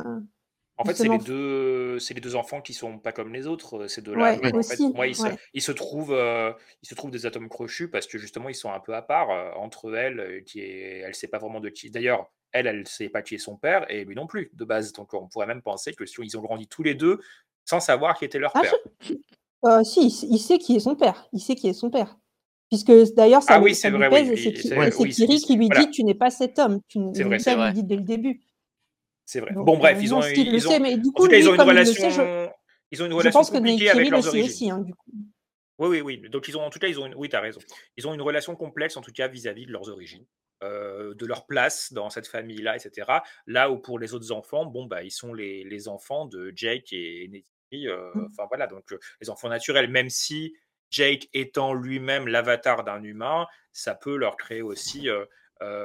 En fait, c'est les deux, c'est les deux enfants qui sont pas comme les autres, ces deux-là. Ouais, en fait, moi, ils, se, ouais. ils se trouvent, euh, ils se trouvent des atomes crochus parce que justement, ils sont un peu à part euh, entre elles, qui est, elle sait pas vraiment de qui. D'ailleurs, elle, elle sait pas qui est son père et lui non plus de base. Donc, on pourrait même penser que si ils ont grandi tous les deux sans savoir qui était leur Ah, père. je- euh, si, il, sait qui est son père. Il sait qui est son père. Puisque d'ailleurs, ça, Ah oui, c'est vrai, oui, c'est Kiri qui lui voilà. dit Tu n'es pas cet homme. Tu C'est vrai, ça, c'est vrai. lui dit dès le début. C'est vrai. Donc, Bon, bref, euh, ils ont, Steve le ils ont, sait, mais du en coup, tout cas, ils lui, ont une relation, sait, je, ils ont une relation pense que compliquée avec leurs origines. aussi. hein, du coup. Oui, oui, oui. Donc ils ont en tout cas, ils ont une oui, tu as raison. Ils ont une relation complexe en tout cas vis-à-vis de leurs origines, heu, de leur place dans cette famille-là et cetera. Là où pour les autres enfants, bon, bah, ils sont les les enfants de Jake et Nettie, heu, Mmh. enfin voilà donc heu, les enfants naturels. Même si Jake étant lui-même l'avatar d'un humain, ça peut leur créer aussi,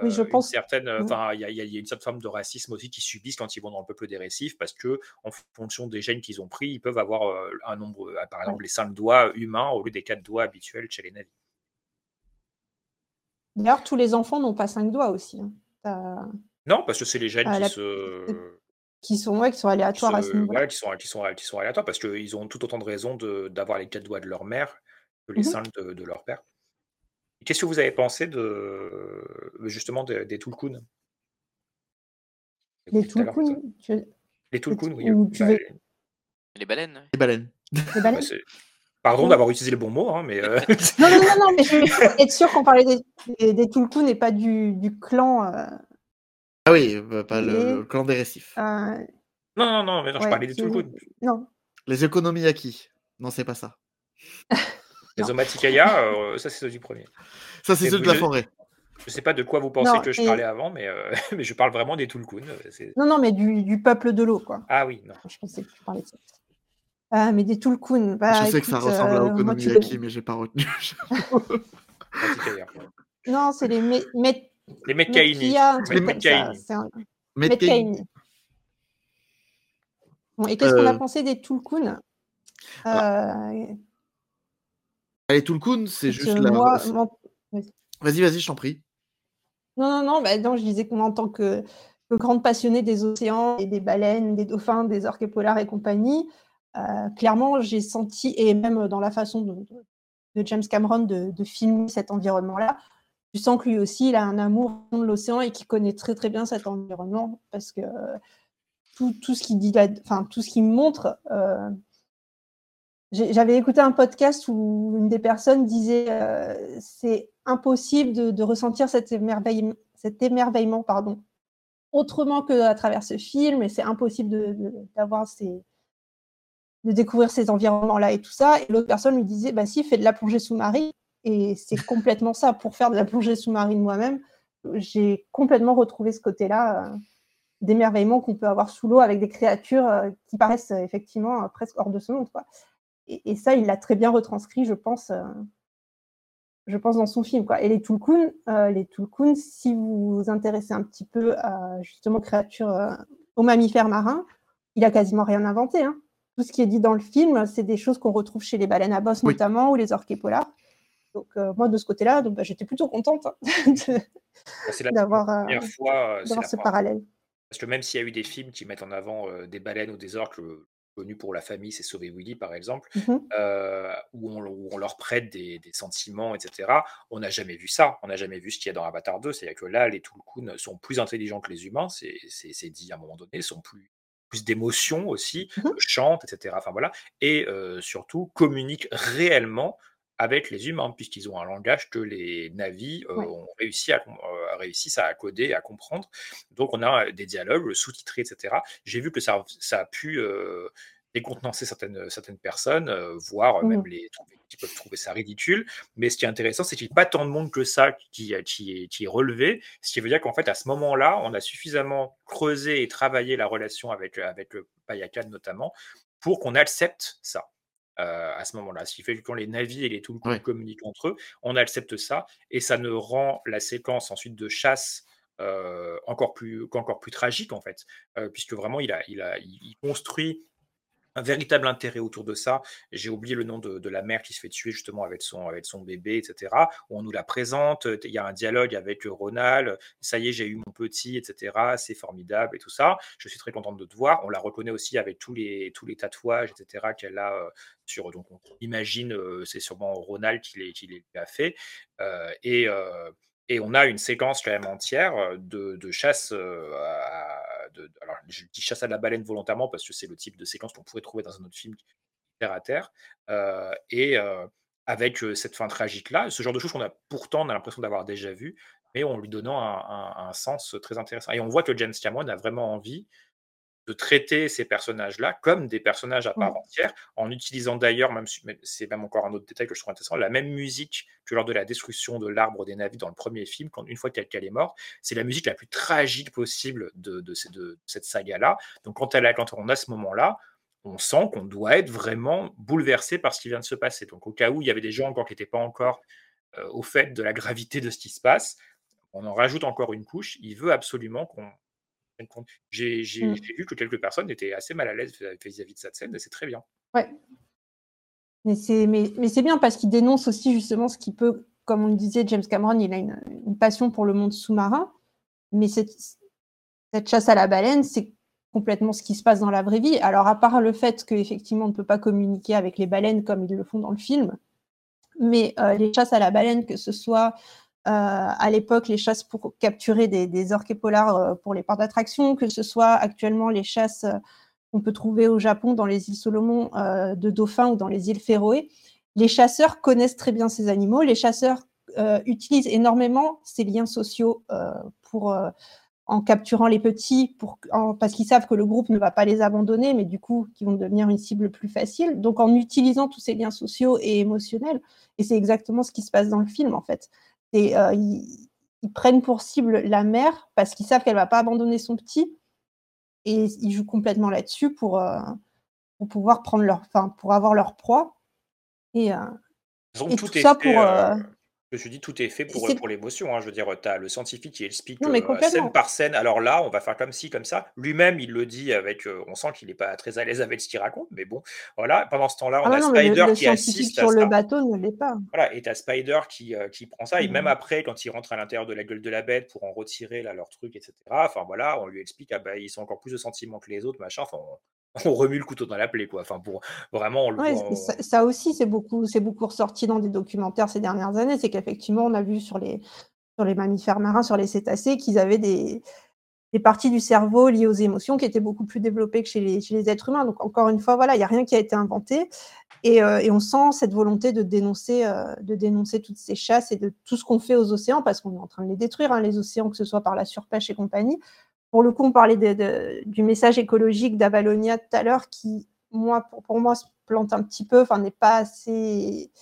Oui, je une pense certaine, mmh. enfin il y a y une certaine forme de racisme aussi qu'ils subissent quand ils vont dans le peuple des récifs parce qu'en fonction des gènes qu'ils ont pris, ils peuvent avoir, heu, un nombre, par exemple les 5 doigts humains au lieu des 4 doigts habituels chez les navires. D'ailleurs, tous les enfants n'ont pas 5 doigts aussi, hein. Non, parce que c'est les gènes qui la se qui sont ouais, qui sont qui aléatoires à ce se niveau-là. ouais, qui sont qui sont qui sont aléatoires parce qu'ils ont tout autant de raisons d'avoir les 4 doigts de leur mère que les Mmh mh. 5 de de leur père. Qu'est-ce que vous avez pensé de justement de des Tulkun? Les. Tulkun, tu Les Tulkun, oui, tu bah, veux les baleines. Les baleines. les bah, baleines? pardon Oui. d'avoir utilisé le bon mot, hein, mais heu Non, non, non, non, mais je pour être sûre qu'on parlait des des des Tulkun et pas du du clan, Ah oui, bah, pas le clan des récifs. heu Non, non, non, mais non, je parlais des Tulkun. non. Les Okonomiyaki. Non, c'est pas ça. Les. Omaticaya, heu, ça c'est ceux du 1er. Ça, c'est ceux de la je forêt. je sais pas de quoi vous pensez Non que je parlais avant, mais heu, mais je parle vraiment des Tulkun, c'est non, non, mais du du peuple de l'eau, quoi. Ah oui, non. Je pensais que tu parlais de ça. Ah, mais des Tulkun, Je bah, sais que ça ressemble à connais Okonomiyaki, mais j'ai pas retenu. Non, c'est les Met Met Les. Metkaini. Bon et qu'est-ce qu'on a pensé des Tulkun? Heu Ah, les Tulkun, c'est juste la moi, vas-y. vas-y, je t'en prie. Non, non, non, bah, non, je disais que moi, en tant que que grande passionnée des océans et des baleines, des dauphins, des orques polaires et compagnie, heu, clairement, j'ai senti et même dans la façon de James Cameron de de filmer cet environnement-là, tu sens que lui aussi, il a un amour de l'océan et qu'il connaît très, très bien cet environnement parce que tout tout ce qu'il dit enfin, tout ce qu'il montre, j'ai j'avais écouté un podcast où une des personnes disait, heu: «C'est impossible de de ressentir cet émerveillem cet émerveillement, pardon, autrement qu'à travers ce film et c'est impossible d'avoir ces de découvrir ces environnements-là et tout ça» et l'autre personne lui disait: «Bah si, fais de la plongée sous-marine» et c'est complètement ça. Pour faire de la plongée sous-marine moi-même, j'ai complètement retrouvé ce côté-là, heu, d'émerveillement qu'on peut avoir sous l'eau avec des créatures, heu, qui paraissent effectivement, presque hors de ce monde, quoi et et ça, il l'a très bien retranscrit, je pense, heu je pense dans son film, quoi et les Tulkun, heu, les Tulkun, si vous vous intéressez un petit peu à justement aux créatures, heu, aux mammifères marins, il a quasiment rien inventé, hein. Tout ce qui est dit dans le film, c'est des choses qu'on retrouve chez les baleines à bosse Oui. notamment ou les orques polaires donc moi de ce côté-là, donc bah, j'étais plutôt contente, hein, Bah, d'avoir, heu, 1re fois, heu, c'est d'avoir la ce parallèle. parce que même s'il y a eu des films qui mettent en avant, des baleines ou des orques, le connu pour la famille, c'est Sauver Willy, par exemple, Mmh mh. heu, où on où on leur prête des des sentiments et cetera. On n'a jamais vu ça. On n'a jamais vu ce qu'il y a dans Avatar 2. C'est-à-dire que là, les Tulkun sont plus intelligents que les humains, c'est dit à un moment donné, sont plus plus d'émotions aussi, Mmh chantent et cetera, enfin voilà et heu, surtout communiquent réellement avec les humains puisqu'ils ont un langage que les Na'vi, heu, Ouais. ont réussi à heu, réussissent à coder à comprendre. Donc on a, heu, des dialogues sous-titrés et cetera. J'ai vu que ça ça a pu, décontenancer certaines, certaines personnes, voire Mmh même les trouver qui peuvent trouver ça ridicule. Mais ce qui est intéressant, c'est qu'il y ait pas tant de monde que ça qui a qui est qui est relevé. Ce qui veut dire qu'en fait, à ce moment-là, on a suffisamment creusé et travaillé la relation avec, heu, Payakan notamment, pour qu'on accepte ça, heu, à ce moment-là. Ce qui fait que quand les Na'vi et les Ouais. communiquent entre eux, on accepte ça et ça ne rend la séquence ensuite de chasse, heu, encore plus qu'encore plus tragique, en fait, heu, puisque vraiment il a il a il construit un véritable intérêt autour de ça. J'ai oublié le nom de la mère qui se fait tuer justement avec son avec son bébé et cetera. On nous la présente, il y a un dialogue avec, Ronald: «Ça y est, j'ai eu mon petit et cetera, c'est formidable» et tout ça. «Je suis très contente de te voir». On la reconnaît aussi avec tous les tous les tatouages et cetera qu'elle a, heu, sur donc on imagine, heu, c'est sûrement Ronald qui les a fait, heu et et on a une séquence quand même entière, heu, de chasse, heu, à de alors je dis chasse à la baleine volontairement parce que c'est le type de séquence qu'on pourrait trouver dans un autre film terre à terre, heu et avec, cette fin tragique-là. Ce genre de choses qu'on a pourtant l'impression d'avoir déjà vu, mais en lui donnant un un un sens très intéressant et on voit que James Cameron a vraiment envie de traiter ces personnages-là comme des personnages à part entière, en utilisant d'ailleurs, même c'est même encore un autre détail que je trouve intéressant, la même musique que lors de la destruction de l'arbre des navires dans le premier film, quand une fois quelqu'un est mort, c'est la musique la plus tragique possible de, de cette saga-là. Donc quand, elle a, quand on a ce moment-là, on sent qu'on doit être vraiment bouleversé par ce qui vient de se passer. Donc au cas où il y avait des gens encore qui n'étaient pas encore euh, au fait de la gravité de ce qui se passe, on en rajoute encore une couche. Il veut absolument qu'on compte. J'ai vu que quelques personnes étaient assez mal à l'aise vis- vis-à-vis de cette scène, et c'est très bien. Ouais. Mais c'est mais, mais c'est bien parce qu'il dénonce aussi justement ce qui peut, comme on le disait, James Cameron, il a une, une passion pour le monde sous-marin, mais cette, cette chasse à la baleine, c'est complètement ce qui se passe dans la vraie vie. Alors à part le fait qu'effectivement on ne peut pas communiquer avec les baleines comme ils le font dans le film, mais euh, les chasses à la baleine, que ce soit à l'époque les chasses pour capturer des, des orques et euh, pour les parcs d'attraction, que ce soit actuellement les chasses euh, qu'on peut trouver au Japon dans les îles Solomon euh, de dauphins ou dans les îles Féroé, les chasseurs connaissent très bien ces animaux. Les chasseurs euh, utilisent énormément ces liens sociaux euh, pour, euh, en capturant les petits, parce qu'ils savent que le groupe ne va pas les abandonner, mais du coup, qu'ils vont devenir une cible plus facile. Donc, en utilisant tous ces liens sociaux et émotionnels, et c'est exactement ce qui se passe dans le film, en fait. Et, euh, ils, ils prennent pour cible la mère parce qu'ils savent qu'elle va pas abandonner son petit, et ils jouent complètement là-dessus pour, euh, pour pouvoir prendre leur, enfin, pour avoir leur proie. Et, euh, Donc et tout tout ça pour. Je te dis, tout est fait pour, c'est- pour l'émotion. hein. Je veux dire, tu as le scientifique qui explique Non, mais euh, complètement. scène par scène. Alors là, on va faire comme ci, comme ça. Lui-même, il le dit avec. euh, on sent qu'il n'est pas très à l'aise avec ce qu'il raconte, mais bon, voilà. Pendant ce temps-là, on Ah ouais, a non, mais le, Spider le qui scientifique assiste à sur le ça. bateau ne l'est pas. Voilà, et t'as Spider qui, euh, qui prend ça, et même Mhm. après, quand il rentre à l'intérieur de la gueule de la bête pour en retirer là, leur truc, etc. Enfin voilà, on lui explique, ah bah, ils ont encore plus de sentiments que les autres, machin. Enfin, on, on remue le couteau dans la plaie, quoi. Enfin, pour vraiment, on le Ouais, voit. et en- ça, ça aussi, c'est beaucoup, c'est beaucoup ressorti dans des documentaires ces dernières années. C'est qu'effectivement, on a vu sur les, sur les mammifères marins, sur les cétacés, qu'ils avaient des, des parties du cerveau liées aux émotions qui étaient beaucoup plus développées que chez les, chez les êtres humains. Donc, encore une fois, voilà, il n'y a rien qui a été inventé. Et, euh, et on sent cette volonté de dénoncer, euh, de dénoncer toutes ces chasses et de tout ce qu'on fait aux océans, parce qu'on est en train de les détruire, hein, les océans, que ce soit par la surpêche et compagnie. Pour le coup, on parlait du message écologique d'Avalonia tout à l'heure, qui, moi, pour, moi, se plante un petit peu, enfin, n'est pas assez,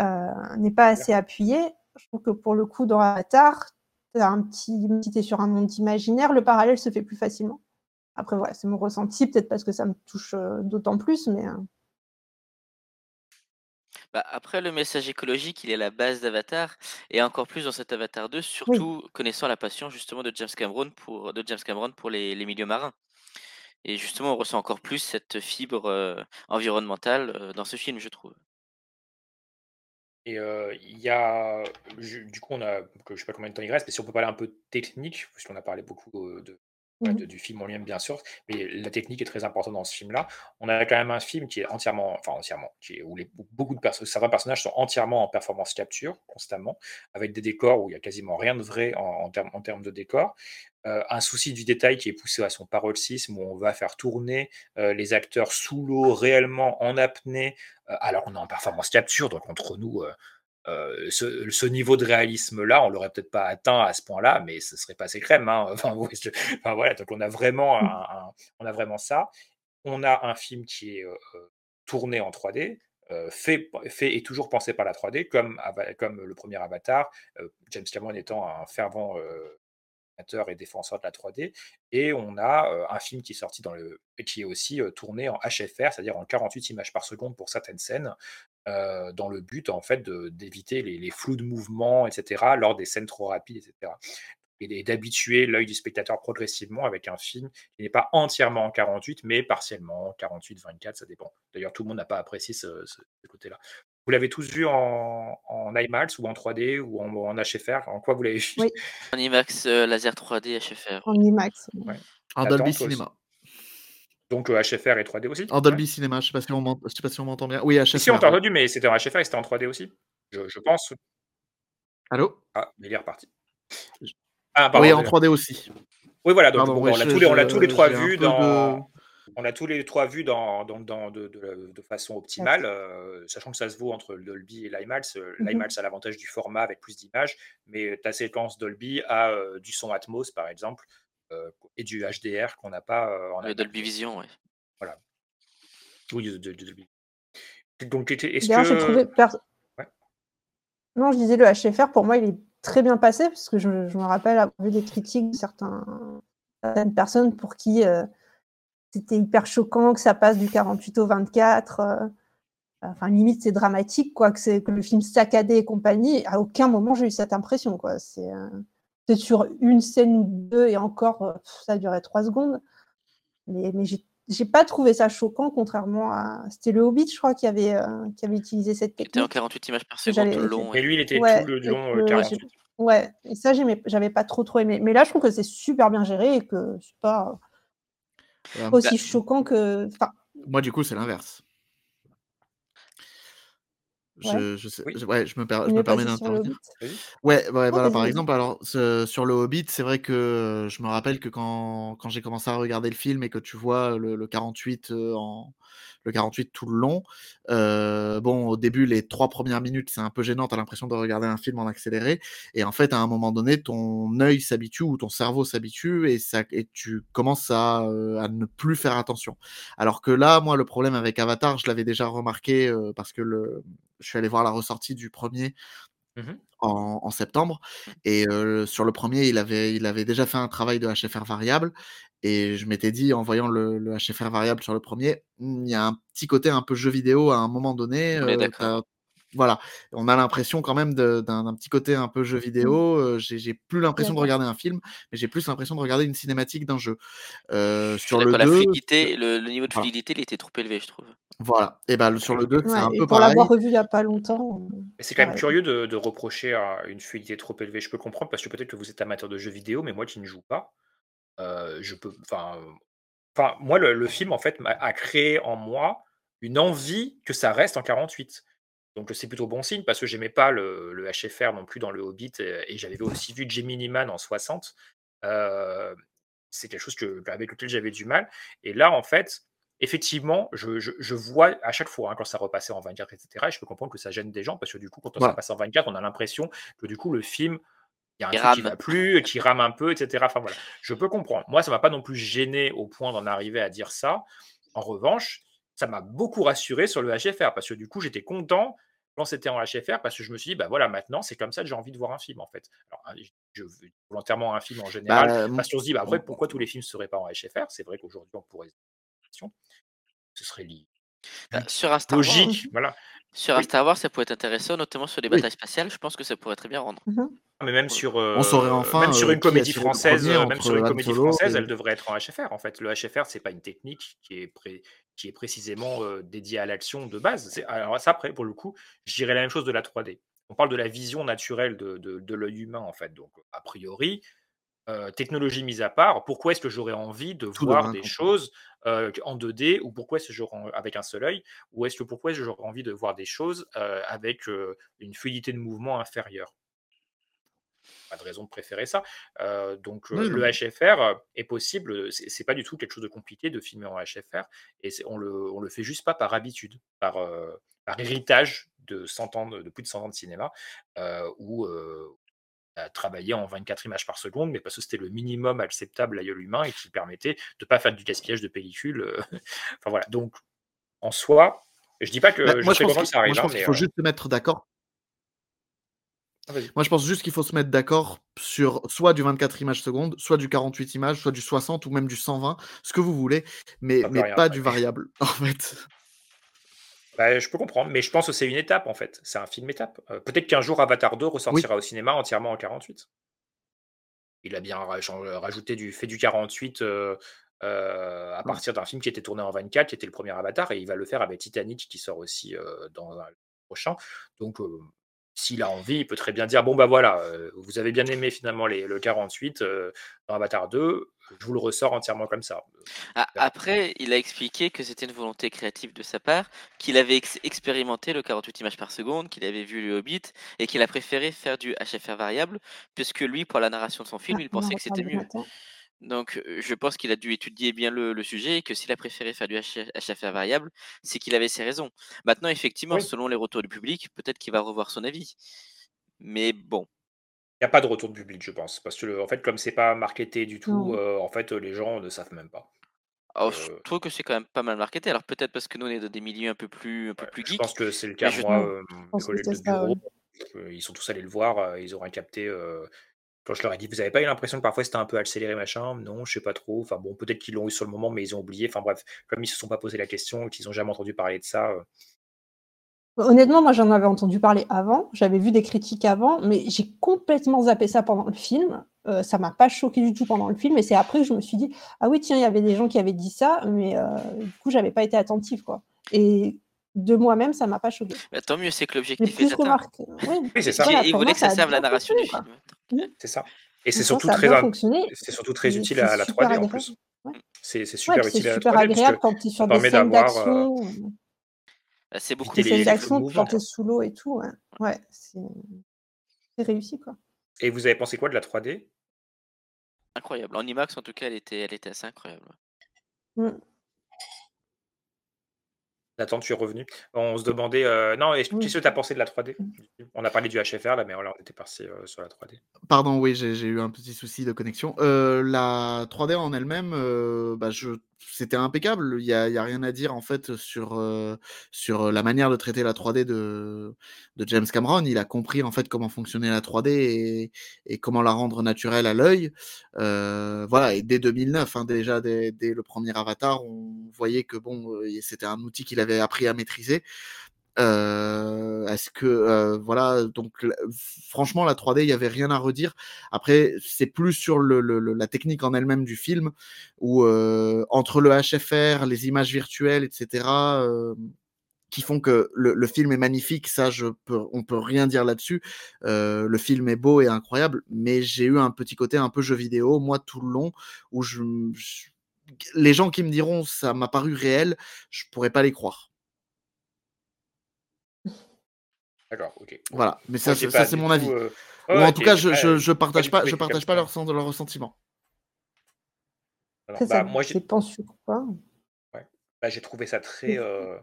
euh, n'est pas assez appuyé. Je trouve que pour le coup, dans Avatar, t'as un petit, tu es sur un monde imaginaire, le parallèle se fait plus facilement. Après, voilà, c'est mon ressenti, peut-être parce que ça me touche euh, d'autant plus, mais euh, Bah, après, le message écologique, il est la base d'Avatar, et encore plus dans cet Avatar 2, surtout connaissant la passion justement de James Cameron pour, de James Cameron pour les, les milieux marins. Et justement, on ressent encore plus cette fibre euh, environnementale euh, dans ce film, je trouve. Et euh, il y a, ju- du coup, on a, que je sais pas combien de temps il reste, mais si on peut parler un peu technique, puisqu'on a parlé beaucoup euh, de, de- du film en lui-même, bien sûr, mais la technique est très importante dans ce film-là. On a quand même un film qui est entièrement, enfin entièrement, qui est, où les- où beaucoup de personnes, certains personnages sont entièrement en performance capture, constamment, avec des décors où il y a quasiment rien de vrai en, en termes, en termes de décors. Euh, un souci du détail qui est poussé à son paroxysme, où on va faire tourner euh, les acteurs sous l'eau, réellement en apnée. Euh, alors, on est en performance capture, donc entre nous, euh, ce, ce niveau de réalisme-là, on l'aurait peut-être pas atteint à ce point-là, mais ce serait passé crème. Hein. Enfin, ouais, je- enfin, voilà, donc on a vraiment, un- un- on a vraiment ça. On a un film qui est euh, tourné en 3D. euh, fait, fait et toujours pensé par la 3D, comme, le premier Avatar, euh, James Cameron étant un fervent et défenseur de la 3D. Et on a euh, un film qui est sorti dans le et qui est aussi euh, tourné en HFR, c'est-à-dire en 48 images par seconde pour certaines scènes, euh, dans le but en fait d'éviter les, les flous de mouvement, etc. lors des scènes trop rapides, etc. Et d'habituer l'œil du spectateur progressivement avec un film qui n'est pas entièrement en 48, mais partiellement 48, 24, ça dépend. D'ailleurs, tout le monde n'a pas apprécié ce, ce- ce côté-là. Vous l'avez tous vu en, en IMAX ou en 3D ou en, en HFR En quoi vous l'avez vu? Oui, En IMAX euh, laser 3D HFR. en IMAX. Ouais. En Dolby Cinéma. Donc euh, HFR et 3D aussi En Ouais. Dolby Cinéma, je sais pas si on je sais pas si on m'entend bien. Oui, Si, si, on HFR. t'a entendu, mais c'était en HFR et c'était en 3D aussi. Je, je pense. Allô? Ah, mais il est reparti. Ah, pardon. Oui, en désolé. 3D aussi. Oui, voilà. Donc, Pardon, bon, oui, on l'a je- tous les, on l'a je- tous les trois vus dans. de- On a tous les trois vus dans, dans, dans- de, de- de façon optimale, euh, sachant que ça se vaut entre le Dolby et l'IMAX. Euh, Mhm. L'IMAX a l'avantage du format avec plus d'images, mais ta séquence Dolby a euh, du son Atmos, par exemple. Euh, et du HDR qu'on n'a pas euh, en Le Dolby Vision, ouais. Voilà. Oui, de, de- de Dolby. Donc, était- est-ce D'ailleurs, j'ai trouvé. que. per- Ouais. Non, je disais le HFR, pour moi, il est très bien passé, parce que je, je me rappelle avoir vu des critiques de certains, certaines personnes pour qui euh, c'était hyper choquant que ça passe du 48 au 24. euh, enfin, limite, c'est dramatique, quoi, que, c'est, que le film saccadé et compagnie. À aucun moment, j'ai eu cette impression, quoi. C'est, euh, c'est sur une scène ou deux, et encore, euh, ça a duré trois secondes. Mais, mais j'ai, j'ai pas trouvé ça choquant, contrairement à. C'était le Hobbit, je crois, qui avait, euh, qui avait utilisé cette Il était en technique. 48 images par seconde le long. Et lui, il était Ouais, tout le long euh, j'ai- 48. Ouais, et ça, j'avais pas trop trop aimé. Mais là, je trouve que c'est super bien géré et que c'est pas aussi choquant que. Enfin, Moi, du coup, c'est l'inverse. Ouais. Je, je sais- Oui. je- ouais, je me, per- je on me permets d'intervenir. Ouais, ouais, Oh, voilà, par exemple, alors, ce- sur le Hobbit, c'est vrai que je me rappelle que quand, quand j'ai commencé à regarder le film et que tu vois le, le 48 euh, en le 48 tout le long, euh, bon, au début, les trois premières minutes, c'est un peu gênant, t'as l'impression de regarder un film en accéléré, et en fait, à un moment donné, ton œil s'habitue ou ton cerveau s'habitue et, ça, et tu commences à, euh, à ne plus faire attention. Alors que là, moi, le problème avec Avatar, je l'avais déjà remarqué euh, parce que le, je suis allé voir la ressortie du premier Mhm. en, en septembre. Et euh, sur le premier, il avait, il avait déjà fait un travail de HFR variable. Et je m'étais dit, en voyant le, le HFR variable sur le premier, Hmm, il y a un petit côté un peu jeu vidéo à un moment donné. On est euh, voilà, on a l'impression quand même d'un petit côté un peu jeu vidéo. euh, j'ai plus l'impression de regarder un film, mais j'ai plus l'impression de regarder une cinématique d'un jeu. Euh, Je suis sur le d'accord, la 2, fluidité, le, le niveau de voilà. fluidité, il était trop élevé, je trouve. Voilà. Et ben sur le 2, c'est un et peu pour pareil. l'avoir revu il y a pas longtemps. c'est quand même curieux de, de reprocher à une fluidité trop élevée. Je peux comprendre parce que peut-être que vous êtes amateur de jeux vidéo, mais moi qui ne joue pas, euh, je peux. Enfin, euh, enfin, moi, le, le film en fait a créé en moi une envie que ça reste en 48. Donc c'est plutôt bon signe parce que j'aimais pas le, le HFR non plus dans le Hobbit et, et j'avais aussi vu Gemini Man en 60. Euh, c'est quelque chose que, avec lequel j'avais du mal. Et là, en fait, effectivement, je, je- je vois à chaque fois hein, quand ça repassait en 24, etc. Et je peux comprendre que ça gêne des gens parce que du coup, quand ça Voilà. passe en 24, on a l'impression que du coup, le film, il y a un truc qui va plus, qui rame un peu, etc. Enfin voilà, je peux comprendre. Moi, ça m'a pas non plus gêné au point d'en arriver à dire ça. En revanche, ça m'a beaucoup rassuré sur le HFR parce que du coup, j'étais content quand c'était en HFR parce que je me suis dit, bah voilà, maintenant, c'est comme ça que j'ai envie de voir un film en fait. Alors, hein, je veux volontairement un film en général Bah, parce qu'on se dit, bah après, pourquoi tous les films seraient pas en HFR C'est vrai qu'aujourd'hui, on pourrait. Ce serait li- Bah, sur un Star Wars, logique, voilà. sur un Oui. Star Wars, ça pourrait être intéressant, notamment sur les Oui. batailles spatiales. Je pense que ça pourrait très bien rendre. Mhm. Mais même sur, On saurait euh, enfin même sur euh, une a comédie française, euh, même sur une comédie française, et- elle devrait être en HFR. En fait, le HFR, c'est pas une technique qui est, pré- qui est précisément euh, dédiée à l'action de base. C'est- Alors ça, après, pour le coup, je dirais la même chose de la 3D. On parle de la vision naturelle de, de- de l'œil humain, en fait. Donc, a priori, euh, technologie mise à part, pourquoi est-ce que j'aurais envie de Tout voir des choses euh, en 2D ou pourquoi est-ce que j'aurais avec un seul œil ou est-ce que pourquoi est-ce que j'aurais envie de voir des choses euh, avec euh, une fluidité de mouvement inférieure? Pas de raison de préférer ça. Donc le HFR est possible, c'est pas du tout quelque chose de compliqué de filmer en HFR, et on le, on le fait juste pas par habitude, par, par héritage de 100 ans, de, de plus de 100 ans de cinéma, euh, où euh, travaillé en 24 images par seconde, mais parce que c'était le minimum acceptable à l'œil humain et qui permettait de pas faire du gaspillage de pellicule. euh, enfin voilà, donc en soi, je dis pas que Bah, je moi, je pense que ça arrive, moi, je hein, pense qu'il mais faut euh, juste se mettre d'accord. ah. Moi, je pense juste qu'il faut se mettre d'accord sur soit du 24 images secondes, soit du 48 images, soit du 60 ou même du 120, ce que vous voulez, mais, Ça peut mais rien pas du variable, en fait. Bah, je peux comprendre, mais je pense que c'est une étape en fait. C'est un film étape. Euh, Peut-être qu'un jour Avatar 2 ressortira au cinéma entièrement en 48. Il a bien rajouté du fait du 48 euh, euh, à Ouais. partir d'un film qui était tourné en 24, qui était le premier Avatar, et il va le faire avec Titanic qui sort aussi dans un prochain. Donc, s'il a envie, il peut très bien dire bon bah voilà, euh, vous avez bien aimé finalement les, le 48 euh, dans Avatar 2, je vous le ressors entièrement comme ça. Ah, Après, il a expliqué que c'était une volonté créative de sa part, qu'il avait ex- expérimenté le 48 images par seconde, qu'il avait vu le Hobbit et qu'il a préféré faire du HFR variable, puisque lui, pour la narration de son film, Ah, il pensait que c'était mieux. Donc, je pense qu'il a dû étudier bien le, le sujet et que s'il a préféré faire du HFR variable, c'est qu'il avait ses raisons. Maintenant, effectivement, Oui. selon les retours du public, peut-être qu'il va revoir son avis. Mais bon, Il y a pas de retour de public, je pense. Parce que, le en fait, comme c'est pas marketé du tout, en fait, les gens ne savent même pas. Oh, je trouve que c'est quand même pas mal marketé. Alors peut-être parce que nous, on est dans des milieux un peu plus un peu Ouais, plus je pense geeks, que c'est le cas. je Moi, je que collègues de ça, bureau, ouais. ils sont tous allés le voir, ils auraient capté, quand je leur ai dit: «Vous avez pas eu l'impression que parfois c'était un peu accéléré, machin?» «Non, je sais pas trop». Enfin bon, peut-être qu'ils l'ont eu sur le moment, mais ils ont oublié. Enfin bref, comme ils se sont pas posé la question qu'ils ont jamais entendu parler de ça, Honnêtement, moi, j'en avais entendu parler avant, j'avais vu des critiques avant, mais j'ai complètement zappé ça pendant le film. Heu, ça m'a pas choqué du tout pendant le film et c'est après que je me suis dit: «Ah oui, tiens, il y avait des gens qui avaient dit ça», mais du coup, j'avais pas été attentive, quoi et de moi-même, ça m'a pas choquée. Bah, tant mieux, c'est que l'objectif est atteint. remarqué oui, Oui, c'est ça. il voulait moi, que ça serve la narration du film. Mmh. C'est ça et c'est surtout ça a très c'est surtout très utile c'est à la super 3D en agréable. plus. Ouais. C'est c'est Ouais, super c'est utile à la super 3D agréable puisque quand tu es sur des permet scènes d'action, heu Bah, c'est beaucoup des plus scènes d'action quand tu es sous l'eau et tout, ouais. Ouais, c'est c'est réussi, quoi. Et vous avez pensé quoi de la 3D? Incroyable. En IMAX, en tout cas, elle était elle était assez incroyable, ouais. Nathan, tu es revenu. On se demandait, heu non Oui. qu'est-ce que tu as pensé de la 3D? Mmh. On a parlé du HFR là, mais on était parti, heu, sur la 3D. Pardon, oui, j'ai eu un petit souci de connexion. Heu, la 3D en elle-même, heu, bah, je c'était impeccable. Il y a rien à dire en fait sur, la manière de traiter la 3D de de James Cameron. Il a compris en fait comment fonctionnait la 3D et et comment la rendre naturelle à l'œil. Voilà et dès 2009, hein, déjà dès le premier Avatar, on voyait que bon, c'était un outil qu'il avait appris à maîtriser. Heu, est-ce que, heu, voilà, donc franchement la 3D, il y avait rien à redire. Après, c'est plus sur la technique en elle-même du film où, heu, entre le HFR, les images virtuelles et cetera, hem, qui font que le film est magnifique, ça je peux on peut rien dire là-dessus. Le film est beau et incroyable, mais j'ai eu un petit côté un peu jeu vidéo, moi, tout le long où les gens qui me diront: «Ça m'a paru réel», je pourrais pas les croire. D'accord, OK. Voilà, mais ça ça c'est mon avis. Ou ouais, en tout cas, je je je partage pas je partage pas sentiments. Alors, Après ça bah, moi j'ai sur quoi. Ouais. Bah, j'ai trouvé ça très, heu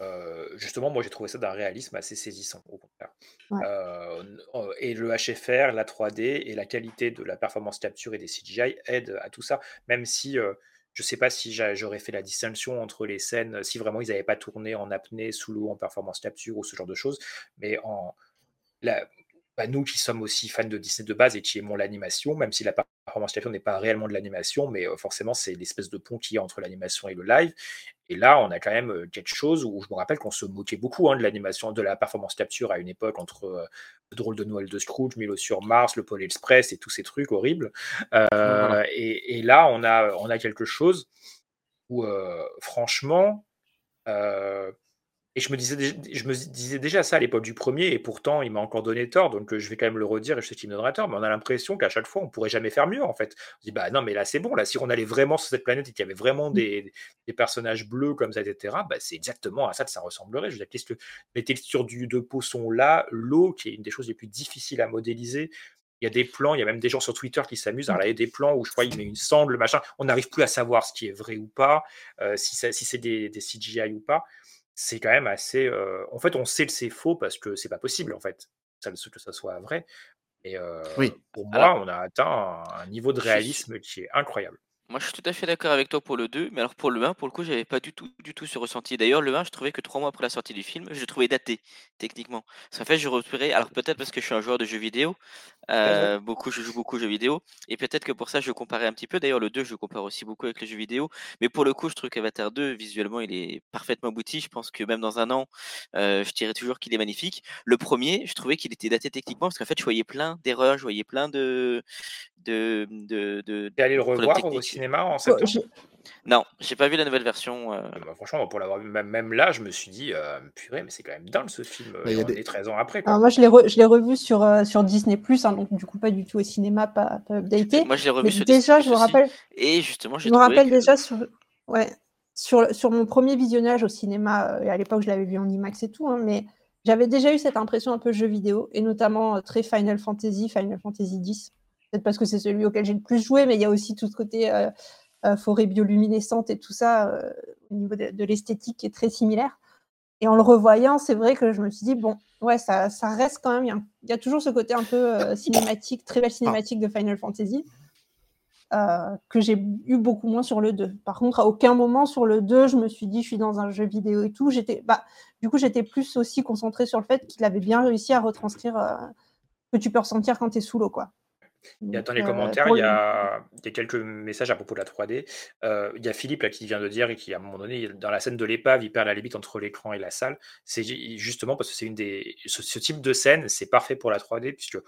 heu, justement, moi j'ai trouvé ça d'un réalisme assez saisissant, au contraire. Ouais. Heu et le HFR, la 3D et la qualité de la performance capture et des CGI aident à tout ça. Même si, je sais pas si j'a j'aurais fait la distinction entre les scènes, si vraiment ils avaient pas tourné en apnée, sous l'eau, en performance capture ou ce genre de choses, mais en la bah, nous qui sommes aussi fans de Disney de base et qui aimons l'animation, même si la performance capture n'est pas réellement de l'animation, mais forcément, c'est l'espèce de pont qu'il y a entre l'animation et le live et là, on a quand même, quelque chose où je me rappelle qu'on se moquait beaucoup, hein, de l'animation, de la performance capture à une époque entre, Le Drôle de Noël de Scrooge, Milo sur Mars, Le Pôle Express et tous ces trucs horribles. Voilà. Et et là, on a on a quelque chose où, franchement, et je me disais je me disais déjà ça à l'époque du 1er et pourtant il m'a encore donné tort, donc heu, je vais quand même le redire et je sais qu'il me donnera tort, mais on a l'impression qu'à chaque fois, on pourrait jamais faire mieux, en fait. On se dit: «Bah, non, mais là, c'est bon, là, si on allait vraiment sur cette planète et qu'il y avait vraiment Mmh. des des personnages bleus comme ça et cetera, bah, c'est exactement à ça que ça ressemblerait». Je veux dire, qu'est-ce que les textures du de peau sont là, l'eau qui est une des choses les plus difficiles à modéliser. Il y a des plans, il y a même des gens sur Twitter qui s'amusent à Mmh. regarder des plans où je crois il met une sangle, machin. On n'arrive plus à savoir ce qui est vrai ou pas, heu, si c'est si c'est des des CGI ou pas. C'est quand même assez, en fait, on sait que c'est faux parce que c'est pas possible, en fait, ça que ça soit vrai et Oui. pour Alors moi, on a atteint un niveau de suis réalisme qui est incroyable. Moi, je suis tout à fait d'accord avec toi pour le 2, mais alors pour le 1, pour le coup, j'avais pas du tout, du tout ce ressenti. D'ailleurs, le 1, je trouvais que 3 mois après la sortie du film, je le trouvais daté, techniquement. Parce qu'en fait, je repérais alors peut-être parce que je suis un joueur de jeux vidéo, Heu, beaucoup je joue beaucoup aux jeux vidéo et peut-être que pour ça, je comparais un petit peu. D'ailleurs, le 2, je compare aussi beaucoup avec les jeux vidéo, mais pour le coup, je trouve qu'Avatar 2, visuellement, il est parfaitement abouti. Je pense que même dans 1 an, heu, je dirais toujours qu'il est magnifique. Le 1er, je trouvais qu'il était daté techniquement parce qu'en fait, je voyais plein d'erreurs, je voyais plein de de, le revoir au cinéma en Oh, septembre? je Non, j'ai pas vu la nouvelle version, heu Ah bah, franchement, pour l'avoir vu même même là, je me suis dit: «Heu, purée, mais c'est quand même dingue ce film, heu» Bah, il y a on des est 13 ans après, alors moi, je l'ai re je l'ai revu sur, heu, sur Disney+, hein, donc du coup, pas du tout au cinéma, pas pas updaté, Moi, je l'ai mais revu sur Disney+ déjà, je me aussi rappelle et justement, je me trouvé rappelle que déjà sur ouais, sur sur mon 1er visionnage au cinéma, et à l'époque, je l'avais vu en IMAX et tout, hein, mais j'avais déjà eu cette impression un peu jeu vidéo et notamment, très Final Fantasy, Final Fantasy X. Peut-être parce que c'est celui auquel j'ai le plus joué, mais il y a aussi tout ce côté, forêt bioluminescente et tout ça, heu, au niveau de de l'esthétique est très similaire Et en le revoyant, c'est vrai que je me suis dit, bon, ouais, ça, ça reste quand même. Il y a, il y a toujours ce côté un peu euh, cinématique, très belle cinématique de Final Fantasy, euh, que j'ai eu beaucoup moins sur le 2. Par contre, à aucun moment sur le 2, je me suis dit, je suis dans un jeu vidéo et tout. J'étais, bah, du coup, j'étais plus aussi concentrée sur le fait qu'il avait bien réussi à retranscrire euh, ce que tu peux ressentir quand tu es sous l'eau, quoi. Et Donc, dans les commentaires, il y a, il y a quelques messages à propos de la 3D. Euh, il y a Philippe là, qui vient de dire et qui, à un moment donné, dans la scène de l'épave, il perd la limite entre l'écran et la salle. C'est ju- justement parce que c'est une des. Ce, ce type de scène, c'est parfait pour la 3D, puisque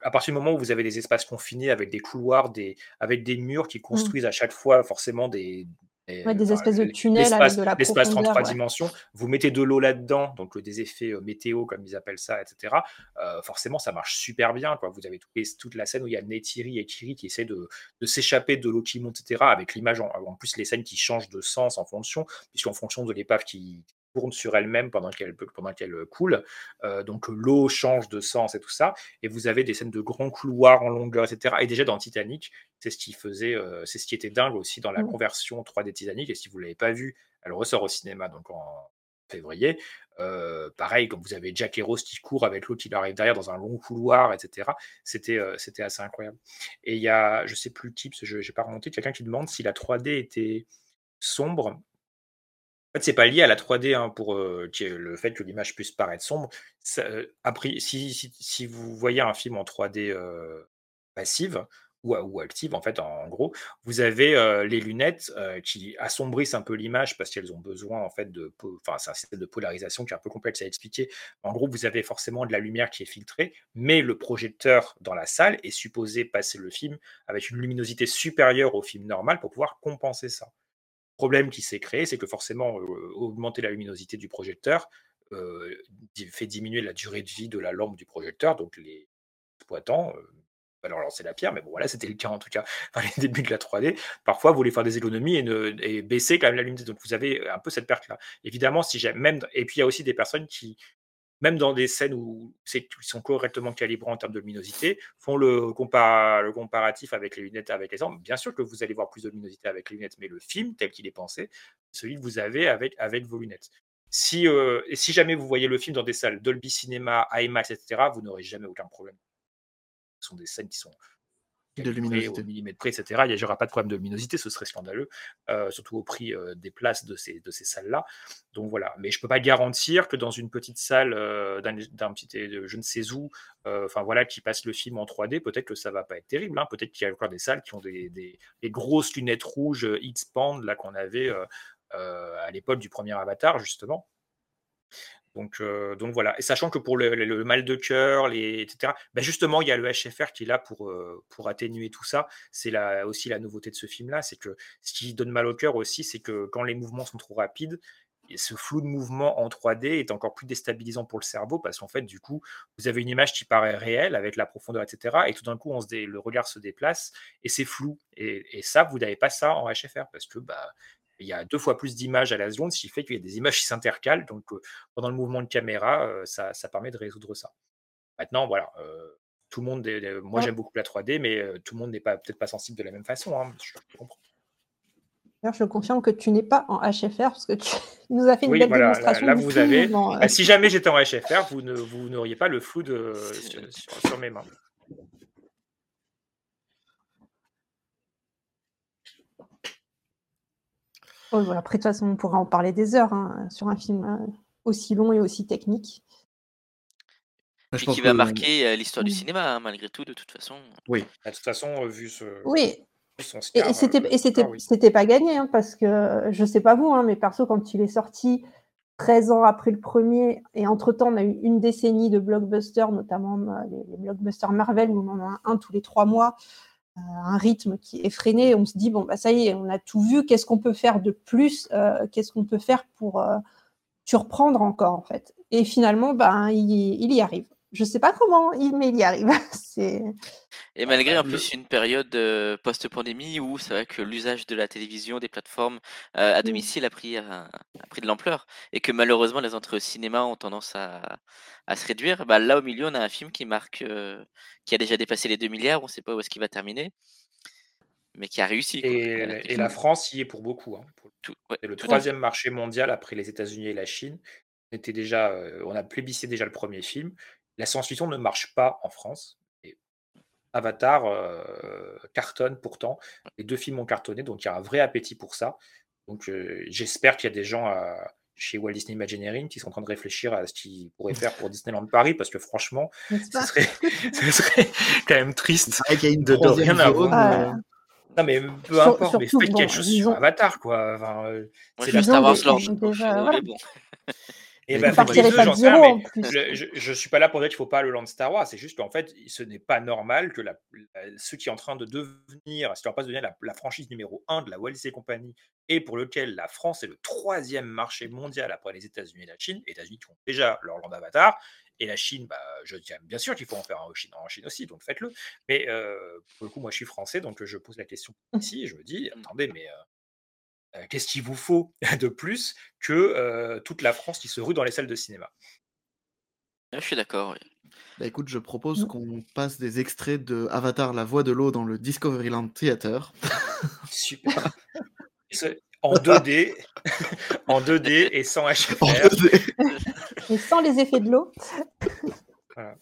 à partir du moment où vous avez des espaces confinés avec des couloirs, des, avec des murs qui construisent à chaque fois forcément des. Des-. Ouais, des enfin, espèces de tunnels avec de la l'espace 33 profondeur. ouais. dimensions, vous mettez de l'eau là-dedans, donc euh, des effets euh, météo, comme ils appellent ça, etc. euh, forcément, ça marche super bien. Quoi. Vous avez toute la scène où il y a Neytiri et Kiri qui essaient de, de s'échapper de l'eau qui monte, etc. Avec l'image, en, en plus, les scènes qui changent de sens en fonction, puisqu'en fonction de l'épave qui tourne sur elle-même pendant qu'elle pendant qu'elle coule, euh, donc l'eau change de sens et tout ça, et vous avez des scènes de grands couloirs en longueur, etc. Et déjà dans Titanic, c'est ce qui faisait, euh, c'est ce qui était dingue aussi dans la Mm. conversion 3D Titanic. Et si vous l'avez pas vu, elle ressort au cinéma donc en février. Euh, pareil, comme vous avez Jack et Rose qui courent avec l'eau qui leur arrive derrière dans un long couloir, etc. C'était euh, c'était assez incroyable. Et il y a, je sais plus qui, parce que je n'ai pas remonté, quelqu'un qui demande si la 3D était sombre. C'est pas lié à la 3D hein, pour euh, le fait que l'image puisse paraître sombre. Euh, après, si, vous voyez un film en 3D euh, passive ou, active, en fait, en, gros, vous avez les lunettes qui assombrissent un peu l'image parce qu'elles ont besoin, en fait, de. de polarisation qui est un peu complexe à expliquer. En gros, vous avez forcément de la lumière qui est filtrée, mais le projecteur dans la salle est supposé passer le film avec une luminosité supérieure au film normal pour pouvoir compenser ça problème qui s'est créé, c'est que forcément, euh, augmenter la luminosité du projecteur euh, fait diminuer la durée de vie de la lampe du projecteur. Donc, les exploitants, euh, alors lancer la pierre, mais bon, voilà, c'était le cas en tout cas dans les débuts de la 3D. Parfois, voulaient faire des économies et, ne, baisser quand même la luminosité. Donc, vous avez un peu cette perte-là. Évidemment, si j'ai même. Et puis, il y a aussi des personnes qui, même dans des scènes où qui sont correctement calibrés en termes de luminosité, font le, compa- le comparatif avec les lunettes avec les armes. Bien sûr que vous allez voir plus de luminosité avec les lunettes, mais le film tel qu'il est pensé, celui que vous avez avec, avec vos lunettes. Si, euh, et si jamais vous voyez le film dans des salles Dolby Cinema, IMAX, etc., vous n'aurez jamais aucun problème. Ce sont des scènes qui sont De luminosité. au millimètre près, etc. Il n'y aura pas de problème de luminosité, ce serait scandaleux, euh, surtout au prix euh, des places de ces, de ces salles-là. Donc voilà, mais je peux pas garantir que dans une petite salle euh, d'un d'un petit euh, je ne sais où, enfin voilà, qui passe le film en 3D, peut-être que ça va pas être terrible. hein. Peut-être qu'il y a encore des salles qui ont des, des- des grosses lunettes rouges X-Band là qu'on avait à l'époque du premier Avatar justement. Donc, euh, donc voilà. Et sachant que pour le, mal de cœur, etc., ben justement, il y a le HFR qui est là pour, euh, pour atténuer tout ça. C'est la, aussi la nouveauté de ce film-là. C'est que ce qui donne mal au cœur aussi, c'est que quand les mouvements sont trop rapides, ce flou de mouvement en 3D est encore plus déstabilisant pour le cerveau parce qu'en fait, du coup, vous avez une image qui paraît réelle avec la profondeur, etc. Et tout d'un coup, le regard se déplace et c'est flou. Et, et ça, vous n'avez pas ça en HFR parce que bah, il y a deux fois plus d'images à la seconde, ce qui fait qu'il y a des images qui s'intercalent. Donc, euh, pendant le mouvement de caméra, euh, ça, ça permet de résoudre ça. Maintenant, voilà, euh, tout le monde, est- moi j'aime beaucoup la 3D, mais tout le monde n'est pas peut-être pas sensible de la même façon. hein, je comprends. D'ailleurs, je confirme que tu n'es pas en HFR parce que tu nous as fait une Oui, belle voilà, là, démonstration. là, du vous avez. bah, si jamais j'étais en HFR, vous ne vous n'auriez pas le flou de, sur- sur mes mains. Oh, voilà. Après, de toute façon, on pourra en parler des heures hein, sur un film euh, aussi long et aussi technique. Je pense qui va que- marquer euh, l'histoire du cinéma, hein, malgré tout, de toute façon. Oui. Bah, De toute façon, euh, vu ce. Oui. son Et, c'était euh, ah oui. c'était pas gagné hein, parce que je sais pas vous, hein, mais perso, quand il est sorti 13 ans après le premier, et entre-temps, on a eu une décennie de blockbusters, notamment les, les blockbusters Marvel, où on en a un tous les trois mois, euh, un rythme qui est effréné. On se dit, bon, bah, ça y est, on a tout vu, qu'est-ce qu'on peut faire de plus euh, Qu'est-ce qu'on peut faire pour euh, surprendre encore, en fait? Et finalement, ben, il, il y arrive. Je sais pas comment, il- mais il y arrive. Et malgré en plus une période euh, post-pandémie où c'est vrai que l'usage de la télévision, des plateformes euh, à Mm. domicile a pris, un- a pris de l'ampleur et que malheureusement les entrées au cinéma ont tendance à, à se réduire, bah, là au milieu on a un film qui marque, euh, qui a déjà dépassé les 2 milliards, on ne sait pas où est-ce qu'il va terminer, mais qui a réussi. quoi. Et, la France y est pour beaucoup. hein, pour- tout- ouais, C'est le tout troisième marché mondial après les États-Unis et la Chine. était déjà, euh, on a plébiscité déjà le premier film. La science-fiction ne marche pas en France. Et Avatar euh, cartonne pourtant. Les deux films ont cartonné, donc il y a un vrai appétit pour ça. Donc euh, j'espère qu'il y a des gens à- chez Walt Disney Imagineering qui sont en train de réfléchir à ce qu'ils pourraient faire pour Disneyland Paris, parce que franchement, ce serait, ce serait quand même triste vrai qu'il y a une de, de troisième rien zone, avoir. euh, Non mais peu Sur- importe, mais faites bon, quelque chose disons- sur Avatar, quoi. Enfin, euh, c'est je la Star Wars Lord. déjà, donc, voilà. Et ben, pas de zéro en plus. je, je suis pas là pour dire qu'il faut pas le land Star Wars. C'est juste qu'en fait, ce n'est pas normal que la, la- ce qui est en train de devenir, ce qui est en train de devenir la, la franchise numéro un de la Walt Disney Company et pour lequel la France est le troisième marché mondial après les États-Unis et la Chine. Les États-Unis qui ont déjà leur land Avatar et la Chine, bah, je tiens bien sûr qu'il faut en faire un en Chine, en Chine aussi, donc faites-le. Mais euh, pour le coup, moi, je suis français, donc je pose la question ici et je me dis, attendez, mais euh, qu'est-ce qu'il vous faut de plus que euh, toute la France qui se rue dans les salles de cinéma? Je suis d'accord. oui. Bah écoute, je propose qu'on passe des extraits de Avatar, la voix de l'eau dans le Discoveryland Theater. Super. En 2D, en 2D et sans HFR. En 2D. Et sans les effets de l'eau. Voilà.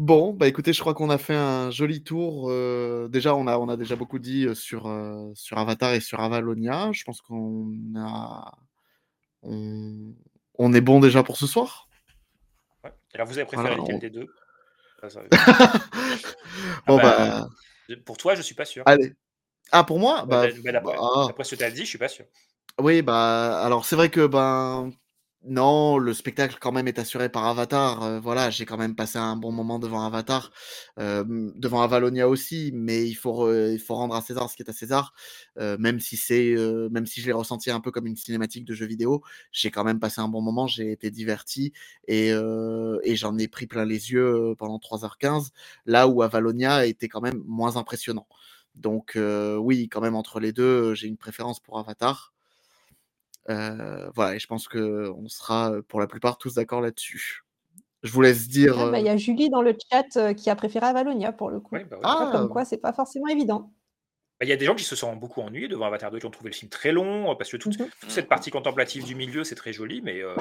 Bon, bah écoutez, je crois qu'on a fait un joli tour. euh, déjà, on a, on a déjà beaucoup dit euh, sur, euh, sur Avatar et sur Avalonia. Je pense qu'on a, on, on est bon déjà pour ce soir. Ouais. Alors, vous avez préféré lequel on- des deux? Ça- Bon, Ah bah, bah, Pour toi, je suis pas sûr. allez. Ah, pour moi, Bah, bah, bah, d'après ce que tu as dit, je suis pas sûr. Oui, bah, alors c'est vrai que, ben, non, le spectacle quand même est assuré par Avatar. euh, voilà, j'ai quand même passé un bon moment devant Avatar, euh, devant Avalonia aussi, mais il faut, rendre à César ce qui est à César, euh, même si c'est, même si je l'ai ressenti un peu comme une cinématique de jeu vidéo, j'ai quand même passé un bon moment, j'ai été diverti et, et j'en ai pris plein les yeux pendant 3h15, là où Avalonia était quand même moins impressionnant. Donc oui, quand même entre les deux, j'ai une préférence pour Avatar. Euh, voilà, et je pense que on sera euh, pour la plupart tous d'accord là-dessus. Je vous laisse dire. Ah, bah, Il euh, y a Julie dans le chat euh, qui a préféré Avalonia pour le coup. Ouais, bah Ah, Comme quoi, c'est pas forcément évident. Bah, Il y a des gens qui se sont beaucoup ennuyés devant Avatar 2, qui ont trouvé le film très long, parce que toute, Mhm. toute cette partie contemplative du milieu, c'est très joli, mais euh,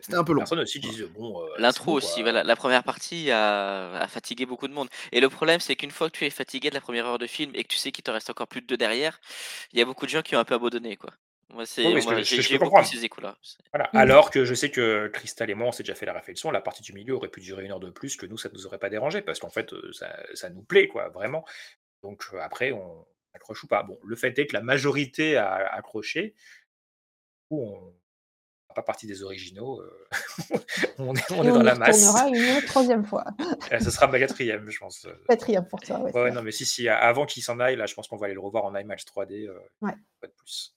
C'était un peu long. personne aussi disent bon. euh, L'intro bon, aussi, voilà, la première partie a, a fatigué beaucoup de monde. Et le problème, c'est qu'une fois que tu es fatigué de la première heure de film et que tu sais qu'il te reste encore plus de deux derrière, il y a beaucoup de gens qui ont un peu abandonné, quoi. Moi, c'est, Oui, moi, j'ai, j'ai beaucoup ces échos-là. Voilà. Mhm. Alors que je sais que Crystal et moi, on s'est déjà fait la réflexion, la partie du milieu aurait pu durer une heure de plus, que nous, ça ne nous aurait pas dérangé, parce qu'en fait, euh, ça, ça nous plaît, quoi, vraiment. Donc euh, après, on accroche ou pas. Bon, le fait est que la majorité a accroché, du coup, on ne pas partie des originaux, euh, on est, on Et est on, dans la masse. retournera une troisième fois. Euh, Ce sera ma quatrième, je pense. Quatrième pour toi. Ouais, Ouais, non, mais si, si, avant qu'il s'en aille, là, je pense qu'on va aller le revoir en IMAX 3D, euh, Ouais. pas de plus.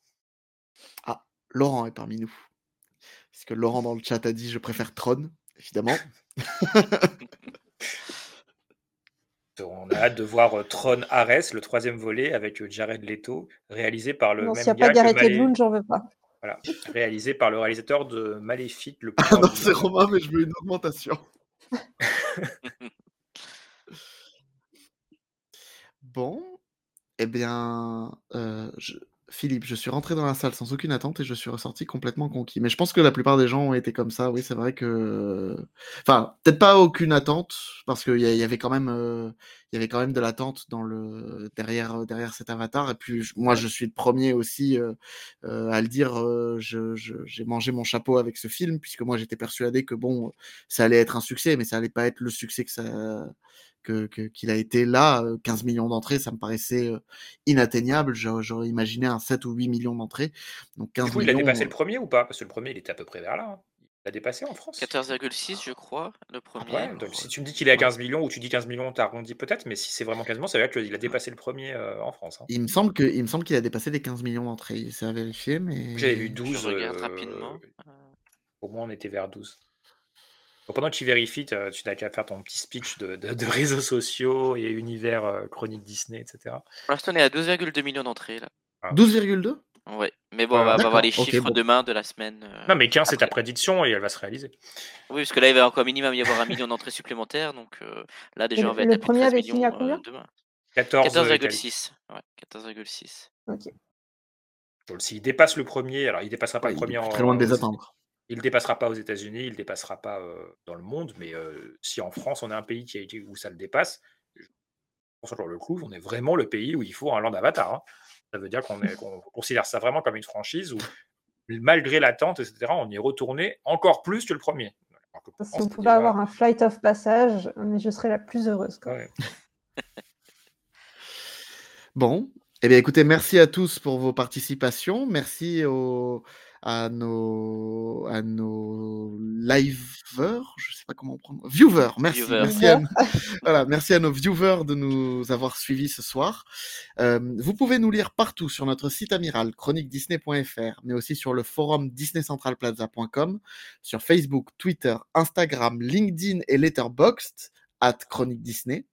Ah, Laurent est parmi nous. Parce que Laurent dans le chat a dit je préfère Tron, évidemment. On a hâte de voir euh, Tron Ares, le troisième volet, avec euh, Jared Leto, réalisé par le Non, même s'il n'y a gars pas Malé- Edlund, j'en veux pas. Voilà, réalisé par le réalisateur de Maléfique, le Ah non, c'est. Romain, mais je veux une augmentation. Bon, eh bien, euh, je- Philippe, je suis rentré dans la salle sans aucune attente et je suis ressorti complètement conquis. Mais je pense que la plupart des gens ont été comme ça. Oui, c'est vrai que, enfin, peut-être pas aucune attente parce qu'il y, y avait quand même, euh, il y avait quand même de l'attente dans le derrière derrière cet avatar. Et puis moi, je suis le premier aussi euh, euh, à le dire. euh, je- je- j'ai mangé mon chapeau avec ce film puisque moi j'étais persuadé que bon, ça allait être un succès, mais ça allait pas être le succès que ça que- que- qu'il a été là, euh, 15 millions d'entrées, ça me paraissait euh, inatteignable. J'aurais imaginé un 7 ou 8 millions d'entrées. Donc 15 Du coup, il a dépassé euh, le premier ou pas? Parce que le premier, il était à peu près vers là. hein. Dépassé en France 14,6, je crois, le premier. Ouais, donc si tu me dis qu'il est à 15 millions ou tu dis 15 millions, t'arrondis peut-être, mais si c'est vraiment 15 millions, ça veut dire qu'il a dépassé le premier euh, en France. hein. Il me semble que, il me semble qu'il a dépassé les 15 millions d'entrées. C'est à vérifier, mais. J'avais vu Je 12. regarde euh, rapidement. Au moins, on était vers 12. Donc, pendant que tu vérifies, tu n'as qu'à faire ton petit speech de, de- de réseaux sociaux et univers euh, chronique Disney, etc. Pour l'instant, on est à 12,2 millions d'entrées, là. 12,2 Ouais, mais bon, on va, on va d'accord, voir les chiffres bon. demain de la semaine. euh, Non, mais 15, c'est ta prédiction et elle va se réaliser. Oui, parce que là, il va encore minimum y avoir un million d'entrées supplémentaires, donc euh, là, déjà, le, on va être le à plus de premier 13 avait fini millions à combien? euh, demain. 14. euh, quelques. 14,6. Ouais, 14,6. Ok. S'il dépasse le premier, alors il dépassera pas Ouais, le il est premier en, très loin de les atteindre. Il ne dépassera pas aux États-Unis, il ne dépassera pas euh, dans le monde, mais euh, si en France on est un pays qui a été, où ça le dépasse, je pense le coup, on est vraiment le pays où il faut un land avatar. hein. Ça veut dire qu'on considère ça vraiment comme une franchise où, malgré l'attente, etc., on y est retourné encore plus que le premier. Alors que Si France, on pouvait déjà- avoir un flight of passage, mais je serais la plus heureuse. quoi. Ouais. Bon, eh bien écoutez, merci à tous pour vos participations. Merci aux- à nos à nos liveurs, je sais pas comment prendre, viewers. Merci, Viewers. merci à, voilà, merci à nos viewers de nous avoir suivis ce soir. Euh, vous pouvez nous lire partout sur notre site amiral chroniquedisney.fr, mais aussi sur le forum disneycentralplaza.com, sur Facebook, Twitter, Instagram, LinkedIn et Letterboxd at Chronique Disney.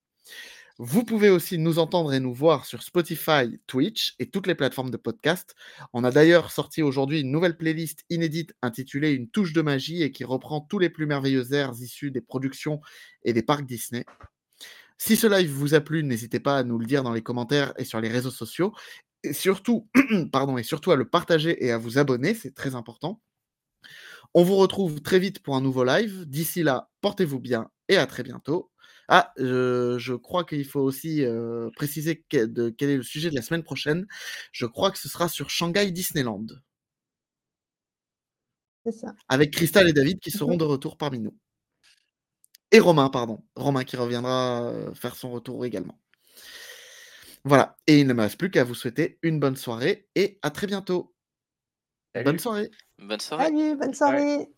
Vous pouvez aussi nous entendre et nous voir sur Spotify, Twitch et toutes les plateformes de podcast. On a d'ailleurs sorti aujourd'hui une nouvelle playlist inédite intitulée Une touche de magie et qui reprend tous les plus merveilleux airs issus des productions et des parcs Disney. Si ce live vous a plu, n'hésitez pas à nous le dire dans les commentaires et sur les réseaux sociaux. Et surtout, pardon, et surtout à le partager et à vous abonner, c'est très important. On vous retrouve très vite pour un nouveau live. D'ici là, portez-vous bien et à très bientôt. Ah, je crois qu'il faut aussi euh, préciser que- de quel est le sujet de la semaine prochaine. Je crois que ce sera sur Shanghai Disneyland, C'est ça. avec Crystal et David qui seront Mhm. de retour parmi nous. Et Romain, pardon. Romain qui reviendra euh, faire son retour également. Voilà. Et il ne me reste plus qu'à vous souhaiter une bonne soirée et à très bientôt. Salut. Bonne soirée. Bonne soirée. Salut, bonne soirée.